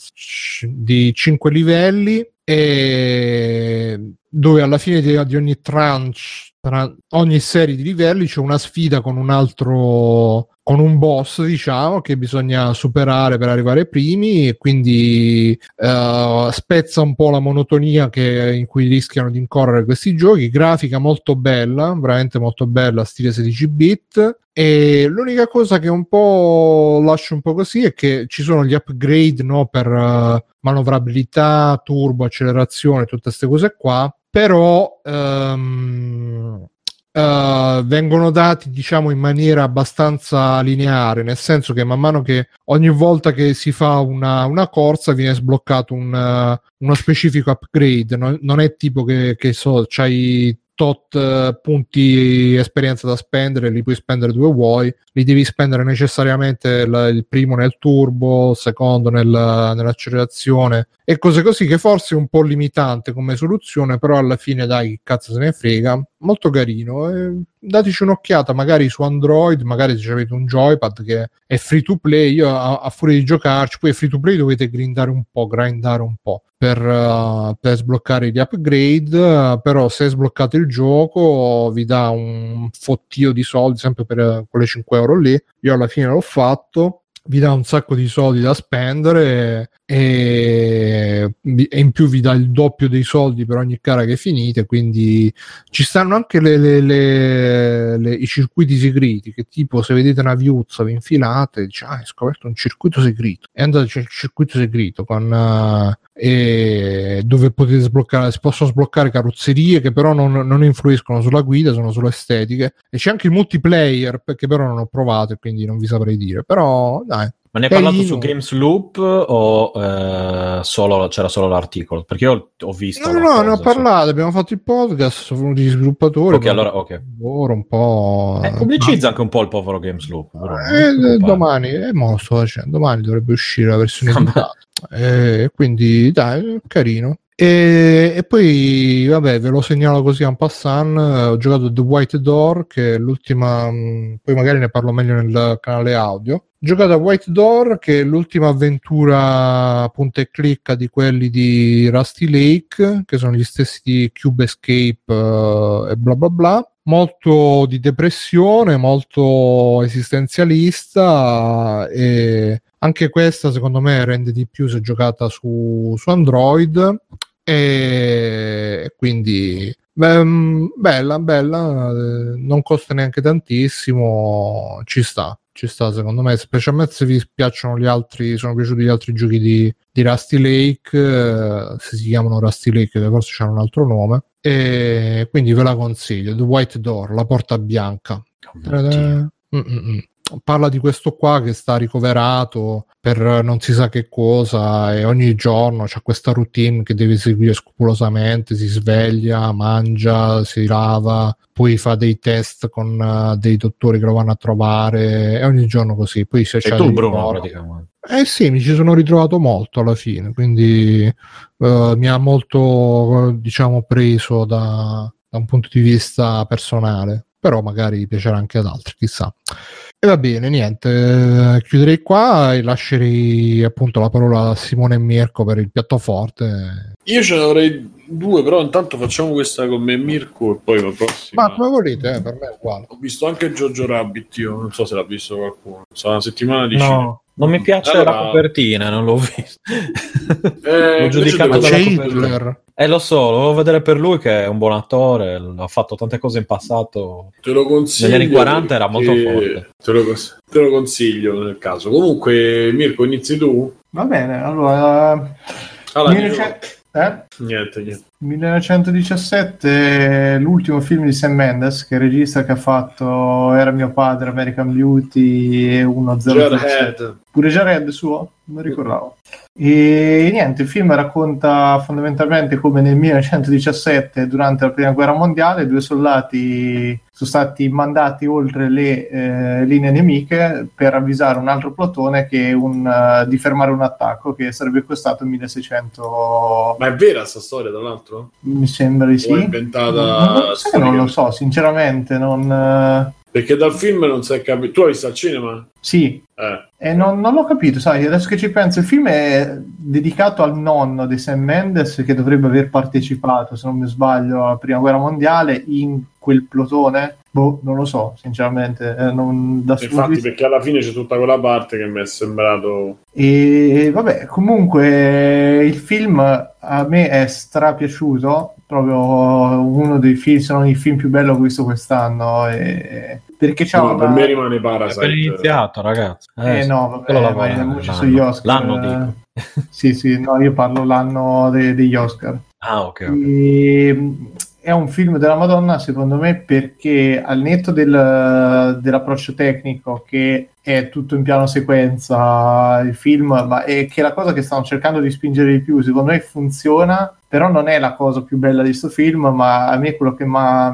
di 5 livelli e dove alla fine di, di ogni tranche tra ogni serie di livelli c'è una sfida con un altro con un boss diciamo che bisogna superare per arrivare primi e quindi eh, spezza un po' la monotonia che, in cui rischiano di incorrere questi giochi. Grafica molto bella veramente molto bella stile 16 bit. E l'unica cosa che un po' lascio un po' così è che ci sono gli upgrade no, per eh, manovrabilità, turbo, accelerazione, tutte queste cose qua, però ehm, eh, vengono dati diciamo in maniera abbastanza lineare, nel senso che man mano che ogni volta che si fa una, una corsa viene sbloccato un, eh, uno specifico upgrade, non, non è tipo che, che so, c'hai tot eh, punti esperienza da spendere, li puoi spendere dove vuoi, li devi spendere necessariamente il, il primo nel turbo, il secondo nel, nell'accelerazione. E cose così che forse è un po' limitante come soluzione, però alla fine dai, che cazzo se ne frega, molto carino. E dateci un'occhiata magari su Android, magari se avete un joypad che è free to play, io a, a furia di giocarci, poi è free to play dovete grindare un po', grindare un po' per, uh, per sbloccare gli upgrade, però se sbloccate il gioco vi dà un fottio di soldi sempre per uh, quelle 5 euro lì. Io alla fine l'ho fatto vi dà un sacco di soldi da spendere e, e, in più vi dà il doppio dei soldi per ogni cara che finite quindi ci stanno anche le, le, le, i circuiti segreti che tipo se vedete una viuzza vi infilate dice ah hai scoperto un circuito segreto. E andate c'è il circuito segreto con uh, e dove potete sbloccare si possono sbloccare carrozzerie che però non, non, influiscono sulla guida sono solo estetiche. E c'è anche il multiplayer che però non ho provato e quindi non vi saprei dire. Però dai ma ne hai parlato su Games Loop o eh, solo, c'era solo l'articolo? Perché io ho visto. No, no, ne ho parlato. Su... Abbiamo fatto il podcast. Sono venuti gli sviluppatori. Ok, allora, ok. Ora un po'. Eh, pubblicizza anche un po' il povero Games Loop. Eh, domani, eh, mo sto facendo. Domani dovrebbe uscire la versione limitata. eh, quindi, dai, carino. E, e, poi, vabbè, ve lo segnalo così a passant. Ho giocato The White Door, che è l'ultima. Poi magari ne parlo meglio nel canale audio. Ho giocato a White Door, che è l'ultima avventura punta e clicca di quelli di Rusty Lake, che sono gli stessi di Cube Escape uh, e bla bla bla. Molto di depressione, molto esistenzialista e anche questa secondo me rende di più se giocata su, su Android e quindi beh, bella bella non costa neanche tantissimo ci sta ci sta secondo me. Specialmente se vi piacciono gli altri sono piaciuti gli altri giochi di, di Rusty Lake eh, se si chiamano Rusty Lake forse c'hanno un altro nome. E quindi ve la consiglio. The White Door la porta bianca. Oh, parla di questo qua che sta ricoverato per non si sa che cosa e ogni giorno c'è questa routine che deve seguire scrupolosamente, si sveglia, mangia, si lava, poi fa dei test con uh, dei dottori che lo vanno a trovare e ogni giorno così. Poi se c'è tu Bruno praticamente. Eh sì, mi ci sono ritrovato molto alla fine, quindi uh, mi ha molto diciamo preso da, da un punto di vista personale però magari piacerà anche ad altri, chissà. E va bene, niente, chiuderei qua e lascerei appunto la parola a Simone e Mirko per il piatto forte. Io ce ne avrei due, però intanto facciamo questa con me Mirko e poi la prossima. Ma come volete, eh, per me è uguale. Ho visto anche Giorgio Rabbit, io non so se l'ha visto qualcuno. Sarà una settimana di no. cinema. Non mi piace allora... la copertina, non l'ho visto. Eh, l'ho giudicato c'è dalla Hitler. Eh, lo so, lo devo vedere per lui che è un buon attore, ha fatto tante cose in passato. Te lo consiglio. Negli anni 40 era molto forte. Te lo, te lo consiglio nel caso. Comunque, Mirko, inizi tu. Va bene, allora... Allora, 1900 eh? Niente, niente. 1917 l'ultimo film di Sam Mendes che è il regista che ha fatto Era mio padre, American Beauty e 1-0 Jarhead. pure Jared suo? non ricordavo e niente il film racconta fondamentalmente come nel 1917 durante la prima guerra mondiale due soldati sono stati mandati oltre le eh, linee nemiche per avvisare un altro plotone che un, eh, di fermare un attacco che sarebbe costato 1600 Ma è vera sta storia, tra l'altro? mi sembra di sì O inventata non, non- lo so sinceramente non Perché dal film non si è capito. Tu hai visto al cinema? sì Eh. E non, non l'ho capito, sai, adesso che ci penso, il film è dedicato al nonno di Sam Mendes che dovrebbe aver partecipato, se non mi sbaglio, alla prima guerra mondiale in quel plotone. Boh, non lo so, sinceramente. eh, non, da Infatti, subito- perché alla fine c'è tutta quella parte che mi è sembrato. E vabbè, comunque il film a me è strapiaciuto, proprio uno dei film, se non il film più bello che ho visto quest'anno. E... Perché c'ha No, una... per me rimane È Parasite. appena iniziato, ragazzi. Eh no, vabbè, lavora, andiamoci l'anno. sugli Oscar. L'anno eh. dico. Sì, sì, no, io parlo l'anno de- degli Oscar. Ah, ok. ok. E, è un film della Madonna, secondo me, perché al netto del- dell'approccio tecnico, che è tutto in piano sequenza, il film, ma è che la cosa che stanno cercando di spingere di più, secondo me funziona, però non è la cosa più bella di questo film, ma a me quello che mi ha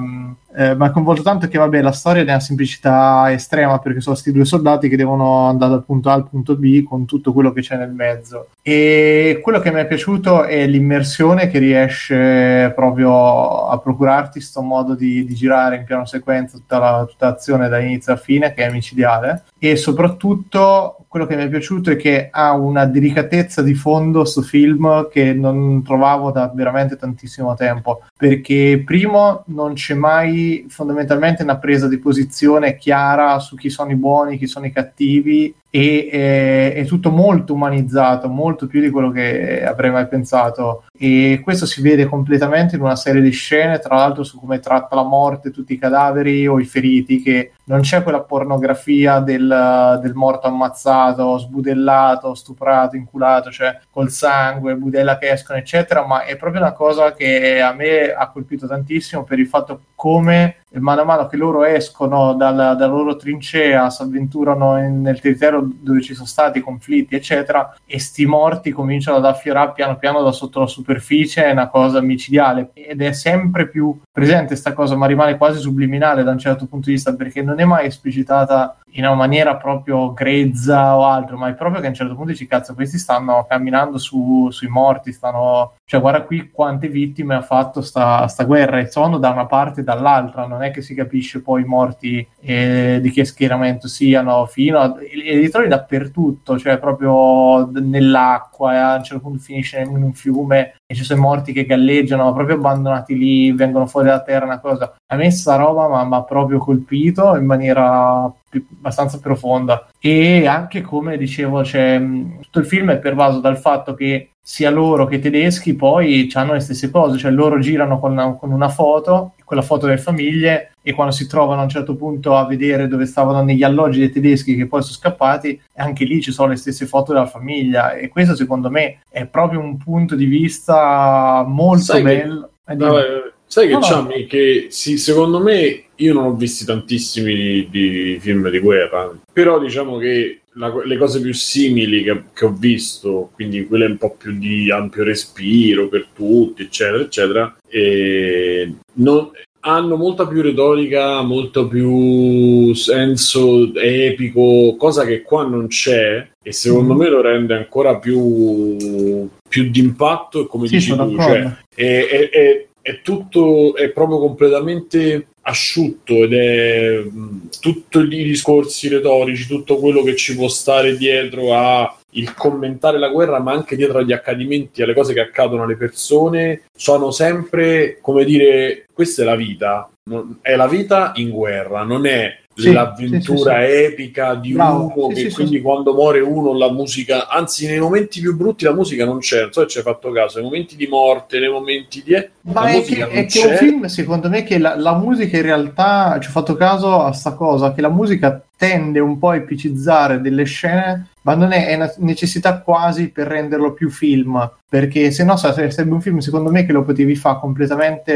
eh, coinvolto tanto è che vabbè la storia è una semplicità estrema perché sono questi due soldati che devono andare dal punto A al punto B con tutto quello che c'è nel mezzo. E quello che mi è piaciuto è l'immersione che riesce proprio a procurarti sto modo di, di girare in piano sequenza tutta, la, tutta l'azione da inizio a fine che è micidiale e soprattutto quello che mi è piaciuto è che ha una delicatezza di fondo sto film che non trovavo da veramente tantissimo tempo perché primo non c'è mai fondamentalmente una presa di posizione chiara su chi sono i buoni, chi sono i cattivi e è, è tutto molto umanizzato, molto più di quello che avrei mai pensato. E questo si vede completamente in una serie di scene, tra l'altro su come tratta la morte, tutti i cadaveri o i feriti, che non c'è quella pornografia del, del morto ammazzato, sbudellato, stuprato, inculato, cioè col sangue, budella che escono, eccetera, ma è proprio una cosa che a me ha colpito tantissimo per il fatto come mano a mano che loro escono dalla, dalla loro trincea, si avventurano in- nel territorio dove ci sono stati conflitti, eccetera, e sti morti cominciano ad affiorare piano piano da sotto la superficie, è una cosa micidiale. Ed è sempre più presente sta cosa, ma rimane quasi subliminale da un certo punto di vista perché non è mai esplicitata in una maniera proprio grezza o altro, ma è proprio che a un certo punto dici cazzo, questi stanno camminando su- sui morti, stanno cioè guarda qui quante vittime ha fatto sta, sta guerra e sono da una parte e dall'altra, non è che si capisce poi i morti eh, di che schieramento siano, fino a, e li trovi dappertutto, cioè proprio nell'acqua, e a un certo punto finisce in un fiume e ci sono i morti che galleggiano, proprio abbandonati lì, vengono fuori dalla terra, una cosa. A me sta roba mi ha proprio colpito in maniera più- abbastanza profonda e anche come dicevo, cioè, tutto il film è pervaso dal fatto che sia loro che i tedeschi poi hanno le stesse cose, cioè loro girano con una, con una foto, quella foto delle famiglie e quando si trovano a un certo punto a vedere dove stavano negli alloggi dei tedeschi che poi sono scappati, anche lì ci sono le stesse foto della famiglia e questo secondo me è proprio un punto di vista molto Sai che- bello. Eh, dimmi. Vabbè, sai che No, no. c'ha mi- che sì, secondo me io non ho visti tantissimi di, di film di guerra, però diciamo che la- le cose più simili che, che ho visto, quindi quelle un po' più di ampio respiro per tutti, eccetera, eccetera, e non- hanno molta più retorica, molto più senso epico, cosa che qua non c'è e secondo Mm. me lo rende ancora più, più d'impatto e come Sì, dici tu, cioè, è, è- è- è tutto, è proprio completamente asciutto ed è tutti i discorsi retorici, tutto quello che ci può stare dietro a il commentare la guerra, ma anche dietro agli accadimenti, alle cose che accadono alle persone, sono sempre come dire: questa è la vita, è la vita in guerra, non è Sì, l'avventura sì, sì, epica di Bravo. uno che quindi quando muore uno la musica anzi nei momenti più brutti la musica non c'è non so se ci hai fatto caso nei momenti di morte nei momenti di eh, Ma è che, è che un film, secondo me, che la, la musica in realtà, ci ho fatto caso a sta cosa, che la musica tende un po' a epicizzare delle scene, ma non è, è una necessità quasi per renderlo più film, perché se no sa- sarebbe un film, secondo me, che lo potevi fare completamente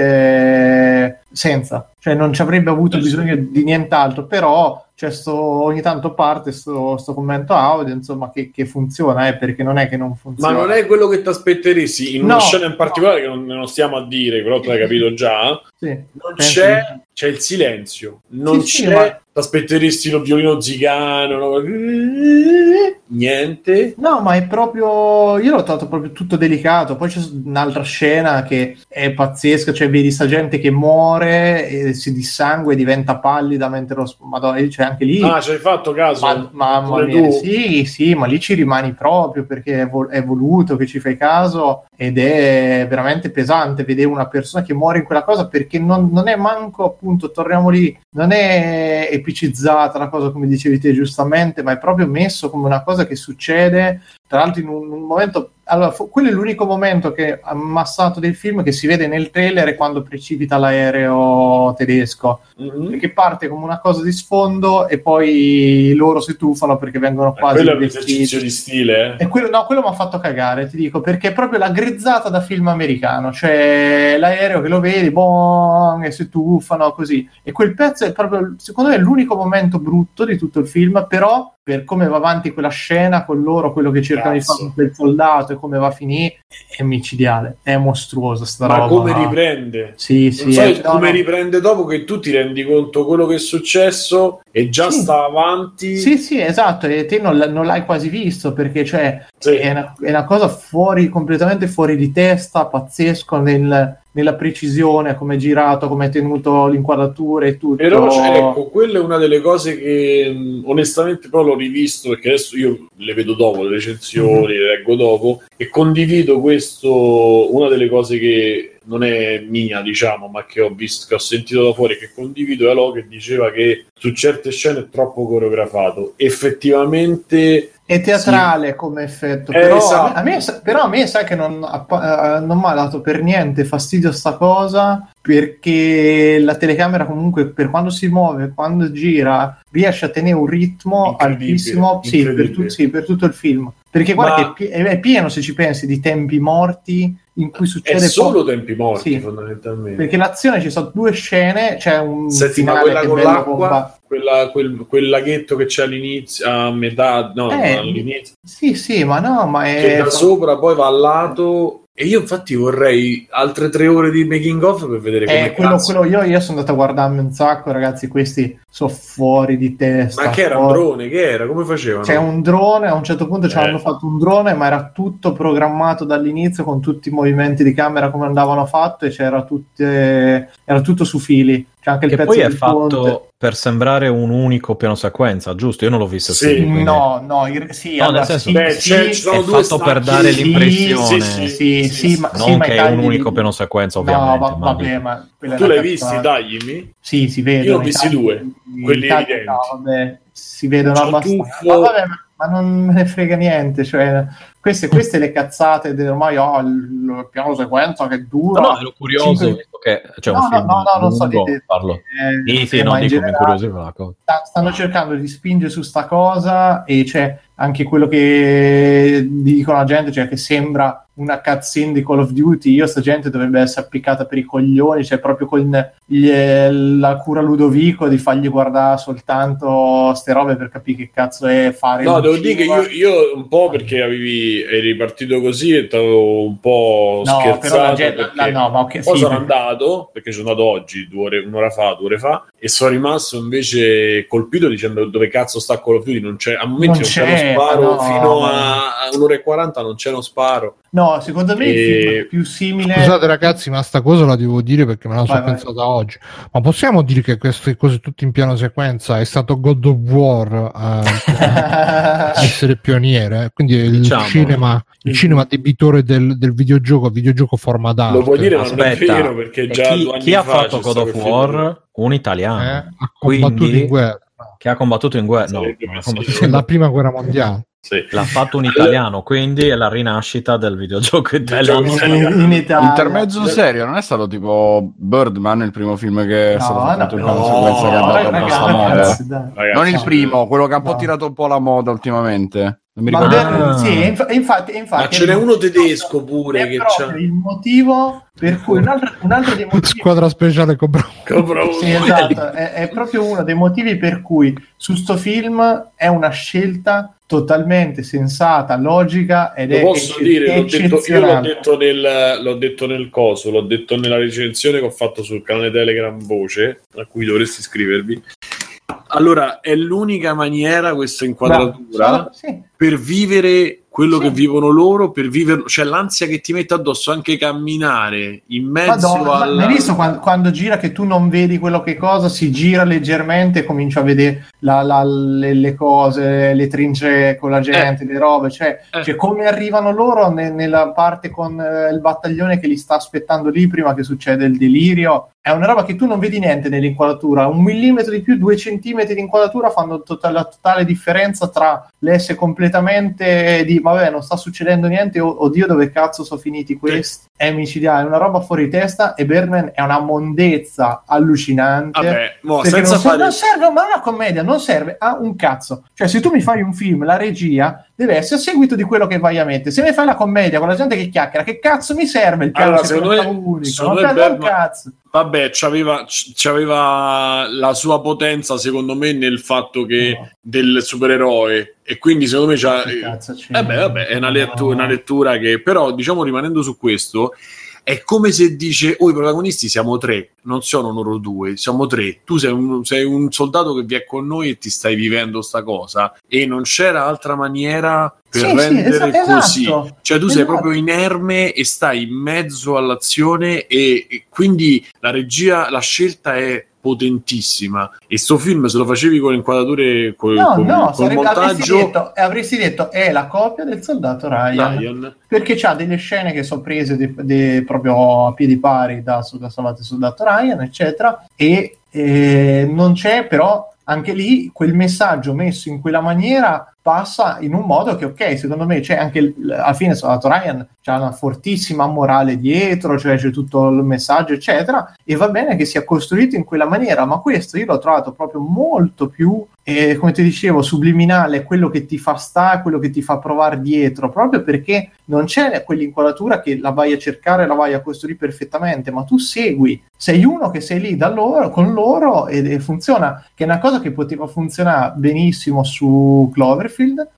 senza, cioè non ci avrebbe avuto sì. bisogno di nient'altro, però c'è sto, ogni tanto parte sto, sto commento audio, insomma, che, che funziona, eh, perché non è che non ma funziona. non è quello che ti aspetteresti in una No, scena in no. particolare che non, non stiamo a dire però tu hai capito già Sì, non penso c'è, c'è il silenzio, non Sì, c'è, ma- ti aspetteresti lo violino zigano, no? niente. No, ma è proprio. Io l'ho trovato proprio tutto delicato. Poi c'è un'altra scena che è pazzesca: cioè, vedi sta gente che muore e si dissangue e diventa pallida mentre lo. Madonna, c'è anche lì. Ah, ci hai fatto caso? Ma, mamma mia, tu? sì, sì, ma lì ci rimani proprio perché è, vol- è voluto che ci fai caso ed è veramente pesante vedere una persona che muore in quella cosa perché non, non è manco, appunto, torniamo lì, non è epicizzata la cosa come dicevi te giustamente, ma è proprio messo come una cosa che succede, tra l'altro in un, un momento... Allora, fu- quello è l'unico momento che ha ammassato del film che si vede nel trailer è quando precipita l'aereo tedesco Mhm. perché parte come una cosa di sfondo e poi loro si tuffano perché vengono quasi quello è un esercizio di stile. eh. E quello, no, quello mi ha fatto cagare, ti dico, perché è proprio la grizzata da film americano, cioè l'aereo che lo vedi, boom, e si tuffano così. E quel pezzo è proprio, secondo me, è l'unico momento brutto di tutto il film, però per come va avanti quella scena con loro, quello che cercano Cazzo. di fare con quel soldato e come va a finire, è micidiale, è mostruosa sta Ma roba. come riprende? Sì, sì, no, come no. riprende dopo che tu ti rendi conto quello che è successo e già Sì. sta avanti. Sì, sì, esatto, e te non, non l'hai quasi visto perché cioè, Sì. è, una, è una cosa fuori, completamente fuori di testa, pazzesco nel- nella precisione, come è girato, come è tenuto l'inquadratura e tutto. Però ecco, quella è una delle cose che onestamente poi l'ho rivisto perché adesso io le vedo dopo, le recensioni, le leggo dopo e condivido questo, una delle cose che non è mia, diciamo, ma che ho visto, che ho sentito da fuori, che condivido è Alo che diceva che su certe scene è troppo coreografato. Effettivamente È teatrale come effetto, Eh, però, esatto. a me, però a me sai che non, eh, non mi ha dato per niente fastidio sta cosa perché la telecamera comunque per quando si muove, quando gira, riesce a tenere un ritmo altissimo sì, sì, per tutto il film. Perché guarda Ma- che è, pie- è pieno se ci pensi di tempi morti in cui è succede solo poco. tempi morti Sì. fondamentalmente. Perché l'azione ci sono due scene, c'è un Senti, quella che è con l'acqua, bomba- quella, quel, quel laghetto che c'è all'inizio, a metà, no, Eh, all'inizio, Sì, sì, ma no, ma che è da sopra poi va al lato. E io infatti vorrei altre tre ore di making of per vedere come Eh, quello, cazzo- quello io, io sono andato a guardarmi un sacco, ragazzi. Questi sono fuori di testa. Ma che era un fuori- drone? Che era? Come facevano? C'è un drone, a un certo punto ci Eh. hanno fatto un drone, ma era tutto programmato dall'inizio con tutti i movimenti di camera come andavano fatto e c'era tutte, era tutto su fili. C'è anche il Che pezzo poi è del ponte. Per sembrare un unico piano sequenza, giusto? Io non l'ho visto Sì, così, quindi- No, no, sì, No, allora, nel senso- sì, Beh, sì, c'è- ci è fatto per dare sì, l'impressione. sì, sì, sì, ma, non sì, che è un di- unico piano sequenza, No, ovviamente. va- ma vabbè, ma Tu l'hai visti, cazzata. taglimi? Sì, si vedono. Io ho visti due, quelli evidenti. no, vabbè, si vedono abbastanza. Ma, vabbè, ma- ma non me ne frega niente. Cioè, queste, queste le cazzate del ormai ho il, il piano sequenza che dura. No, no, ero curioso, Cinque- che c'è No, no, no, no, non so di- parlo. eh, Sì, sì, ma non dico, generale- sta- stanno cercando di spingere su sta cosa e c'è anche quello che dicono la gente, cioè che sembra una cutscene di Call of Duty. Io sta gente dovrebbe essere appiccata per i coglioni, cioè proprio con gli- la cura Ludovico di fargli guardare soltanto ste robe per capire che cazzo è fare No, devo dire che cinema. io, io un po' perché avevi, eri partito così e t'avevo un po' No, scherzato. però la gente, perché la- no, ma ok, Poi sì, sono perché- andato, perché sono andato oggi, due ore- un'ora fa, due ore fa, e sono rimasto invece colpito dicendo dove cazzo sta Call of Duty. Non c'è, a momenti Non non, c'è, c'è, uno sparo, no. fino a un'ora e 40 non c'è uno sparo. No, secondo me il E- più simile Scusate ragazzi, ma sta cosa la devo dire perché me la sono Vai, vai. pensata oggi. Ma possiamo dire che queste cose tutte in piano sequenza è stato God of War a a essere pioniere? Quindi il Diciamo. cinema, il cinema debitore del, del videogioco, videogioco forma d'arte. Lo puoi dire, ma non è Aspetta, vero perché già chi, due anni chi ha fa fatto God of. War? Un italiano. eh? ha combattuto Quindi- in guerra. che ha combattuto in guerra. No, sì. la prima guerra mondiale. Sì. L'ha fatto un italiano, quindi è la rinascita del videogioco italiano. In, in Italia. Intermezzo serio, non è stato tipo Birdman il primo film che è stato No, fatto in no, conseguenza che è no, andato ragazzi, ragazzi, Non il primo, quello che ha un po' No. tirato un po' la moda ultimamente. Non mi Ma ricordo. Ah. sì, inf- infatti, infatti Ma ce n'è uno tedesco pure che c'ha- il motivo per cui un altro, un altro dei motivi Squadra speciale Cobra. Sì, esatto, è, è proprio uno dei motivi per cui su sto film è una scelta totalmente sensata, logica ed Lo è, posso ecce- dire, l'ho detto, io l'ho detto, nel, l'ho detto nel coso, l'ho detto nella recensione che ho fatto sul canale Telegram Voce, a cui dovresti iscrivervi. Allora, è l'unica maniera questa inquadratura Bravo, sì. Per vivere quello Sì. che vivono loro, per vivere, cioè l'ansia che ti mette addosso anche camminare in mezzo Madonna, ma- al... ma hai visto quando, quando gira che tu non vedi quello che cosa, si gira leggermente e comincia a vedere la- la- le, le cose, le trincee con la gente, le robe, cioè, Eh. cioè come arrivano loro ne- nella parte con eh, il battaglione che li sta aspettando lì prima che succeda il delirio. È una roba che tu non vedi niente nell'inquadratura, un millimetro di più, due centimetri di inquadratura fanno tota- la totale differenza tra l'essere completamente di vabbè non sta succedendo niente, o- oddio dove cazzo sono finiti questi, è micidiale, è una roba fuori testa e Birdman è una mondezza allucinante. Vabbè, mo, Perché senza non, fare... non serve, ma una commedia non serve a un cazzo. Cioè, se tu mi fai un film, la regia deve essere a seguito di quello che vai a mettere. Se mi fai la commedia con la gente che chiacchiera, che cazzo mi serve il piano Allora, secondo me- unico? secondo non me cazzo. Vabbè, c'aveva, c'aveva la sua potenza, secondo me, nel fatto che No. del supereroe. E quindi, secondo me, c'ha. Cazzo c'è? Eh beh, vabbè, è una, lettu- No. una lettura che, però, diciamo, rimanendo su questo, è come se dice: Oh, i protagonisti siamo tre, non sono loro due, siamo tre. Tu sei un, sei un soldato che vi è con noi e ti stai vivendo sta cosa. E non c'era altra maniera per Sì, sì, rendere così. esatto. Cioè, tu sei Esatto. proprio inerme e stai in mezzo all'azione, e, e quindi la regia, la scelta è potentissima. E sto film, se lo facevi con inquadrature, col, No, col- no, col sarebbe- avresti, montaggio, detto, avresti detto è la copia del soldato Ryan. Ryan, perché c'ha delle scene che sono prese de- de- proprio a piedi pari da, da Salvate il Soldato Ryan, eccetera, e eh, non c'è però anche lì quel messaggio messo in quella maniera passa in un modo che ok, secondo me c'è anche il- alla fine Soldato Ryan c'ha una fortissima morale dietro, cioè c'è tutto il messaggio eccetera e va bene che sia costruito in quella maniera, ma questo io l'ho trovato proprio molto più eh, come ti dicevo, subliminale, quello che ti fa stare, quello che ti fa provare dietro, proprio perché non c'è quell'inquadratura che la vai a cercare, la vai a costruire perfettamente, ma tu segui, sei uno che sei lì da loro, con loro ed, e funziona, che è una cosa che poteva funzionare benissimo su Cloverfield,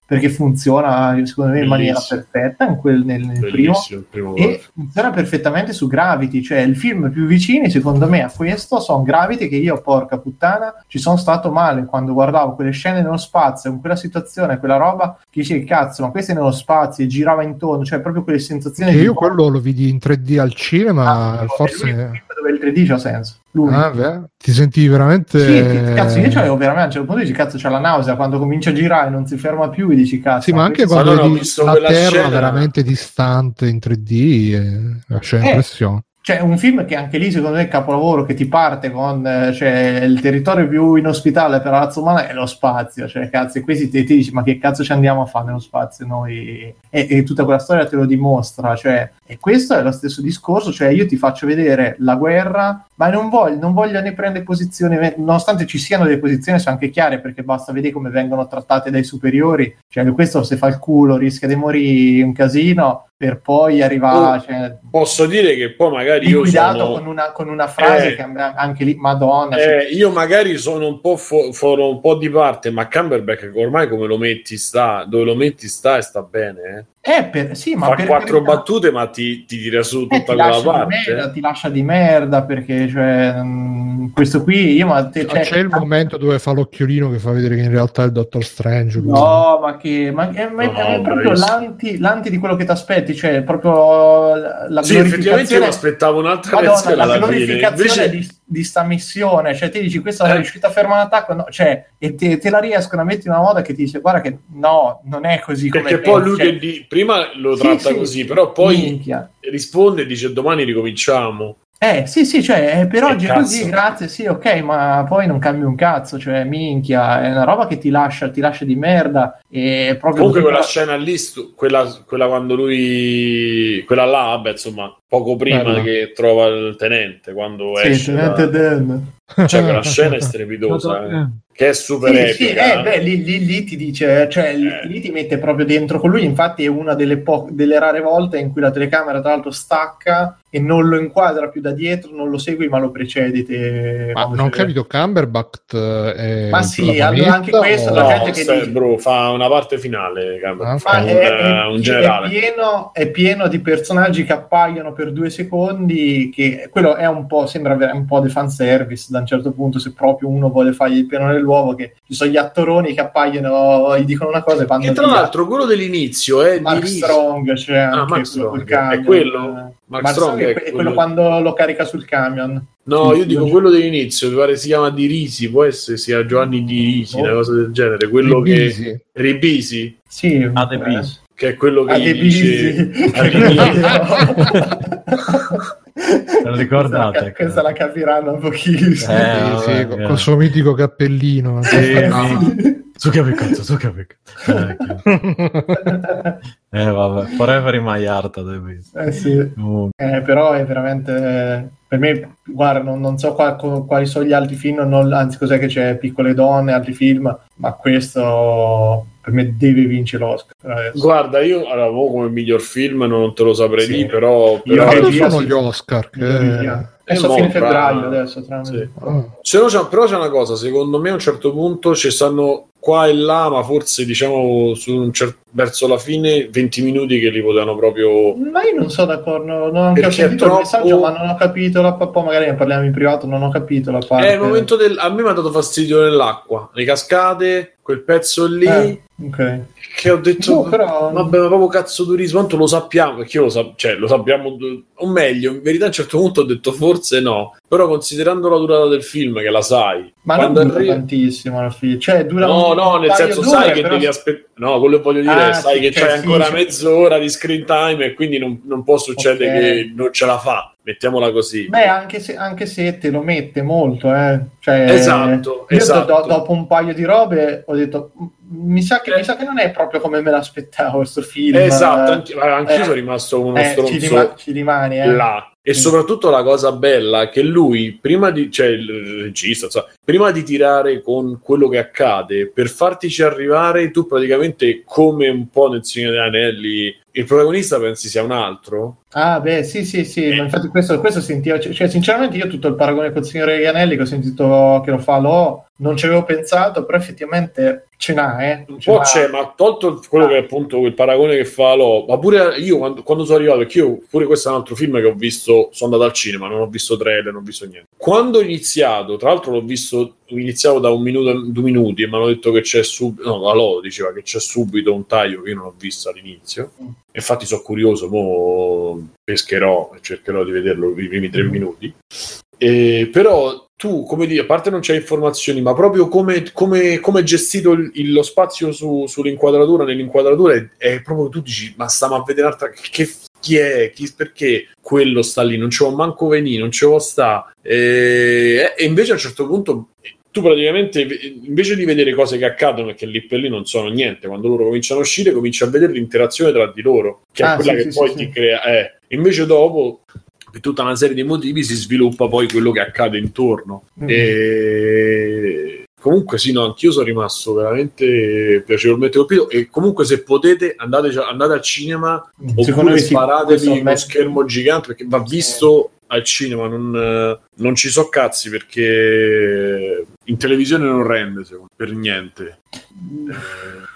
perché funziona secondo me in maniera perfetta in quel, nel, nel primo. Primo e funziona perfettamente su Gravity, cioè il film più vicini secondo me a questo sono Gravity che io porca puttana ci sono stato male quando guardavo quelle scene nello spazio, in quella situazione, quella roba che dicevi cazzo ma questo è nello spazio e girava intorno, cioè proprio quelle sensazioni Che di io quello lo vidi in 3D al cinema, Ah, no, forse... è l'unico film dove il 3D c'ha senso. Ah, beh, ti sentivi veramente... Sì, ti- cazzo, io c'avevo veramente a un certo punto dici cazzo c'è la nausea quando comincia a girare e non si ferma più e dici cazzo Sì, ma anche quando vedi la quella Terra scena- veramente distante in 3D, eh, lascia Eh, impressione. Cioè, un film che anche lì, secondo me, è capolavoro, che ti parte con eh, cioè, il territorio più inospitale per la razza umana è lo spazio. Cioè, cazzo, e questi ti, ti dici, ma che cazzo ci andiamo a fare nello spazio noi? E, e tutta quella storia te lo dimostra. Cioè, e questo è lo stesso discorso, cioè io ti faccio vedere la guerra, ma non voglio, non voglio né prendere posizioni, nonostante ci siano delle posizioni, sono anche chiare, perché basta vedere come vengono trattate dai superiori. Cioè, questo se fa il culo rischia di morire un casino, per poi arrivare... Oh, cioè, Posso dire che poi magari io sono... con, una, con una frase Eh. che anche lì, Madonna, cioè, Eh, io magari sono un po' fo- sono un po' di parte, ma Cumberbatch ormai come lo metti sta, dove lo metti sta e sta bene. Eh. È per, sì, ma Fa per quattro carità, battute, ma ti, ti tira su eh, tutta ti, quella parte. merda, eh. ti lascia di merda perché cioè, mm, questo qui io ma te, cioè, C'è il momento dove fa l'occhiolino che fa vedere che in realtà è il Dottor Strange. lui. No, ma che ma è, ma è- è proprio l'anti, l'anti di quello che ti aspetti, cioè proprio la Sì, effettivamente io mi aspettavo un'altra Madonna, la alla fine. glorificazione Invece, di, di sta missione, cioè ti dici questa è Eh. riuscita a fermare un attacco, no, cioè, e te, te la riescono a mettere in una moda che ti dice guarda che no, non è così come perché poi pensi, lui cioè, che di- prima lo Sì, tratta sì. così, però poi minchia. risponde e dice domani ricominciamo. Eh, sì, sì, cioè, eh, per oggi è così, grazie, sì, ok, ma poi non cambia un cazzo, cioè, minchia, è una roba che ti lascia, ti lascia di merda, e proprio... Comunque quella scena lì, quella, quella quando lui... Quella là, vabbè, insomma, poco prima Bella. che trova il tenente, quando Sì, esce Tenente da-. Cioè, quella scena è strepitosa, eh. che è super Sì, epica. sì, eh, beh, lì, lì- lì ti dice, cioè, lì, Eh. lì ti mette proprio dentro con lui. Infatti, è una delle, po- delle rare volte in cui la telecamera, tra l'altro, stacca e non lo inquadra più da dietro, non lo segui, ma lo precedi. Te, Ma non capito, Cumberbatch eh, è Ma sì, allora anche questo, o- la No, gente che stai- dice- bro, fa una parte finale. Ah, un, è, è- eh, un è generale. pieno, è pieno di personaggi che appaiono per due secondi. Che quello è un po', sembra avere un po' di fanservice da un certo punto. Se proprio uno vuole fargli il pieno nell'uovo, che ci sono gli attoroni che appaiono, gli dicono una cosa e vanno Che tra via. l'altro quello dell'inizio è Mark di- Strong, c'è Ah, anche Mark Strong, camion. è quello? Mark Mark Strong è è, que- è quello quello- quando lo carica sul camion. No, Sì, io dico quello dell'inizio, mi pare si chiama Di Risi, può essere sia Giovanni Di Risi, Oh. una cosa del genere, quello Ribisi. che Ribisi, Sì, Ah, eh. Beast. Che è quello che Ah, gli dice lo ricordate? Questa, questa la capiranno pochissimo. Eh, sì, con eh. col suo mitico cappellino. Sì, Su che cazzo, su che Eh, eh, vabbè, forever in my heart. Eh, sì. Comunque. Eh, però è veramente per me guarda non, non so qua- co- quali sono gli altri film non- anzi cos'è che c'è piccole donne altri film ma questo per me deve vincere l'Oscar adesso. Guarda, io allora, mo come miglior film non te lo saprei Sì. dire, però, Io però Quando regia, sono sì. gli Oscar? Che... Eh, adesso a mo, fine tra- febbraio adesso tra Sì. Se no c'è- però c'è una cosa, secondo me a un certo punto ci stanno qua e là, ma forse diciamo su un cer- verso la fine 20 minuti che li potevano proprio ma io non sono d'accordo non ho è troppo- il messaggio ma non ho capito la poi magari ne parliamo in privato non ho capito la parte È il momento del... A me mi ha dato fastidio nell'acqua, le cascate, quel pezzo lì, Eh, ok che ho detto... No, però- Vabbè, ma proprio cazzo turismo, tanto lo sappiamo, perché io lo, sa- cioè, lo sappiamo, o meglio, in verità a un certo punto ho detto forse no, però considerando la durata del film, che la sai, ma non dura arri- tantissimo alla fine cioè dura No, no, nel senso d'ore, sai che però- devi aspettare. No, quello voglio dire Ah, sai che cioè, c'hai ancora cioè- mezz'ora di screen time e quindi non, non può succedere Ok. che non ce la fa. Mettiamola così. Beh, anche se, anche se te lo mette molto, eh. Cioè, Esatto, io esatto. do- dopo un paio di robe ho detto, "M- mi sa, che, Eh. mi sa che non è proprio come me l'aspettavo questo film. Esatto, Eh, anche, anch'io eh, sono rimasto uno eh, ci, stronzo rima- ci rimane, eh. là. E Sì. soprattutto la cosa bella è che lui, prima di, cioè il regista, insomma, prima di tirare con quello che accade, per fartici arrivare, tu praticamente, come un po' nel Signore degli Anelli, il protagonista pensi sia un altro? Ah, beh, sì, sì, sì, Eh. ma infatti questo, questo sentivo, cioè, cioè, sinceramente io tutto il paragone col signore degli Anelli che ho sentito che lo fa, lo, non ci avevo pensato, però effettivamente ce n'ha, eh. Un po' c'è, ma tolto quello che è appunto quel paragone che fa Lo, ma pure io quando, quando sono arrivato, perché io pure questo è un altro film che ho visto, sono andato al cinema, non ho visto trailer, non ho visto niente. Quando ho iniziato, tra l'altro l'ho visto, iniziavo da un minuto, due minuti e mi hanno detto che c'è subito, no, la Lo diceva che c'è subito un taglio che io non ho visto all'inizio. Infatti sono curioso, mo pescherò e cercherò di vederlo i primi tre minuti. E, però tu, come dire, a parte non c'è informazioni, ma proprio come, come, come è gestito il- il- lo spazio su- sull'inquadratura, nell'inquadratura, è, è proprio tu dici, ma stiamo a vedere un'altra... Che, chi è? Chi, perché quello sta lì? Non ci può manco venire, non ci può sta. E, e invece a un certo punto tu praticamente invece di vedere cose che accadono e che lì per lì non sono niente, quando loro cominciano a uscire, cominci a vedere l'interazione tra di loro, che è Ah, quella sì, che sì, poi sì, ti crea. Eh. Invece dopo, per tutta una serie di motivi, si sviluppa poi quello che accade intorno. Mm. E comunque sì, no, anch'io sono rimasto veramente piacevolmente colpito e comunque se potete andate, andate al cinema Secondo oppure sparatevi uno me- schermo gigante perché va Sì. visto al cinema non, eh, non ci so cazzi perché in televisione non rende secondo me, per niente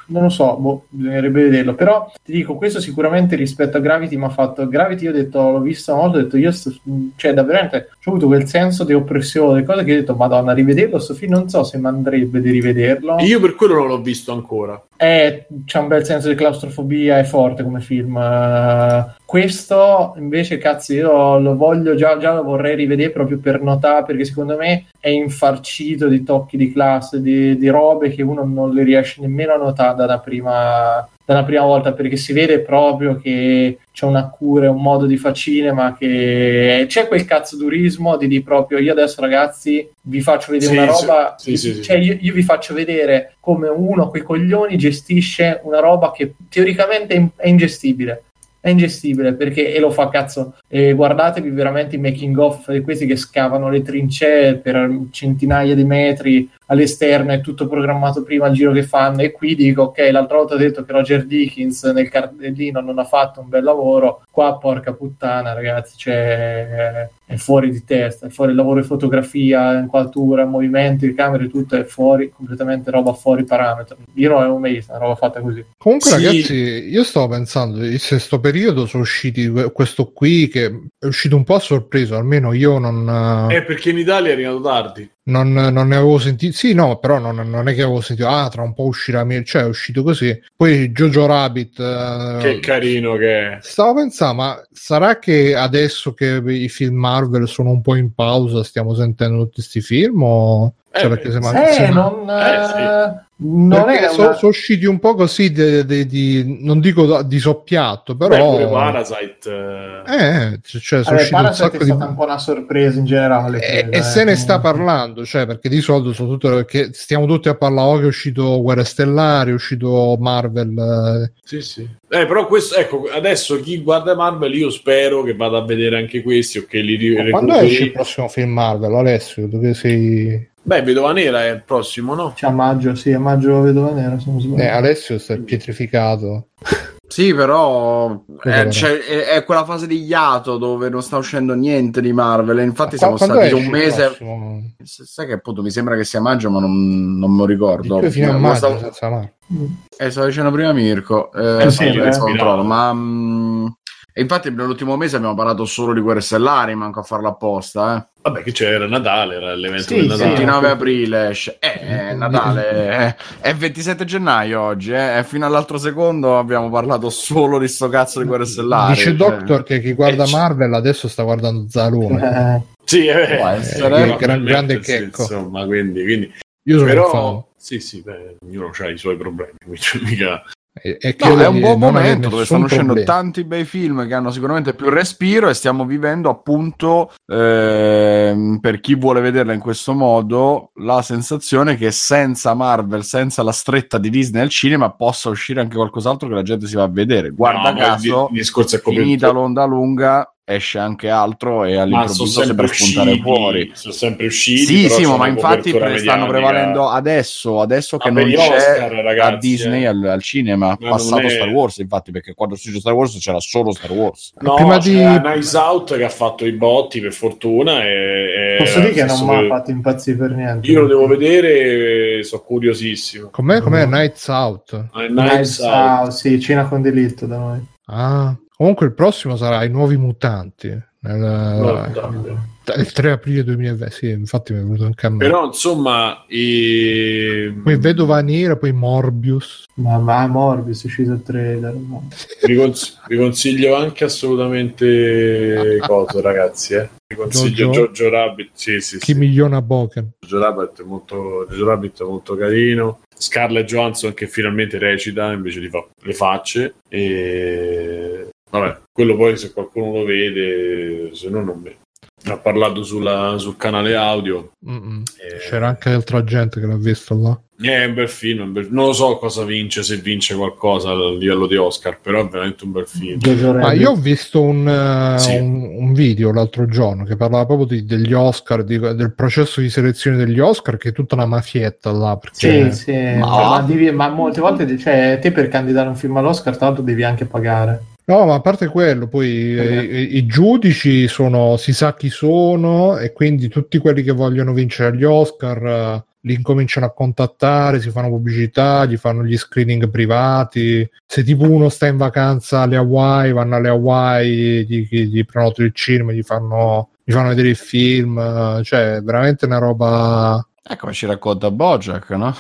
non lo so, boh, bisognerebbe vederlo. Però ti dico, questo sicuramente rispetto a Gravity mi ha fatto. Gravity, io ho detto, l'ho visto una volta, ho detto, io sto, cioè, davvero, ho avuto quel senso di oppressione, cose che ho detto, Madonna, rivederlo sto film, non so se mi andrebbe di rivederlo. io per quello non l'ho visto ancora Eh, c'è un bel senso di claustrofobia, è forte come film. Eh, questo invece, cazzo, io lo voglio già, già lo vorrei rivedere proprio per notare, perché secondo me è infarcito di tocchi di classe, di, di robe che uno non le riesce nemmeno a notare da prima, dalla prima volta perché si vede proprio che c'è una cura un modo di fare cinema che c'è quel cazzo durismo di dire proprio io adesso ragazzi vi faccio vedere Sì, una roba sì, sì, sì, cioè io, io vi faccio vedere come uno quei coglioni gestisce una roba che teoricamente è in- è ingestibile. È ingestibile perché e lo fa cazzo e guardatevi veramente i making of di questi che scavano le trincee per centinaia di metri all'esterno è tutto programmato prima il giro che fanno e qui dico ok l'altra volta ho detto che Roger Dickens nel cartellino non ha fatto un bel lavoro qua porca puttana ragazzi cioè è fuori di testa è fuori il lavoro di fotografia inquadratura movimenti camere tutto è fuori completamente roba fuori parametro io non avevo mai visto una roba fatta così Comunque, Sì. ragazzi, io stavo pensando, in questo periodo sono usciti que- questo qui che è uscito un po' a sorpresa, almeno io non, Eh, perché in Italia è arrivato tardi. Non, non ne avevo sentito. Sì, no, però non, non è che avevo sentito, ah, tra un po' uscirà, mi- cioè è uscito così. Poi Jojo Rabbit. eh, Che carino che è. Stavo pensando, ma sarà che adesso che i film Marvel sono un po' in pausa, stiamo sentendo tutti questi film? O... Eh, cioè, perché se ma- eh, se- non, eh, sì. eh, non perché è sono una... sono usciti un po' così, de- de- di, non dico di soppiatto, Beh, però... pure Parasite. eh, Eh, c- cioè, sono Vabbè, Parasite sacco è di... stata un po' una sorpresa in generale. E, credo, e eh, se ne sta parlando, cioè, perché di solito sono tutto perché stiamo tutti a parlare oh, che è uscito Guerre Stellari, è uscito Marvel. eh. Sì, sì. Eh, però questo, ecco, adesso chi guarda Marvel, io spero che vada a vedere anche questi o che li ri- Ma Quando esce il prossimo film Marvel, Alessio? Dove sei? Beh, Vedova Nera è il prossimo, no? Cioè, a maggio, sì, a maggio Vedova Nera, se non sbaglio. Eh, Alessio sta pietrificato. Sì, però eh, c'è- è, è quella fase di iato dove non sta uscendo niente di Marvel. Infatti, Qua- siamo stati un mese. Sai che appunto mi sembra che sia maggio, ma non, non me lo ricordo. Qui fino a Ma maggio, stavo- senza Marvel. Eh, stavo dicendo prima Mirko, eh, Eh, sì, sì, eh. controllo, ma mm, e infatti nell'ultimo mese abbiamo parlato solo di guerre stellari, manco a farla apposta, eh. Vabbè, che c'era Natale, era l'evento Sì, del sì. Natale. 29 aprile esce. Eh, Natale è, è 27 gennaio oggi, eh. e fino all'altro secondo abbiamo parlato solo di sto cazzo di guerre stellari. Dice cioè. Doctor che chi guarda Eh, Marvel adesso sta guardando Zalone. Eh, Sì, eh, Può eh, essere. eh, Gran- grande sì, checco. Insomma, quindi, quindi Io sono un fan. però sì, sì, beh, ognuno ha i suoi problemi, quindi mica E, No, è un buon momento dove stanno uscendo problema. tanti bei film che hanno sicuramente più respiro e stiamo vivendo appunto ehm, per chi vuole vederla in questo modo la sensazione che senza Marvel, senza la stretta di Disney al cinema possa uscire anche qualcos'altro che la gente si va a vedere. Guarda No, caso, il, di- il discorso è finita l'onda lunga esce anche altro e ma sono all'improvviso sempre sembra spuntare usciti, fuori. sono sempre usciti. Sì, sì, ma infatti pre- stanno prevalendo adesso, adesso che non c'è Oscar, ragazzi, a Disney eh. al, al cinema, non passato è- Star Wars, infatti, perché quando si dice Star Wars c'era solo Star Wars. No, Prima di- Nice Out che ha fatto i botti per fortuna e, e Posso dire che non mi ha fatto impazzire per niente. io lo devo vedere sono curiosissimo Com'è, com'è Nights Out? Ah, Nice Knives Out. Out, sì, cena con delitto da noi. Ah, comunque il prossimo sarà I Nuovi Mutanti. Nel, il 3 aprile 2020, sì, infatti mi è venuto anche a me. però insomma i... Poi Vedova Nera, poi Morbius. Ma, ma Morbius è uscito il trailer. no. vi, cons- vi consiglio anche assolutamente cosa ragazzi eh. vi consiglio Jojo? Jojo Rabbit sì sì Chi sì miliona Boken. Jojo Rabbit è molto, Jojo Rabbit è molto carino. Scarlett Johansson che finalmente recita invece di fa le facce. E vabbè, quello poi se qualcuno lo vede, se no non me. Ha parlato sulla- sul canale audio. Mm-mm. Eh, C'era anche altra gente che l'ha visto là. È un bel film. un bel- Non lo so cosa vince, se vince qualcosa a livello di Oscar, però è veramente un bel film. Ma io ho visto un, eh, Sì. un- un video l'altro giorno che parlava proprio di- degli Oscar, di- del processo di selezione degli Oscar, che è tutta una mafietta là. Perché Sì, sì, Ma- ma, devi- ma molte volte, cioè, te per candidare un film all'Oscar, tra l'altro devi anche pagare. No, ma a parte quello, poi eh, i, i giudici sono, si sa chi sono, e quindi tutti quelli che vogliono vincere gli Oscar eh, li incominciano a contattare, si fanno pubblicità, gli fanno gli screening privati. Se tipo uno sta in vacanza alle Hawaii, vanno alle Hawaii, gli, gli, gli prenotano il cinema, gli fanno, gli fanno vedere il film, eh, cioè è veramente una roba. Ecco come ci racconta Bojack, no?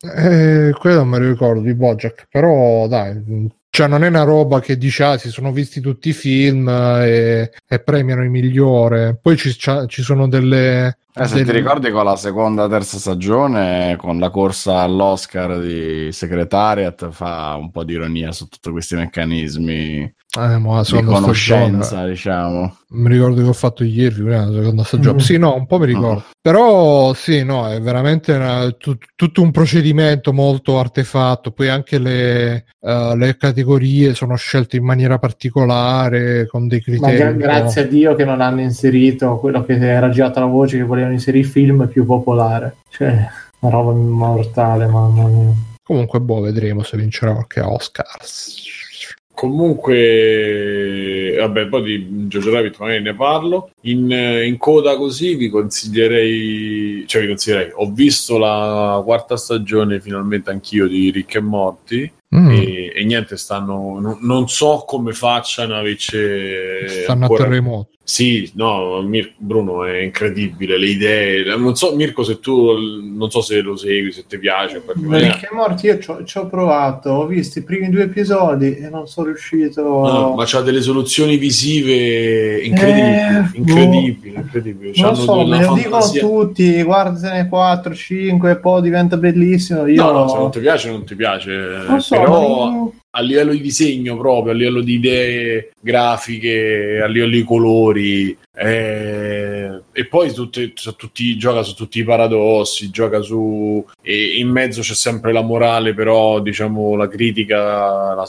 Eh, quello non me lo ricordo di Bojack, però dai, cioè non è una roba che dice ah, si sono visti tutti i film eh, e, e premiano il migliore. Poi ci, ci sono delle, Eh, se del- ti ricordi con la seconda terza stagione, con la corsa all'Oscar di Secretariat, fa un po' di ironia su tutti questi meccanismi Eh, ma la di conoscenza, stagione, diciamo. mi ricordo che ho fatto ieri, della seconda stagione. Mm. Sì, no, un po' mi ricordo. Però sì, no, è veramente una- tu- tutto un procedimento molto artefatto. Poi anche le, eh, le categorie sono scelte in maniera particolare, con dei Ma criteri. po'- grazie a Dio che non hanno inserito quello che era girato la voce che volevano inserire il film più popolare. Cioè, una roba mortale, mamma mia. Comunque, boh, vedremo se vincerà qualche Oscars. Comunque, vabbè, poi di Jojo Rabbit magari ne parlo. In, in coda così vi consiglierei, cioè vi consiglierei, ho visto la quarta stagione finalmente anch'io di Rick e Morty Mm, e, e niente, stanno, non, non so come facciano invece stanno ancora- a terremoto. Sì, no, Mir- Bruno è incredibile, le idee, non so Mirko se tu, non so se lo segui, se ti piace. Rick e Morty io ci ho- provato, ho visto i primi due episodi e non sono riuscito. No, ma c'ha delle soluzioni visive incredibili, Eh, incredibili, incredibili. non so, me lo dicono tutti, guardatene 4, 5, poi diventa bellissimo. Io No, no, se non ti piace, non ti piace. non so, Però ma- a livello di disegno proprio, a livello di idee grafiche, a livello di colori. Eh, e poi tutte- su tutti, gioca su tutti i paradossi, gioca su... E in mezzo c'è sempre la morale, però diciamo la critica la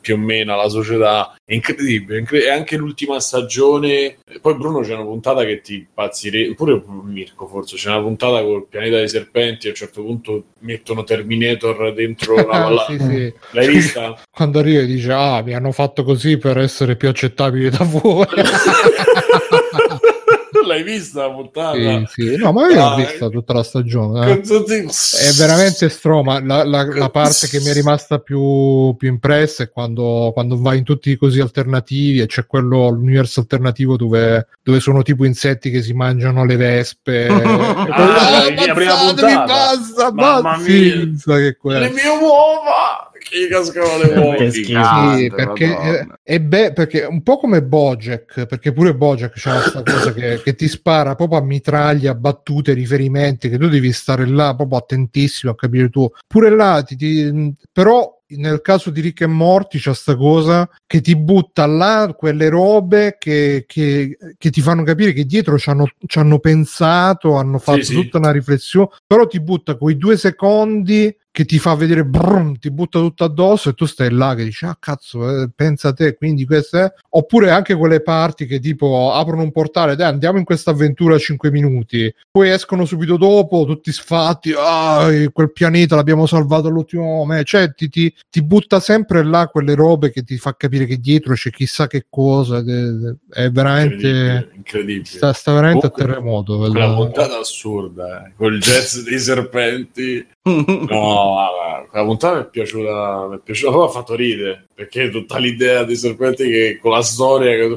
più o meno alla società. È incredibile. incre- e anche l'ultima stagione... Poi Bruno c'è una puntata che ti impazzire... Pure Mirko forse, c'è una puntata col pianeta dei serpenti a un certo punto mettono Terminator dentro la... la- Sì, sì. L'hai vista? Quando arriva e dice, ah, mi hanno fatto così per essere più accettabili da voi. L'hai vista la puntata? Sì, sì. No, ma io l'ho Dai. vista tutta la stagione. eh. È veramente stroma. La, la- la parte che mi è rimasta più, più impressa è quando, quando vai in tutti i cosi alternativi e c'è quello, l'universo alternativo dove, dove sono tipo insetti che si mangiano le vespe. Ah, la prima puntata. basta, Mamma basta. mia. Che. Le mie uova! Che gli cascavano le uova. Grande, Sì, perché è, be- perché un po' come Bojack, perché pure Bojack c'ha questa cosa che, che ti spara proprio a mitraglia, battute, riferimenti, che tu devi stare là proprio attentissimo a capire tu. Pure là, ti- ti- però nel caso di Rick e Morty c'è sta cosa che ti butta là quelle robe che, che- che ti fanno capire che dietro ci hanno, ci hanno pensato, hanno fatto sì. tutta una riflessione, però ti butta quei due secondi che ti fa vedere brum, ti butta tutto addosso e tu stai là che dici ah cazzo eh, pensa a te quindi queste è-" oppure anche quelle parti che tipo aprono un portale dai andiamo in questa avventura a 5 minuti poi escono subito dopo tutti sfatti ah quel pianeta l'abbiamo salvato all'ultimo momento cioè ti, ti, ti butta sempre là quelle robe che ti fa capire che dietro c'è chissà che cosa ed è, è veramente Incredibile, incredibile. sta, sta veramente Comunque, a terremoto Quella quella- puntata assurda, eh. col jazz dei serpenti. No, guarda, quella puntata mi è piaciuta, mi è piaciuta, ha fatto ridere, perché tutta l'idea dei serpenti che con la storia che...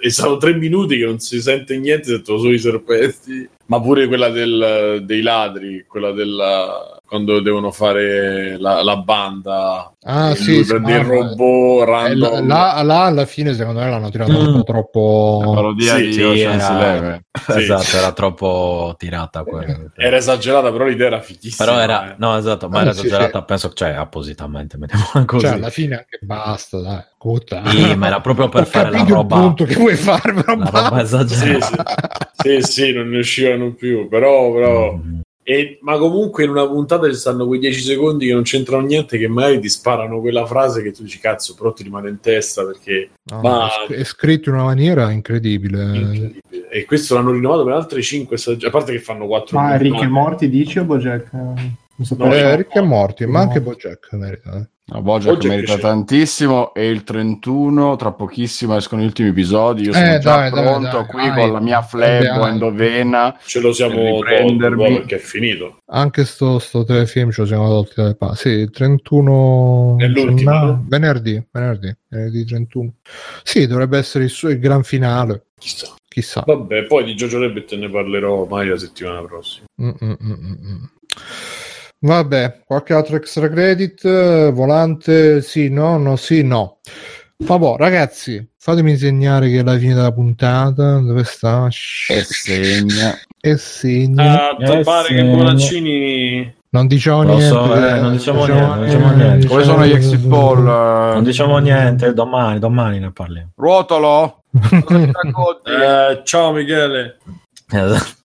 e sono tre minuti che non si sente niente, sento solo i serpenti, ma pure quella del- dei ladri, quella della quando devono fare la, la banda ah il- sì, sì, robot eh, random. là, là alla fine secondo me l'hanno tirato un Mm. po' troppo La parodia Sì, di sì, Ocean's era- Eleven. Sì. Esatto, era troppo tirata quella. Era esagerata, però l'idea era fighissima. Però era, eh. no, esatto, ma Ah, era sì, esagerata, penso, cioè, appositamente, mettiamola così. Cioè, alla fine anche basta, dai. Puttana. Sì, ma era proprio per Ho fare la capito il roba, punto che vuoi fare, però la roba. Sì, esagerata. sì. sì, sì, non ne uscivano più, però, però... Mm. E- ma comunque in una puntata ci stanno quei 10 secondi che non c'entrano niente, che magari ti sparano quella frase che tu dici cazzo, però ti rimane in testa perché No, Ma- è, sc- è scritto in una maniera incredibile. incredibile. E questo l'hanno rinnovato per altre 5 stagioni, a parte che fanno 4 Ma Rick e Morty dici o Bojack? So No, Eh, no, Rick e. Morty, ma No. anche Bojack merita. eh. No, Bojack Bojack merita c'è. tantissimo e il 31 tra pochissimo escono gli ultimi episodi io sono Eh, già dai, pronto dai, qui dai. con la mia flebo endovena Ce lo siamo poi perché è finito. Anche sto, sto telefilm ce lo siamo tolti dalle pa- Sì, il 31 È l'ultimo, gennaio- no? venerdì, venerdì, venerdì 31. Sì, dovrebbe essere il, suo, il gran finale. Chissà. Chissà. Vabbè, poi di Jojo Rabbit ne parlerò mai la settimana prossima. Mm, mm, mm, mm, mm. Vabbè, qualche altro extra credit? Volante, sì, no, no, sì, no. Vabbè, ragazzi, fatemi segnare che è la fine della puntata. Dove sta? E segna. E segna. Ah, Eh, pare sì. che Bonaccini Non diciamo Lo niente. so, eh, non diciamo niente, non diciamo niente. Come sono gli exit poll? eh? Non diciamo niente, domani, domani ne parliamo. Ruotolo? Eh, ciao Michele.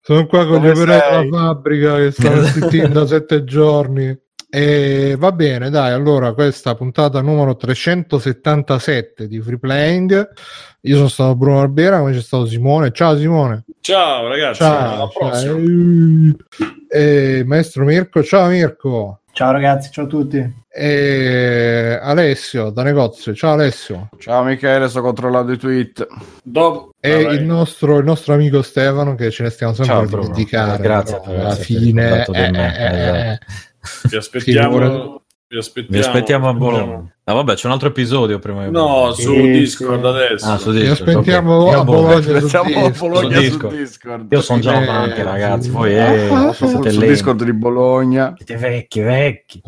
Sono qua con gli Dove operai della fabbrica che stanno zittiti da sette giorni. E va bene, dai, allora questa puntata numero 377 di Free Playing. Io sono stato Bruno Barbera, come c'è stato Simone. Ciao Simone. Ciao ragazzi, alla Ciao. prossima. ciao. E maestro Mirko, ciao Mirko. Ciao ragazzi, ciao a tutti. E Alessio da negozio, ciao Alessio. Ciao Michele, sto controllando i tweet. Dopo, E il nostro, il nostro amico Stefano che ce ne stiamo sempre Ciao, a dimenticare. Grazie, alla fine eh, eh, eh, esatto. vi aspettiamo. Vi aspettiamo, Vi aspettiamo a Bologna. aspettiamo. Ah, vabbè, c'è un altro episodio prima di No, su Sì, Discord sì. adesso. Ah, su Discord. aspettiamo ok. Io a Bologna su Aspettiamo Discord. Bologna Su su Discord. Discord. Io sono già Eh, avanti, ragazzi. Voi eh, ah, siete lenti. Discord di Bologna. Siete vecchi, vecchi.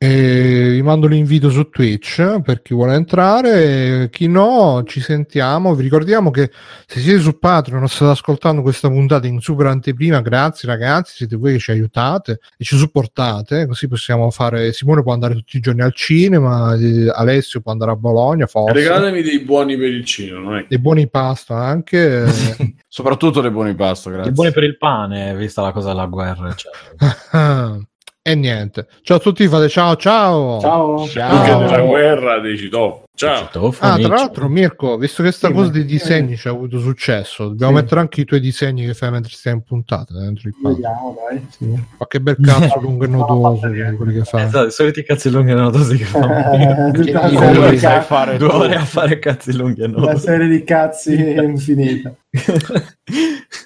E vi mando l'invito su Twitch per chi vuole entrare, chi no, ci sentiamo. Vi ricordiamo che se siete su Patreon e state ascoltando questa puntata in super anteprima, grazie ragazzi, siete voi che ci aiutate e ci supportate, così possiamo fare. Simone può andare tutti i giorni al cinema, eh, Alessio può andare a Bologna, forse. Regalatemi dei buoni per il cinema, Dei buoni pasta anche. Soprattutto dei buoni pasto, grazie. È buoni per il pane, vista la cosa della guerra. eccetera. e niente. Ciao a tutti, fate ciao ciao. Ciao. Ciao. nella guerra dici dopo. Ciao. Tofu, Ah, tra l'altro, Mirko, visto che sta Sì, cosa dei disegni ci ha avuto successo, dobbiamo Sì. mettere anche i tuoi disegni che fai mentre stai in puntata dentro il palco. Vediamo, dai. Sì. Qualche bel cazzo lungo e nodoso, come quelli che fai. Esatto, i soliti cazzi lunghi e nodosi che fanno. Eh, una numeri di sai fare Due tu? ore a fare cazzi lunghi e una nodosi. serie di cazzi infinita.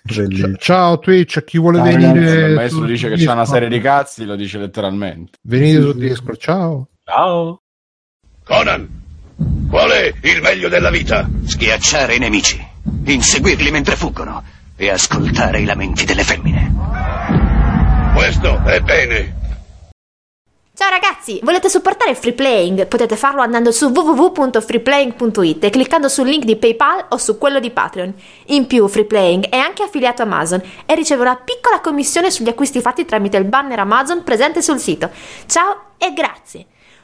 Bellissimo. Ciao Twitch, a chi vuole Ciao, venire. ragazzi, il maestro dice che c'è una serie di cazzi, lo dice letteralmente. Venite su Discord, ciao. Ciao. Conan, qual è il meglio della vita? Schiacciare i nemici, inseguirli mentre fuggono e ascoltare i lamenti delle femmine. Questo è bene. Ciao ragazzi, volete supportare Free Playing? Potete farlo andando su www.freeplaying.it e cliccando sul link di PayPal o su quello di Patreon. In più, Free Playing è anche affiliato a Amazon e riceve una piccola commissione sugli acquisti fatti tramite il banner Amazon presente sul sito. Ciao e grazie!